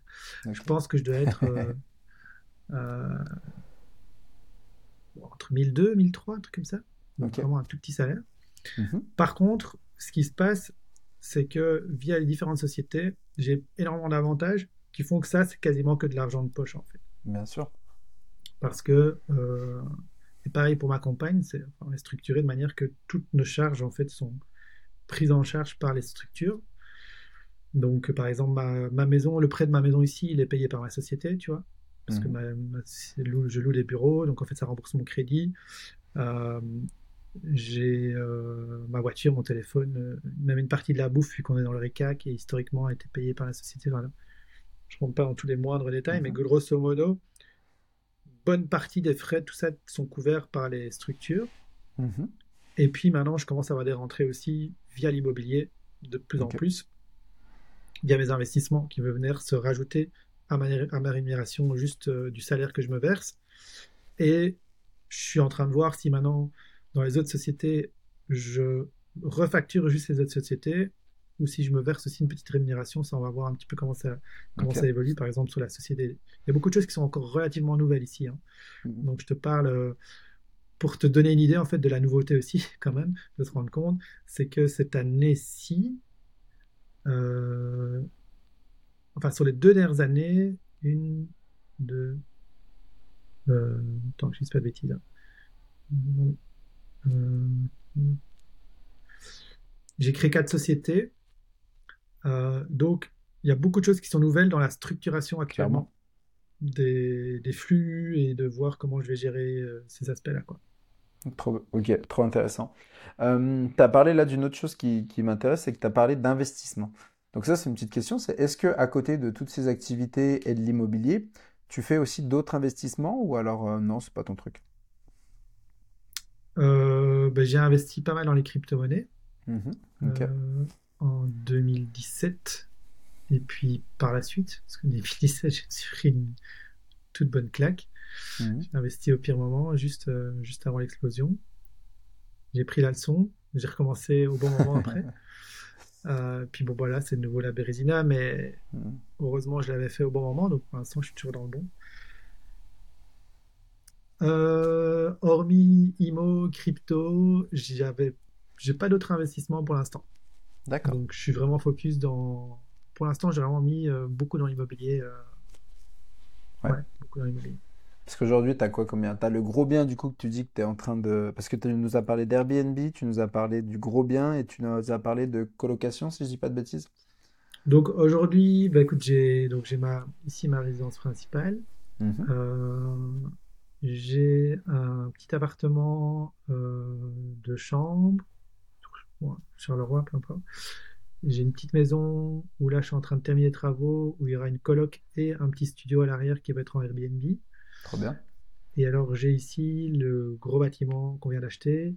Je pense que je dois être euh, euh, entre 1002, 1003, un truc comme ça. Donc vraiment un tout petit salaire. Mhm. Par contre, ce qui se passe, c'est que via les différentes sociétés, j'ai énormément d'avantages qui font que ça, c'est quasiment que de l'argent de poche en fait. Bien sûr. Parce que, euh, et pareil pour ma compagne, c'est enfin, on est structuré de manière que toutes nos charges en fait sont prises en charge par les structures. Donc, par exemple, ma, ma maison, le prêt de ma maison ici, il est payé par ma société, tu vois. Parce que ma- ma- c'est lou- je loue des bureaux, donc en fait, ça rembourse mon crédit. Euh, j'ai euh, ma voiture, mon téléphone, même une partie de la bouffe, vu qu'on est dans le RECA, qui historiquement a été payée par la société. Voilà. Je ne rentre pas dans tous les moindres détails, mais Mhm. grosso modo, bonne partie des frais, tout ça, sont couverts par les structures. Mhm. Et puis maintenant, je commence à avoir des rentrées aussi via l'immobilier, de plus en plus, via mes investissements qui vont venir se rajouter à ma, à ma rémunération juste euh, du salaire que je me verse. Et je suis en train de voir si maintenant, dans les autres sociétés, je refacture juste les autres sociétés ou si je me verse aussi une petite rémunération. Ça, on va voir un petit peu comment ça, comment ça évolue, par exemple, sur la société. Il y a beaucoup de choses qui sont encore relativement nouvelles ici. hein. Mhm. Donc, je te parle euh, pour te donner une idée en fait de la nouveauté aussi, quand même, de se rendre compte, c'est que cette année-ci, euh, enfin sur les deux dernières années, une, deux, euh, attends que je dise pas de bêtises. hein. Euh, j'ai créé quatre sociétés. Euh, donc, il y a beaucoup de choses qui sont nouvelles dans la structuration actuellement des, des, flux et de voir comment je vais gérer euh, ces aspects-là. Quoi. Trop, ok, trop intéressant. Euh, tu as parlé là d'une autre chose qui, qui m'intéresse, c'est que tu as parlé d'investissement. Donc ça, c'est une petite question, c'est est-ce que à côté de toutes ces activités et de l'immobilier, tu fais aussi d'autres investissements ou alors euh, non, c'est pas ton truc? Euh, ben, j'ai investi pas mal dans les crypto-monnaies ok. En 2017 et puis par la suite, parce qu'en 2017 j'ai pris une toute bonne claque. Mhm. J'ai investi au pire moment, juste, euh, juste avant l'explosion. J'ai pris la leçon, j'ai recommencé au bon moment après. Euh, puis bon voilà, c'est de nouveau la Bérésina, mais Mhm. heureusement je l'avais fait au bon moment, donc pour l'instant je suis toujours dans le bon. Euh, hormis IMO, crypto, j'avais, j'ai pas d'autres investissements pour l'instant. D'accord. Donc je suis vraiment focus dans. Pour l'instant, j'ai vraiment mis euh, beaucoup dans l'immobilier. euh, Ouais. Ouais, beaucoup dans l'immobilier. Parce qu'aujourd'hui, tu as quoi combien? Tu as le gros bien du coup que tu dis que tu es en train de... Parce que tu nous as parlé d'Airbnb, tu nous as parlé du gros bien et tu nous as parlé de colocation, si je dis pas de bêtises. Donc aujourd'hui, bah écoute, j'ai donc j'ai ma ici ma résidence principale. Mhm. Euh, j'ai un petit appartement euh, de chambre, bon, Charleroi, peu importe. J'ai une petite maison où là je suis en train de terminer les travaux, où il y aura une coloc et un petit studio à l'arrière qui va être en Airbnb. Trop bien. Et alors j'ai ici le gros bâtiment qu'on vient d'acheter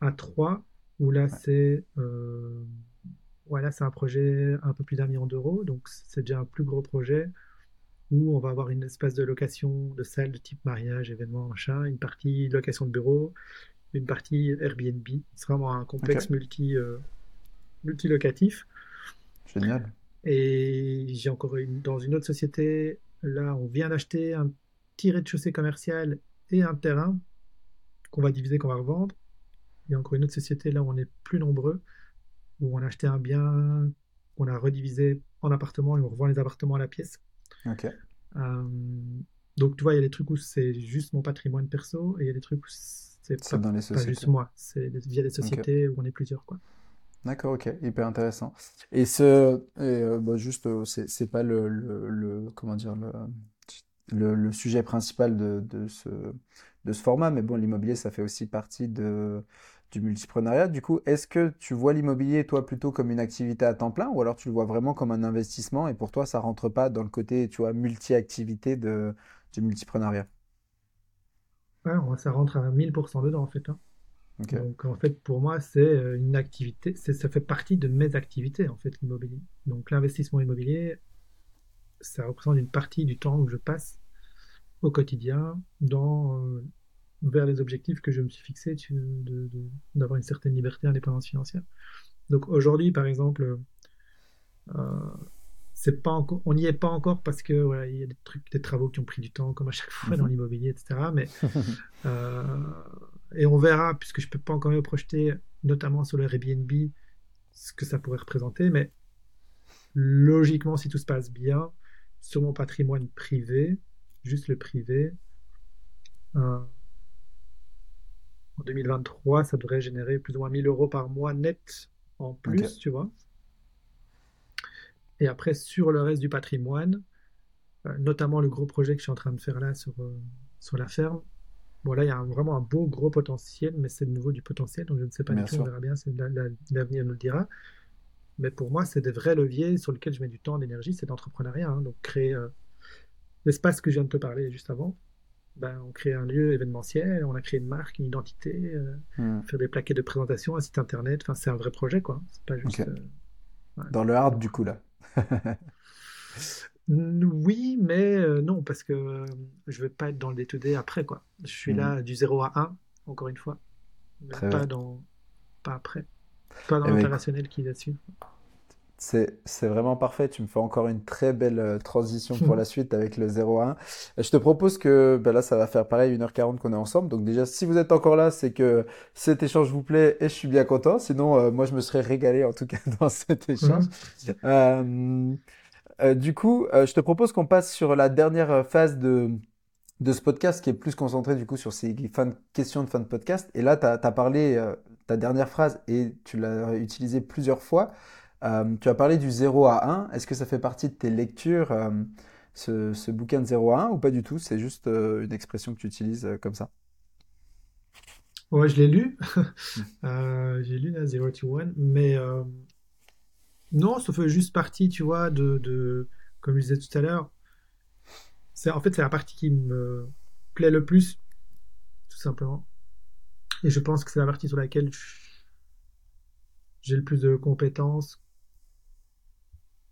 à 3, où là c'est euh, voilà, c'est un projet un peu plus d'un million d'euros, donc c'est déjà un plus gros projet où on va avoir une espèce de location de salle de type mariage, événement, machin, une partie location de bureau, une partie Airbnb. C'est vraiment un complexe multi, euh, multilocatif. Génial. Et j'ai encore une, dans une autre société, là, on vient d'acheter un petit rez-de-chaussée commercial et un terrain qu'on va diviser, qu'on va revendre. Il y a encore une autre société là où on est plus nombreux, où on a acheté un bien qu'on a redivisé en appartements et on revend les appartements à la pièce. Ok. Euh, donc tu vois, il y a des trucs où c'est juste mon patrimoine perso et il y a des trucs où c'est pas, dans les pas juste sociétés. moi, c'est via des sociétés où on est plusieurs, quoi. D'accord, ok, hyper intéressant. Et ce, et, euh, bah, juste, euh, c'est c'est pas le, le, le- comment dire, le, le, le sujet principal de, de ce, de ce format, mais bon, l'immobilier, ça fait aussi partie de, du multipreneuriat. Du coup, est-ce que tu vois l'immobilier, toi, plutôt comme une activité à temps plein, ou alors tu le vois vraiment comme un investissement, et pour toi, ça rentre pas dans le côté, tu vois, multi-activité de, du multipreneuriat? Ouais, ça rentre à 1000% dedans, en fait. hein. Donc, en fait, pour moi, c'est euh, une activité, ça fait partie de mes activités, en fait, l'immobilier. Donc, l'investissement immobilier, ça représente une partie du temps que je passe au quotidien dans, euh, vers les objectifs que je me suis de- d'avoir une certaine liberté et indépendance financière. Donc, aujourd'hui, par exemple, euh, c'est pas encore, on n'y est pas encore parce que voilà, il y a des trucs, des travaux qui ont pris du temps, comme à chaque fois dans Mhm. l'immobilier, etc. Mais euh, et on verra, puisque je peux pas encore me projeter, notamment sur le Airbnb, ce que ça pourrait représenter. Mais logiquement, si tout se passe bien, sur mon patrimoine privé, juste le privé, euh, en 2023, ça devrait générer plus ou moins 1000 euros par mois net en plus, tu vois. Et après, sur le reste du patrimoine, euh, notamment le gros projet que je suis en train de faire là sur, euh, sur la ferme, bon là, il y a un- vraiment un beau gros potentiel, mais c'est de nouveau du potentiel, donc je ne sais pas du bien tout, on verra bien, l'avenir nous le dira. Mais pour moi, c'est des vrais leviers sur lesquels je mets du temps, d'énergie, c'est l'entrepreneuriat. hein. donc créer euh, l'espace que je viens de te parler juste avant, ben, on crée un lieu événementiel, on a créé une marque, une identité, euh, Hmm. faire des plaquettes de présentation, un site internet, enfin c'est un vrai projet quoi. C'est pas juste. euh, ouais. Dans le hard, du coup, là. oui, mais euh, non, parce que euh, je veux pas être dans le day-to-day après quoi. Je suis Hmm. là du 0 à 1, encore une fois, mais pas bien. dans pas après, pas dans Eh ben, écoute, l'opérationnel qui va dessus. C'est, vraiment parfait. Tu me fais encore une très belle euh, transition pour la suite avec le 01. Euh, Je te propose que ben là, ça va faire pareil 1h40 qu'on est ensemble. Donc déjà, si vous êtes encore là, c'est que cet échange vous plaît et je suis bien content. Sinon, euh, moi, je me serais régalé en tout cas dans cet échange. Euh, euh, du coup, je te propose qu'on passe sur la dernière phase de, de ce podcast qui est plus concentré du coup sur ces de- questions de fin de podcast. Et là, tu as, parlé, ta dernière phrase et tu l'as utilisée plusieurs fois. Euh, tu as parlé du 0 à 1. Est-ce que ça fait partie de tes lectures, euh, ce, ce, bouquin de 0 à 1, ou pas du tout? C'est juste euh, une expression que tu utilises comme ça Ouais, je l'ai lu. J'ai lu la 0 to 1, mais non, ça fait juste partie, tu vois, de, de comme je disais tout à l'heure. C'est en fait c'est la partie qui me plaît le plus, tout simplement. Et je pense que c'est la partie sur laquelle j'ai le plus de compétences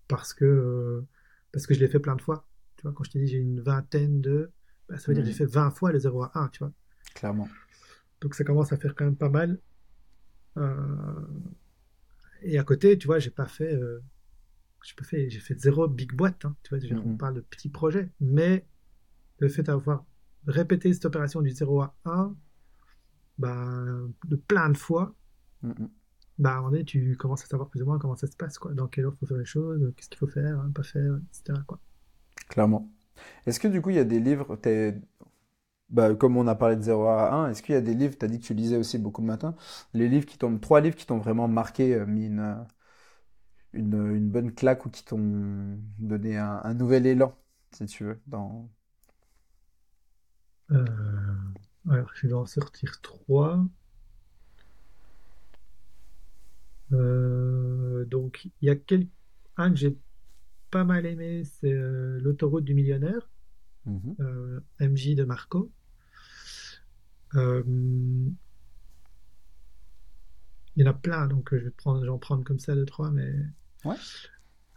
parce que euh, parce que je l'ai fait plein de fois. Tu vois, quand je t'ai dit j'ai une vingtaine de, bah, ça veut dire que j'ai fait 20 fois les 0 à 1, tu vois. Clairement. Donc ça commence à faire quand même pas mal. Euh, et à côté, tu vois, j'ai pas fait, euh, j'ai pas fait, j'ai fait zéro big boîte. Hein, tu vois, on parle de petits projets, mais le fait d'avoir répété cette opération du 0 à 1, bah, de plein de fois, bah, à un moment donné, tu commences à savoir plus ou moins comment ça se passe, quoi. Dans quelle il faut faire les choses, qu'est-ce qu'il faut faire, hein, pas faire, etc. Quoi. Clairement. Est-ce que du coup, il y a des livres, bah, comme on a parlé de 0 à 1, est-ce qu'il y a des livres, tu as dit que tu lisais aussi beaucoup de matin, les livres qui t'ont, trois livres qui t'ont vraiment marqué, euh, mis une, une, bonne claque ou qui t'ont donné un, nouvel élan, si tu veux, dans... Euh, alors, je vais en sortir trois. Euh, donc, il y a quel... un que j'ai pas mal aimé, c'est euh, L'autoroute du millionnaire, MJ mhm. de Marco. il y en a plein, donc je vais prendre, j'en prendre comme ça deux, trois, mais Ouais.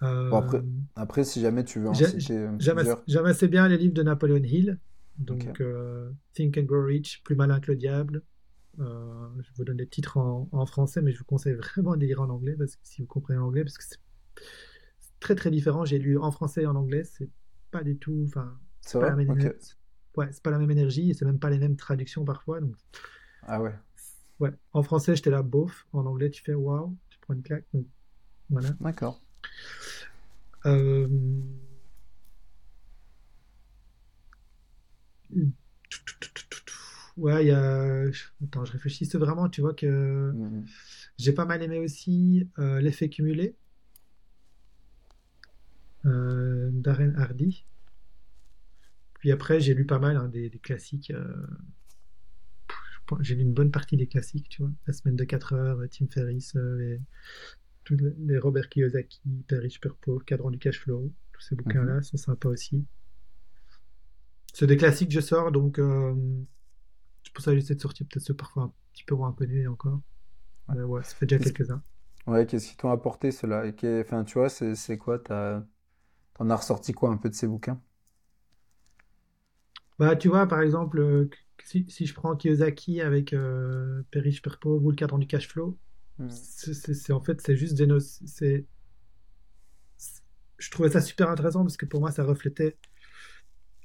après, après, si jamais tu veux en citer J'aime assez bien les livres de Napoleon Hill. Donc, euh, Think and Grow Rich, Plus malin que le diable. Euh, je vous donne les titres en, français, mais je vous conseille vraiment de les lire en anglais, parce que si vous comprenez l'anglais, parce que c'est très très différent. J'ai lu en français et en anglais, c'est pas du tout. Enfin, c'est pas, la même... ouais, pas la même énergie c'est même pas les mêmes traductions parfois. Donc... Ah ouais. Ouais, en français, j'étais là, bof. En anglais, tu fais waouh, tu prends une claque. voilà. D'accord. Euh... Ouais, il y a. Attends, je réfléchissais vraiment, tu vois que mhm. j'ai pas mal aimé aussi euh, L'effet cumulé euh, Darren Hardy. Puis après, j'ai lu pas mal hein, des, classiques. Euh, j'ai lu une bonne partie des classiques, tu vois. La semaine de 4 heures, Tim Ferriss, les, les Robert Kiyosaki, Père riche, Père pauvre, Cadran du cash flow. Tous ces bouquins-là mhm. sont sympas aussi. C'est des classiques que je sors, donc euh, c'est pour ça que j'essaie de sortir peut-être ceux parfois un petit peu moins connus encore. Mais ouais, ça fait déjà quelques-uns. Ouais, qu'est-ce qui t'ont apporté cela Enfin, tu vois, c'est quoi T'en as ressorti quoi un peu de ces bouquins? Bah, tu vois, par exemple, euh, si, si je prends Kiyosaki avec euh, Père pauvre ou le cadran du cash flow, hmm. c'est en fait, c'est juste des notes. Je trouvais ça super intéressant parce que pour moi, ça reflétait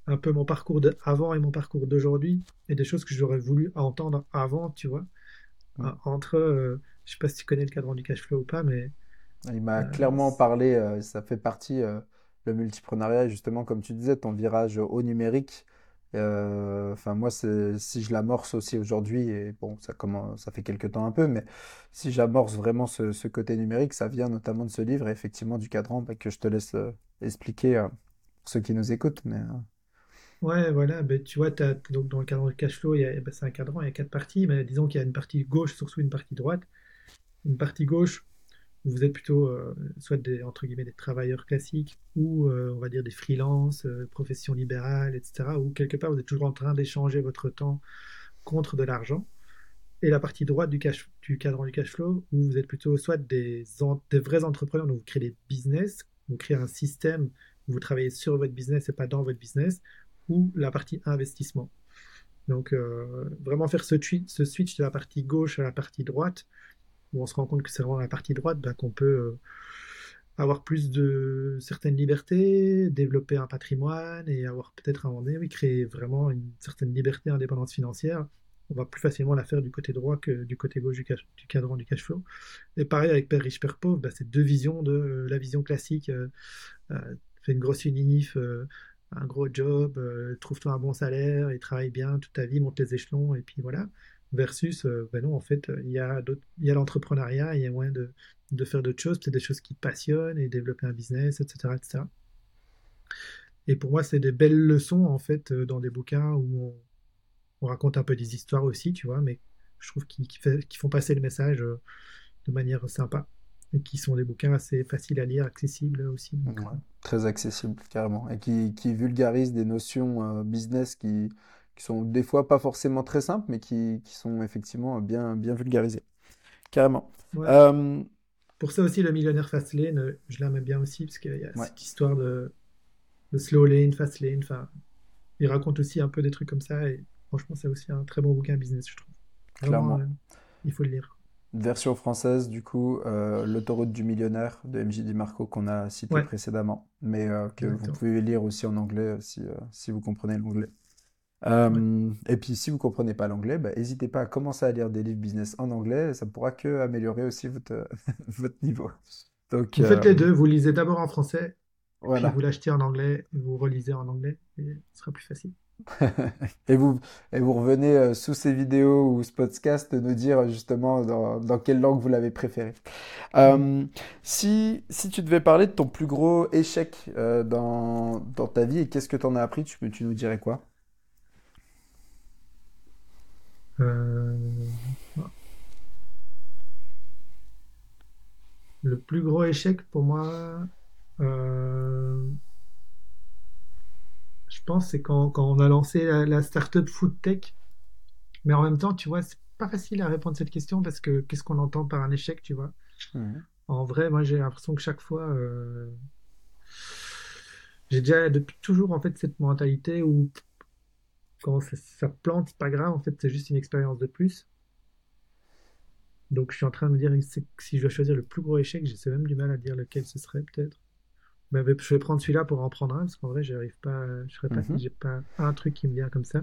un peu mon parcours d'avant et mon parcours d'aujourd'hui et des choses que j'aurais voulu entendre avant, tu vois. Entre, euh, je sais pas si tu connais le cadran du cash flow ou pas, mais. Il m'a euh, clairement parlé, euh, ça fait partie, le multiprenariat, justement, comme tu disais, ton virage au numérique. Enfin, moi, si je l'amorce aussi aujourd'hui, et bon, ça, commence, ça fait quelques temps un peu, mais si j'amorce vraiment ce, côté numérique, ça vient notamment de ce livre et effectivement du cadran bah, que je te laisse expliquer pour ceux qui nous écoutent. Mais, Ouais, voilà, ben, tu vois, donc dans le cadran de cash flow, ben, c'est un cadran, il y a quatre parties, mais disons qu'il y a une partie gauche, surtout une partie droite. Une partie gauche, vous êtes plutôt euh, soit des, entre guillemets, des travailleurs classiques, ou euh, on va dire des freelances, euh, professions libérales, etc., ou quelque part vous êtes toujours en train d'échanger votre temps contre de l'argent. Et la partie droite du, cash, du cadran du cash flow, où vous êtes plutôt soit des, des vrais entrepreneurs, donc vous créez des business, vous créez un système, vous travaillez sur votre business et pas dans votre business, ou la partie investissement. Donc euh, vraiment faire ce, switch de la partie gauche à la partie droite, où on se rend compte que c'est vraiment la partie droite ben, qu'on peut euh, avoir plus de certaines libertés, développer un patrimoine et avoir peut-être un moment donné, oui, créer vraiment une certaine liberté, indépendance financière. On va plus facilement la faire du côté droit que du côté gauche du, du cadran du cash flow. Et pareil avec Père riche, Père pauvre, ben, c'est deux visions de euh, la vision classique, fait une grosse unif, un gros job, euh, trouve-toi un bon salaire et travaille bien toute ta vie, monte les échelons et puis voilà. Versus, euh, ben non, en fait, il y a, il y a l'entrepreneuriat, il y a moyen de, faire d'autres choses, peut-être des choses qui passionnent et développer un business, etc. etc. Et pour moi, c'est des belles leçons, en fait, dans des bouquins où on, raconte un peu des histoires aussi, tu vois, mais je trouve qu'ils font passer le message de manière sympa et qui sont des bouquins assez faciles à lire, accessibles aussi. très accessibles, carrément, et qui, qui vulgarisent des notions euh, business qui, qui, sont des fois pas forcément très simples, mais qui, qui sont effectivement bien, bien vulgarisées. Carrément. Euh, Pour ça aussi, le millionnaire fast lane, euh, je l'aime bien aussi, parce qu'il y a cette histoire de, de slow lane, fast lane, enfin, il raconte aussi un peu des trucs comme ça, et franchement, c'est aussi un très bon bouquin business, je trouve. Clairement. il faut le lire. Version française, du coup, euh, L'autoroute du millionnaire de MJ DiMarco qu'on a cité précédemment, mais euh, que vous pouvez lire aussi en anglais euh, si, si vous comprenez l'anglais. Et puis, si vous comprenez pas l'anglais, bah, n'hésitez pas à commencer à lire des livres business en anglais, ça pourra que améliorer aussi votre, votre niveau. Donc, vous faites les deux, vous lisez d'abord en français, puis vous l'achetez en anglais, vous relisez en anglais, et ce sera plus facile. et, vous, et vous revenez euh, sous ces vidéos ou ce podcast nous dire justement dans, dans quelle langue vous l'avez préféré. Euh, si, si tu devais parler de ton plus gros échec euh, dans, dans ta vie et qu'est-ce que tu en as appris, tu, tu nous dirais quoi? Le plus gros échec pour moi, je pense, c'est quand, quand, on a lancé la, startup Food Tech. Mais en même temps, tu vois, c'est pas facile à répondre à cette question parce que qu'est-ce qu'on entend par un échec, tu vois? En vrai, moi, j'ai l'impression que chaque fois, euh, j'ai déjà depuis toujours en fait cette mentalité où quand ça, plante, c'est pas grave, en fait, c'est juste une expérience de plus. Donc, je suis en train de me dire si je dois choisir le plus gros échec, j'ai même du mal à dire lequel ce serait, peut-être. Bah, je vais prendre celui-là pour en prendre un, parce qu'en vrai, j'arrive pas, je serais pas, mhm. j'ai pas un truc qui me vient comme ça.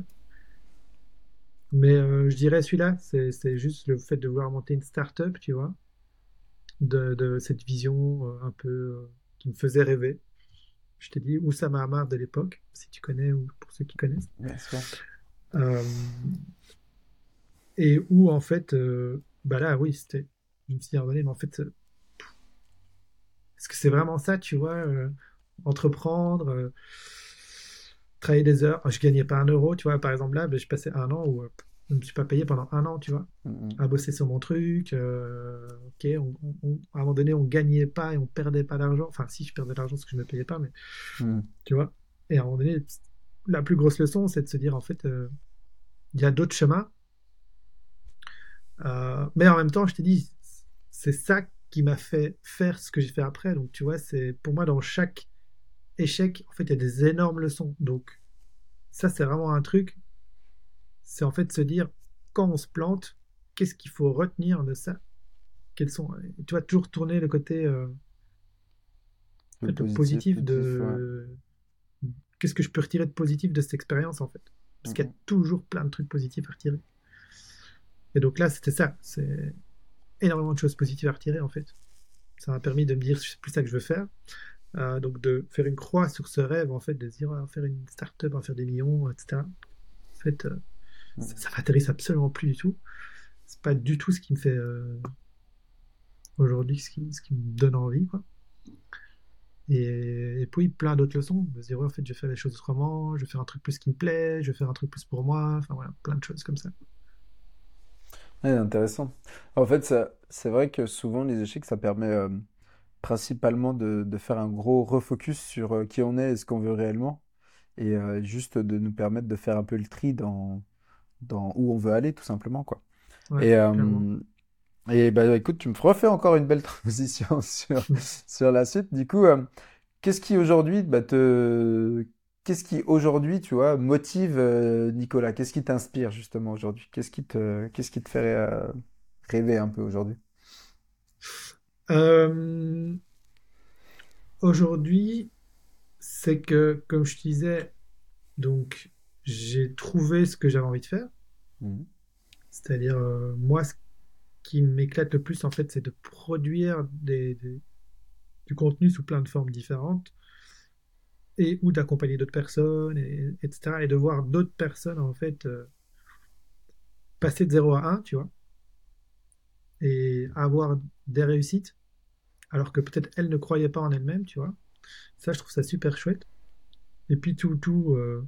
Mais euh, je dirais celui-là, c'est juste le fait de vouloir monter une start-up, tu vois, de, cette vision euh, un peu euh, qui me faisait rêver. Je t'ai dit Oussama Hamar de l'époque, si tu connais ou pour ceux qui connaissent. et où en fait, bah là, oui, c'était. Je me suis dit, mais en fait, est-ce que c'est vraiment ça, tu vois euh, Entreprendre, euh, travailler des heures. Je gagnais pas un euro, tu vois. Par exemple, là, ben, je passais un an où euh, je ne me suis pas payé pendant un an, tu vois, mm-hmm. à bosser sur mon truc. ok, à un moment donné, on gagnait pas et on perdait pas d'argent. Enfin, si, je perdais de l'argent parce que je ne me payais pas, mais mm. tu vois. Et à un moment donné, la plus grosse leçon, c'est de se dire, en fait, il y a d'autres chemins. mais en même temps, je t'ai dit, c'est ça qui m'a fait faire ce que j'ai fait après. Donc, tu vois, c'est pour moi, dans chaque échec, en fait, il y a des énormes leçons. Donc, ça, c'est vraiment un truc. C'est en fait se dire, quand on se plante, qu'est-ce qu'il faut retenir de ça? Quels sont. Tu vas toujours tourner le côté euh, positif, de. Qu'est-ce que je peux retirer de positif de cette expérience, en fait? Parce qu'il y a mhm. toujours plein de trucs positifs à retirer. Et donc là, c'était ça. C'est énormément de choses positives à retirer en fait. Ça m'a permis de me dire c'est plus ça que je veux faire. Euh, donc de faire une croix sur ce rêve en fait, de se dire faire une start-up, faire des millions, etc. En fait, euh, ça, m'intéresse absolument plus du tout. C'est pas du tout ce qui me fait euh, aujourd'hui, ce qui, ce qui me donne envie quoi. Et, puis plein d'autres leçons, de se dire en fait je vais faire les choses autrement, je vais faire un truc plus qui me plaît, je vais faire un truc plus pour moi, enfin voilà, plein de choses comme ça. Ouais, intéressant. En fait, c'est vrai que souvent, les échecs, ça permet euh, principalement de, de faire un gros refocus sur euh, qui on est et ce qu'on veut réellement. Et euh, juste de nous permettre de faire un peu le tri dans, dans où on veut aller, tout simplement, quoi. Et, et bah, écoute, tu me refais encore une belle transition sur, sur la suite. Du coup, qu'est-ce qui aujourd'hui bah, te, qu'est-ce qui aujourd'hui, tu vois, motive euh, Nicolas? Qu'est-ce qui t'inspire justement aujourd'hui? Qu'est-ce qui te, qu'est-ce qui te ferait euh, rêver un peu aujourd'hui? Euh, Aujourd'hui, c'est que, comme je te disais, donc j'ai trouvé ce que j'avais envie de faire. Mmh. C'est-à-dire, moi, ce qui m'éclate le plus, en fait, c'est de produire des, du contenu sous plein de formes différentes et ou d'accompagner d'autres personnes, et, etc. Et de voir d'autres personnes, en fait, euh, passer de 0 à 1, tu vois, et avoir des réussites, alors que peut-être elle ne croyait pas en elle-même, tu vois. Ça, je trouve ça super chouette. Et puis tout, tout, euh,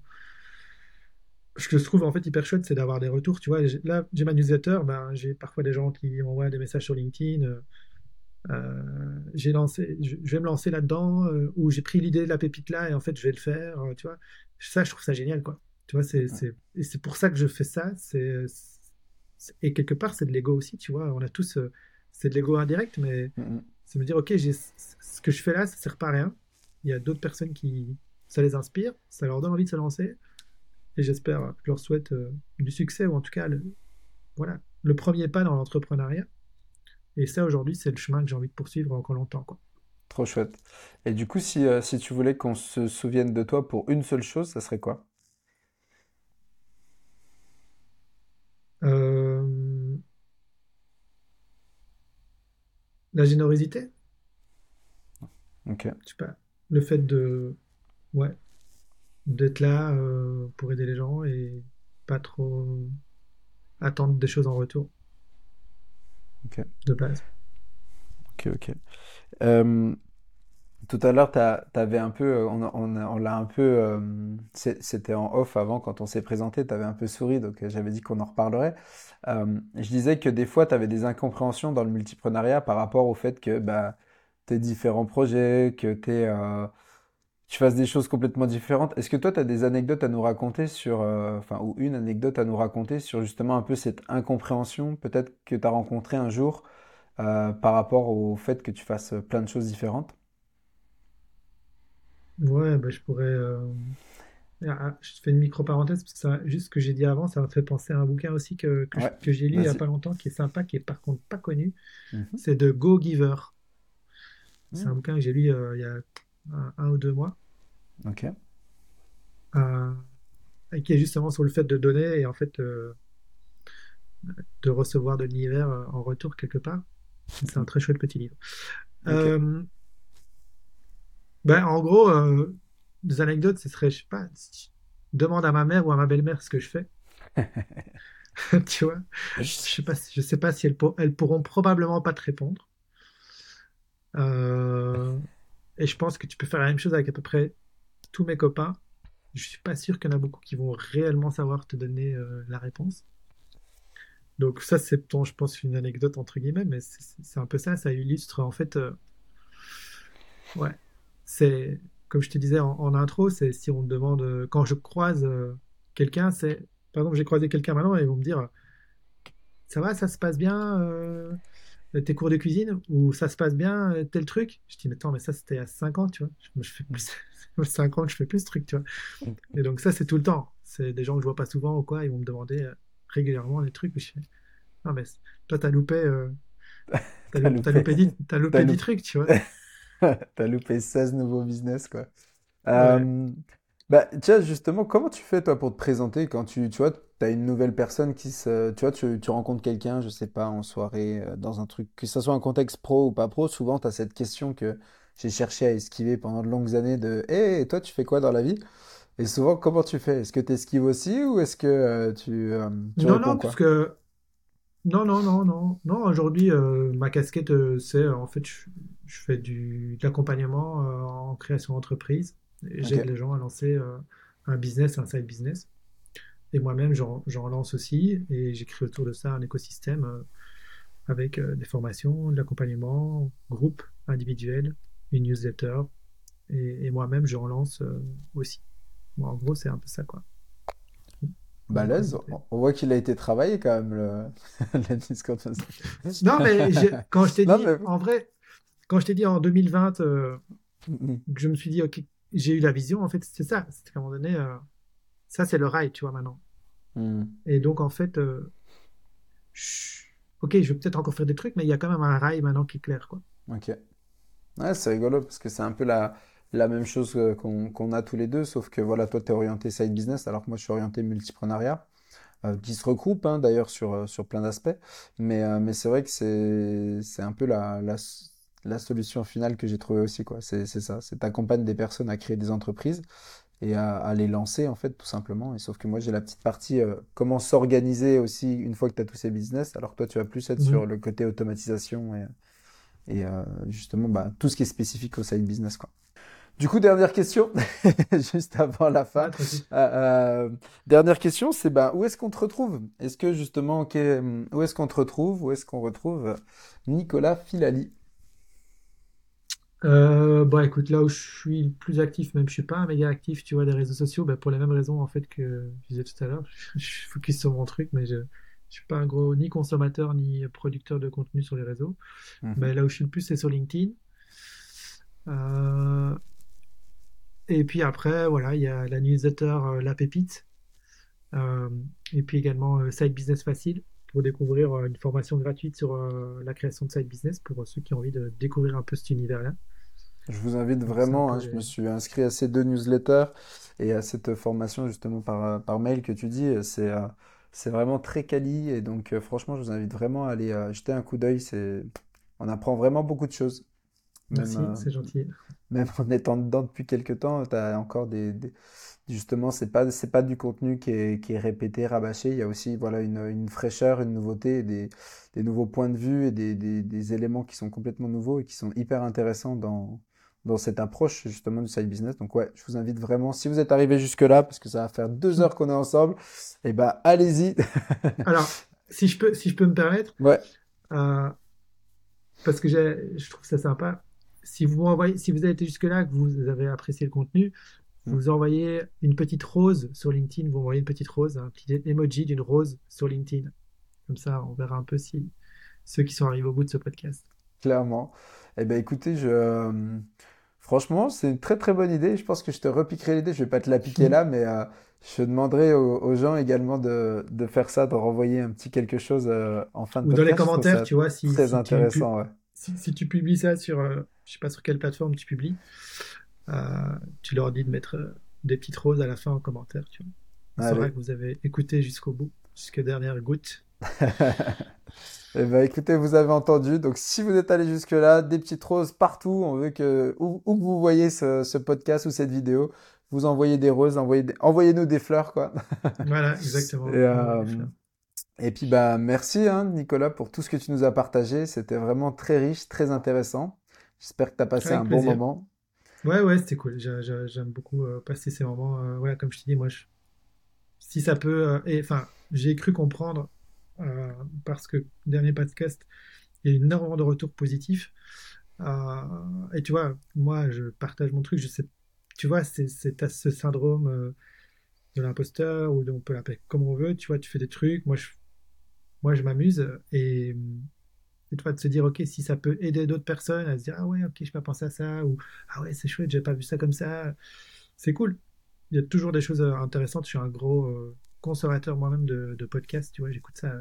ce que je trouve en fait hyper chouette, c'est d'avoir des retours. Tu vois, là, j'ai ma newsletter, ben, j'ai parfois des gens qui m'envoient des messages sur LinkedIn. Euh, j'ai lancé, je, vais me lancer là-dedans, ou j'ai pris l'idée de la pépite là et en fait je vais le faire. tu vois, ça, je trouve ça génial, quoi. Tu vois, c'est, c'est, et c'est pour ça que je fais ça. C'est, et quelque part, c'est de l'ego aussi, tu vois. On a tous, c'est de l'ego indirect, mais c'est me dire, ok, j'ai, ce que je fais là, ça sert pas à rien. Il y a d'autres personnes qui, ça les inspire, ça leur donne envie de se lancer. Et j'espère, je leur souhaite euh, du succès, ou en tout cas, le, voilà, le premier pas dans l'entrepreneuriat. Et ça, aujourd'hui, c'est le chemin que j'ai envie de poursuivre encore longtemps. Quoi. Trop chouette. Et du coup, si, euh, si tu voulais qu'on se souvienne de toi pour une seule chose, ça serait quoi? Euh, La générosité? Ok. Je sais pas. Le fait de ouais, d'être là euh, pour aider les gens et pas trop attendre des choses en retour. Ok. De base. Ok, ok. Euh, tout à l'heure, tu avais un peu, euh, on, on, on l'a un peu, c'était en off avant quand on s'est présenté, tu avais un peu souri, donc j'avais dit qu'on en reparlerait. je disais que des fois, tu avais des incompréhensions dans le multiprenariat par rapport au fait que bah, tes différents projets, que tu es tu fasses des choses complètement différentes. Est-ce que toi, tu as des anecdotes à nous raconter sur, euh, enfin, ou une anecdote à nous raconter sur justement un peu cette incompréhension, peut-être que tu as rencontré un jour euh, par rapport au fait que tu fasses plein de choses différentes? Ouais, bah, je pourrais. euh, ah, ah, je fais une micro-parenthèse parce que ça, juste ce que j'ai dit avant, ça m'a fait penser à un bouquin aussi que, que, Ouais, que j'ai lu il y a vas-y. pas longtemps, qui est sympa, qui est par contre pas connu. Mhm. C'est de Go Giver. C'est un Mhm. bouquin que j'ai lu euh, il y a un, ou deux mois. Ok. euh, et qui est justement sur le fait de donner et en fait euh, de recevoir de l'univers euh, en retour quelque part. C'est un très chouette petit livre. Euh, ben, en gros, des anecdotes, ce serait, je sais pas, demande à ma mère ou à ma belle-mère ce que je fais. Tu vois, je sais pas, je sais pas si elles, pour- elles pourront probablement pas te répondre. Euh, et je pense que tu peux faire la même chose avec à peu près tous mes copains. Je suis pas sûr qu'il y en a beaucoup qui vont réellement savoir te donner euh, la réponse. Donc ça, c'est, je pense, une anecdote entre guillemets, mais c'est un peu ça. Ça illustre en fait, euh, ouais, c'est comme je te disais en, intro, c'est si on me demande euh, quand je croise quelqu'un, c'est par exemple j'ai croisé quelqu'un maintenant et ils vont me dire ça va, ça se passe bien tes cours de cuisine ou ça se passe bien euh, tel truc? Je dis mais attends, mais ça c'était à 5 ans, tu vois. Je, je fais plus 5 ans que je fais plus ce truc, tu vois. Et donc ça c'est tout le temps. C'est des gens que je vois pas souvent ou quoi, ils vont me demander euh, régulièrement des trucs. où Je fais, non mais toi t'as loupé, euh, t'as loupé, t'as loupé, loupé 10, t'as t'as loupé 10 loupé, trucs, tu vois. t'as loupé 16 nouveaux business, quoi. Ouais. Euh, bah, tiens, justement, comment tu fais, toi, pour te présenter quand tu, tu vois, tu as une nouvelle personne qui se, tu vois, tu, tu rencontres quelqu'un, je sais pas, en soirée, euh, dans un truc, que ce soit un contexte pro ou pas pro, souvent, tu as cette question que j'ai cherché à esquiver pendant de longues années de, hé, toi, tu fais quoi dans la vie? Et souvent, comment tu fais? Est-ce que tu esquives aussi ou est-ce que euh, tu, euh, tu Non, réponds non, parce que non, non, non, non, non. Aujourd'hui, euh, ma casquette, euh, c'est euh, en fait, je, je fais du, de l'accompagnement euh, en création d'entreprise. Et J'aide les gens à lancer euh, un business, un side business. Et moi-même, j'en, lance aussi. Et j'écris autour de ça un écosystème euh, avec euh, des formations, de l'accompagnement, groupe, individuel, une newsletter. Et, et moi-même, j'en lance euh, aussi. Bon, en gros, c'est un peu ça, quoi. balèze. On voit qu'il a été travaillé quand même, le... la Discord. Non, mais quand je t'ai dit, mais... en vrai, quand je t'ai dit en 2020, euh, Mhm. que je me suis dit, ok, j'ai eu la vision, en fait, c'est ça. C'est qu'à un moment donné, euh, ça, c'est le rail, tu vois, maintenant. Mhm. Et donc, en fait, euh, ok, je vais peut-être encore faire des trucs, mais il y a quand même un rail maintenant qui est clair, quoi. Ok. Ouais, c'est rigolo parce que c'est un peu la, la même chose euh, qu'on a tous les deux, sauf que voilà, toi, tu es orienté side business, alors que moi, je suis orienté multipreneuriat, euh, qui se regroupe hein, d'ailleurs sur, sur plein d'aspects. Mais, euh, mais c'est vrai que c'est, c'est un peu la, la solution finale que j'ai trouvée aussi, quoi. C'est, ça, c'est t'accompagnes des personnes à créer des entreprises et à, les lancer en fait tout simplement. Et sauf que moi j'ai la petite partie euh, comment s'organiser aussi une fois que tu as tous ces business, alors que toi tu vas plus être sur le côté automatisation et, et euh, justement bah, tout ce qui est spécifique au side business quoi. Du coup, dernière question, juste avant la fin. Euh, dernière question, c'est bah, où est-ce qu'on te retrouve? Est-ce que justement, où est-ce qu'on te retrouve? Où est-ce qu'on retrouve Nicolas Filali? Euh, bon, écoute, là où je suis le plus actif, même je suis pas un méga actif, tu vois, des réseaux sociaux, bah, pour les mêmes raisons en fait que je disais tout à l'heure. Je focus sur mon truc, mais je, je suis pas un gros ni consommateur ni producteur de contenu sur les réseaux. Mhm. Mais là où je suis le plus, c'est sur LinkedIn. Euh, et puis après, voilà, il y a la newsletter euh, La Pépite. Euh, et puis également euh, Side Business Facile pour découvrir une formation gratuite sur la création de side business pour ceux qui ont envie de découvrir un peu cet univers-là. Je vous invite vraiment, hein, je me suis inscrit à ces deux newsletters et à cette formation justement par, euh, par mail que tu dis. C'est euh, c'est vraiment très quali et donc euh, franchement, je vous invite vraiment à aller jeter un coup d'œil. On apprend vraiment beaucoup de choses. Merci, c'est gentil. Même en étant dedans depuis quelques temps, tu as encore des, justement, c'est pas c'est pas du contenu qui est, qui est, répété, rabâché. Il y a aussi voilà une, une fraîcheur, une nouveauté, des, des, nouveaux points de vue et des, des, des, éléments qui sont complètement nouveaux et qui sont hyper intéressants dans dans cette approche justement du side business. Donc ouais, je vous invite vraiment, si vous êtes arrivé jusque là, parce que ça va faire deux heures qu'on est ensemble, et eh ben allez-y. Alors, si je peux, si je peux me permettre, ouais. Euh, parce que je trouve ça sympa. Si vous envoyez, si vous avez été jusque là, que vous avez apprécié le contenu, mm. vous envoyez une petite rose sur LinkedIn, vous envoyez une petite rose, un petit emoji d'une rose sur LinkedIn. Comme ça, on verra un peu si ceux qui sont arrivés au bout de ce podcast. Clairement. Eh ben écoutez, je euh, Franchement, c'est une très très bonne idée. Je pense que je te repiquerai l'idée. Je vais pas te la piquer là, mais euh, je demanderai aux, gens également de, de, faire ça, de renvoyer un petit quelque chose euh, en fin de Ou dans les commentaires, tu vois, si, très intéressant. Tu, si, si, tu publies ça sur, euh, je sais pas sur quelle plateforme tu publies, tu leur dis de mettre des petites roses à la fin en commentaire. Tu vois. C'est vrai que vous avez écouté jusqu'au bout, jusqu'à dernière goutte. Eh ben, écoutez, vous avez entendu. Donc, si vous êtes allé jusque-là, des petites roses partout. On veut que, où, que vous voyez ce, podcast ou cette vidéo, vous envoyez des roses, envoyez envoyez-nous des fleurs, quoi. Voilà, exactement. et, euh, et, puis, bah, merci, hein, Nicolas, pour tout ce que tu nous as partagé. C'était vraiment très riche, très intéressant. J'espère que tu as passé un bon moment. Ouais, ouais, c'était cool. J'aime beaucoup euh, passer ces moments. Euh, comme je te dis, moi, si ça peut. enfin, j'ai cru comprendre euh, parce que dernier podcast, il y a eu énormément de retours positifs. Euh, et tu vois, moi, je partage mon truc. Tu vois, c'est ce syndrome euh, de l'imposteur ou on peut l'appeler comme on veut. Tu vois, tu fais des trucs. Moi, je, moi, je m'amuse et et toi de se dire ok si ça peut aider d'autres personnes à se dire ah ouais ok je pas pensé à ça ou ah ouais c'est chouette j'ai pas vu ça comme ça c'est cool il y a toujours des choses intéressantes je suis un gros consommateur moi-même de, de podcasts, tu vois, j'écoute ça,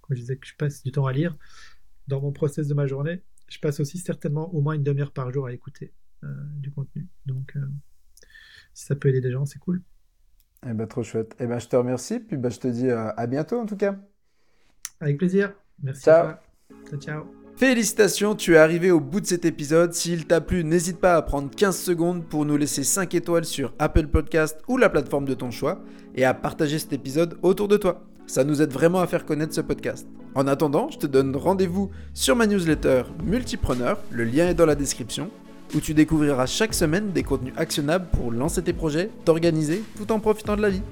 comme je disais que je passe du temps à lire, dans mon process de ma journée, je passe aussi certainement au moins une demi-heure par jour à écouter euh, du contenu. Donc, euh, si ça peut aider des gens, c'est cool. Eh ben, trop chouette. Eh ben, je te remercie, puis ben, je te dis euh, à bientôt en tout cas. Avec plaisir. Merci. Ciao. Ciao, ciao. Félicitations, tu es arrivé au bout de cet épisode. S'il t'a plu, n'hésite pas à prendre 15 secondes pour nous laisser 5 étoiles sur Apple Podcast ou la plateforme de ton choix et à partager cet épisode autour de toi. Ça nous aide vraiment à faire connaître ce podcast. En attendant, je te donne rendez-vous sur ma newsletter Multipreneur, le lien est dans la description, où tu découvriras chaque semaine des contenus actionnables pour lancer tes projets, t'organiser tout en profitant de la vie.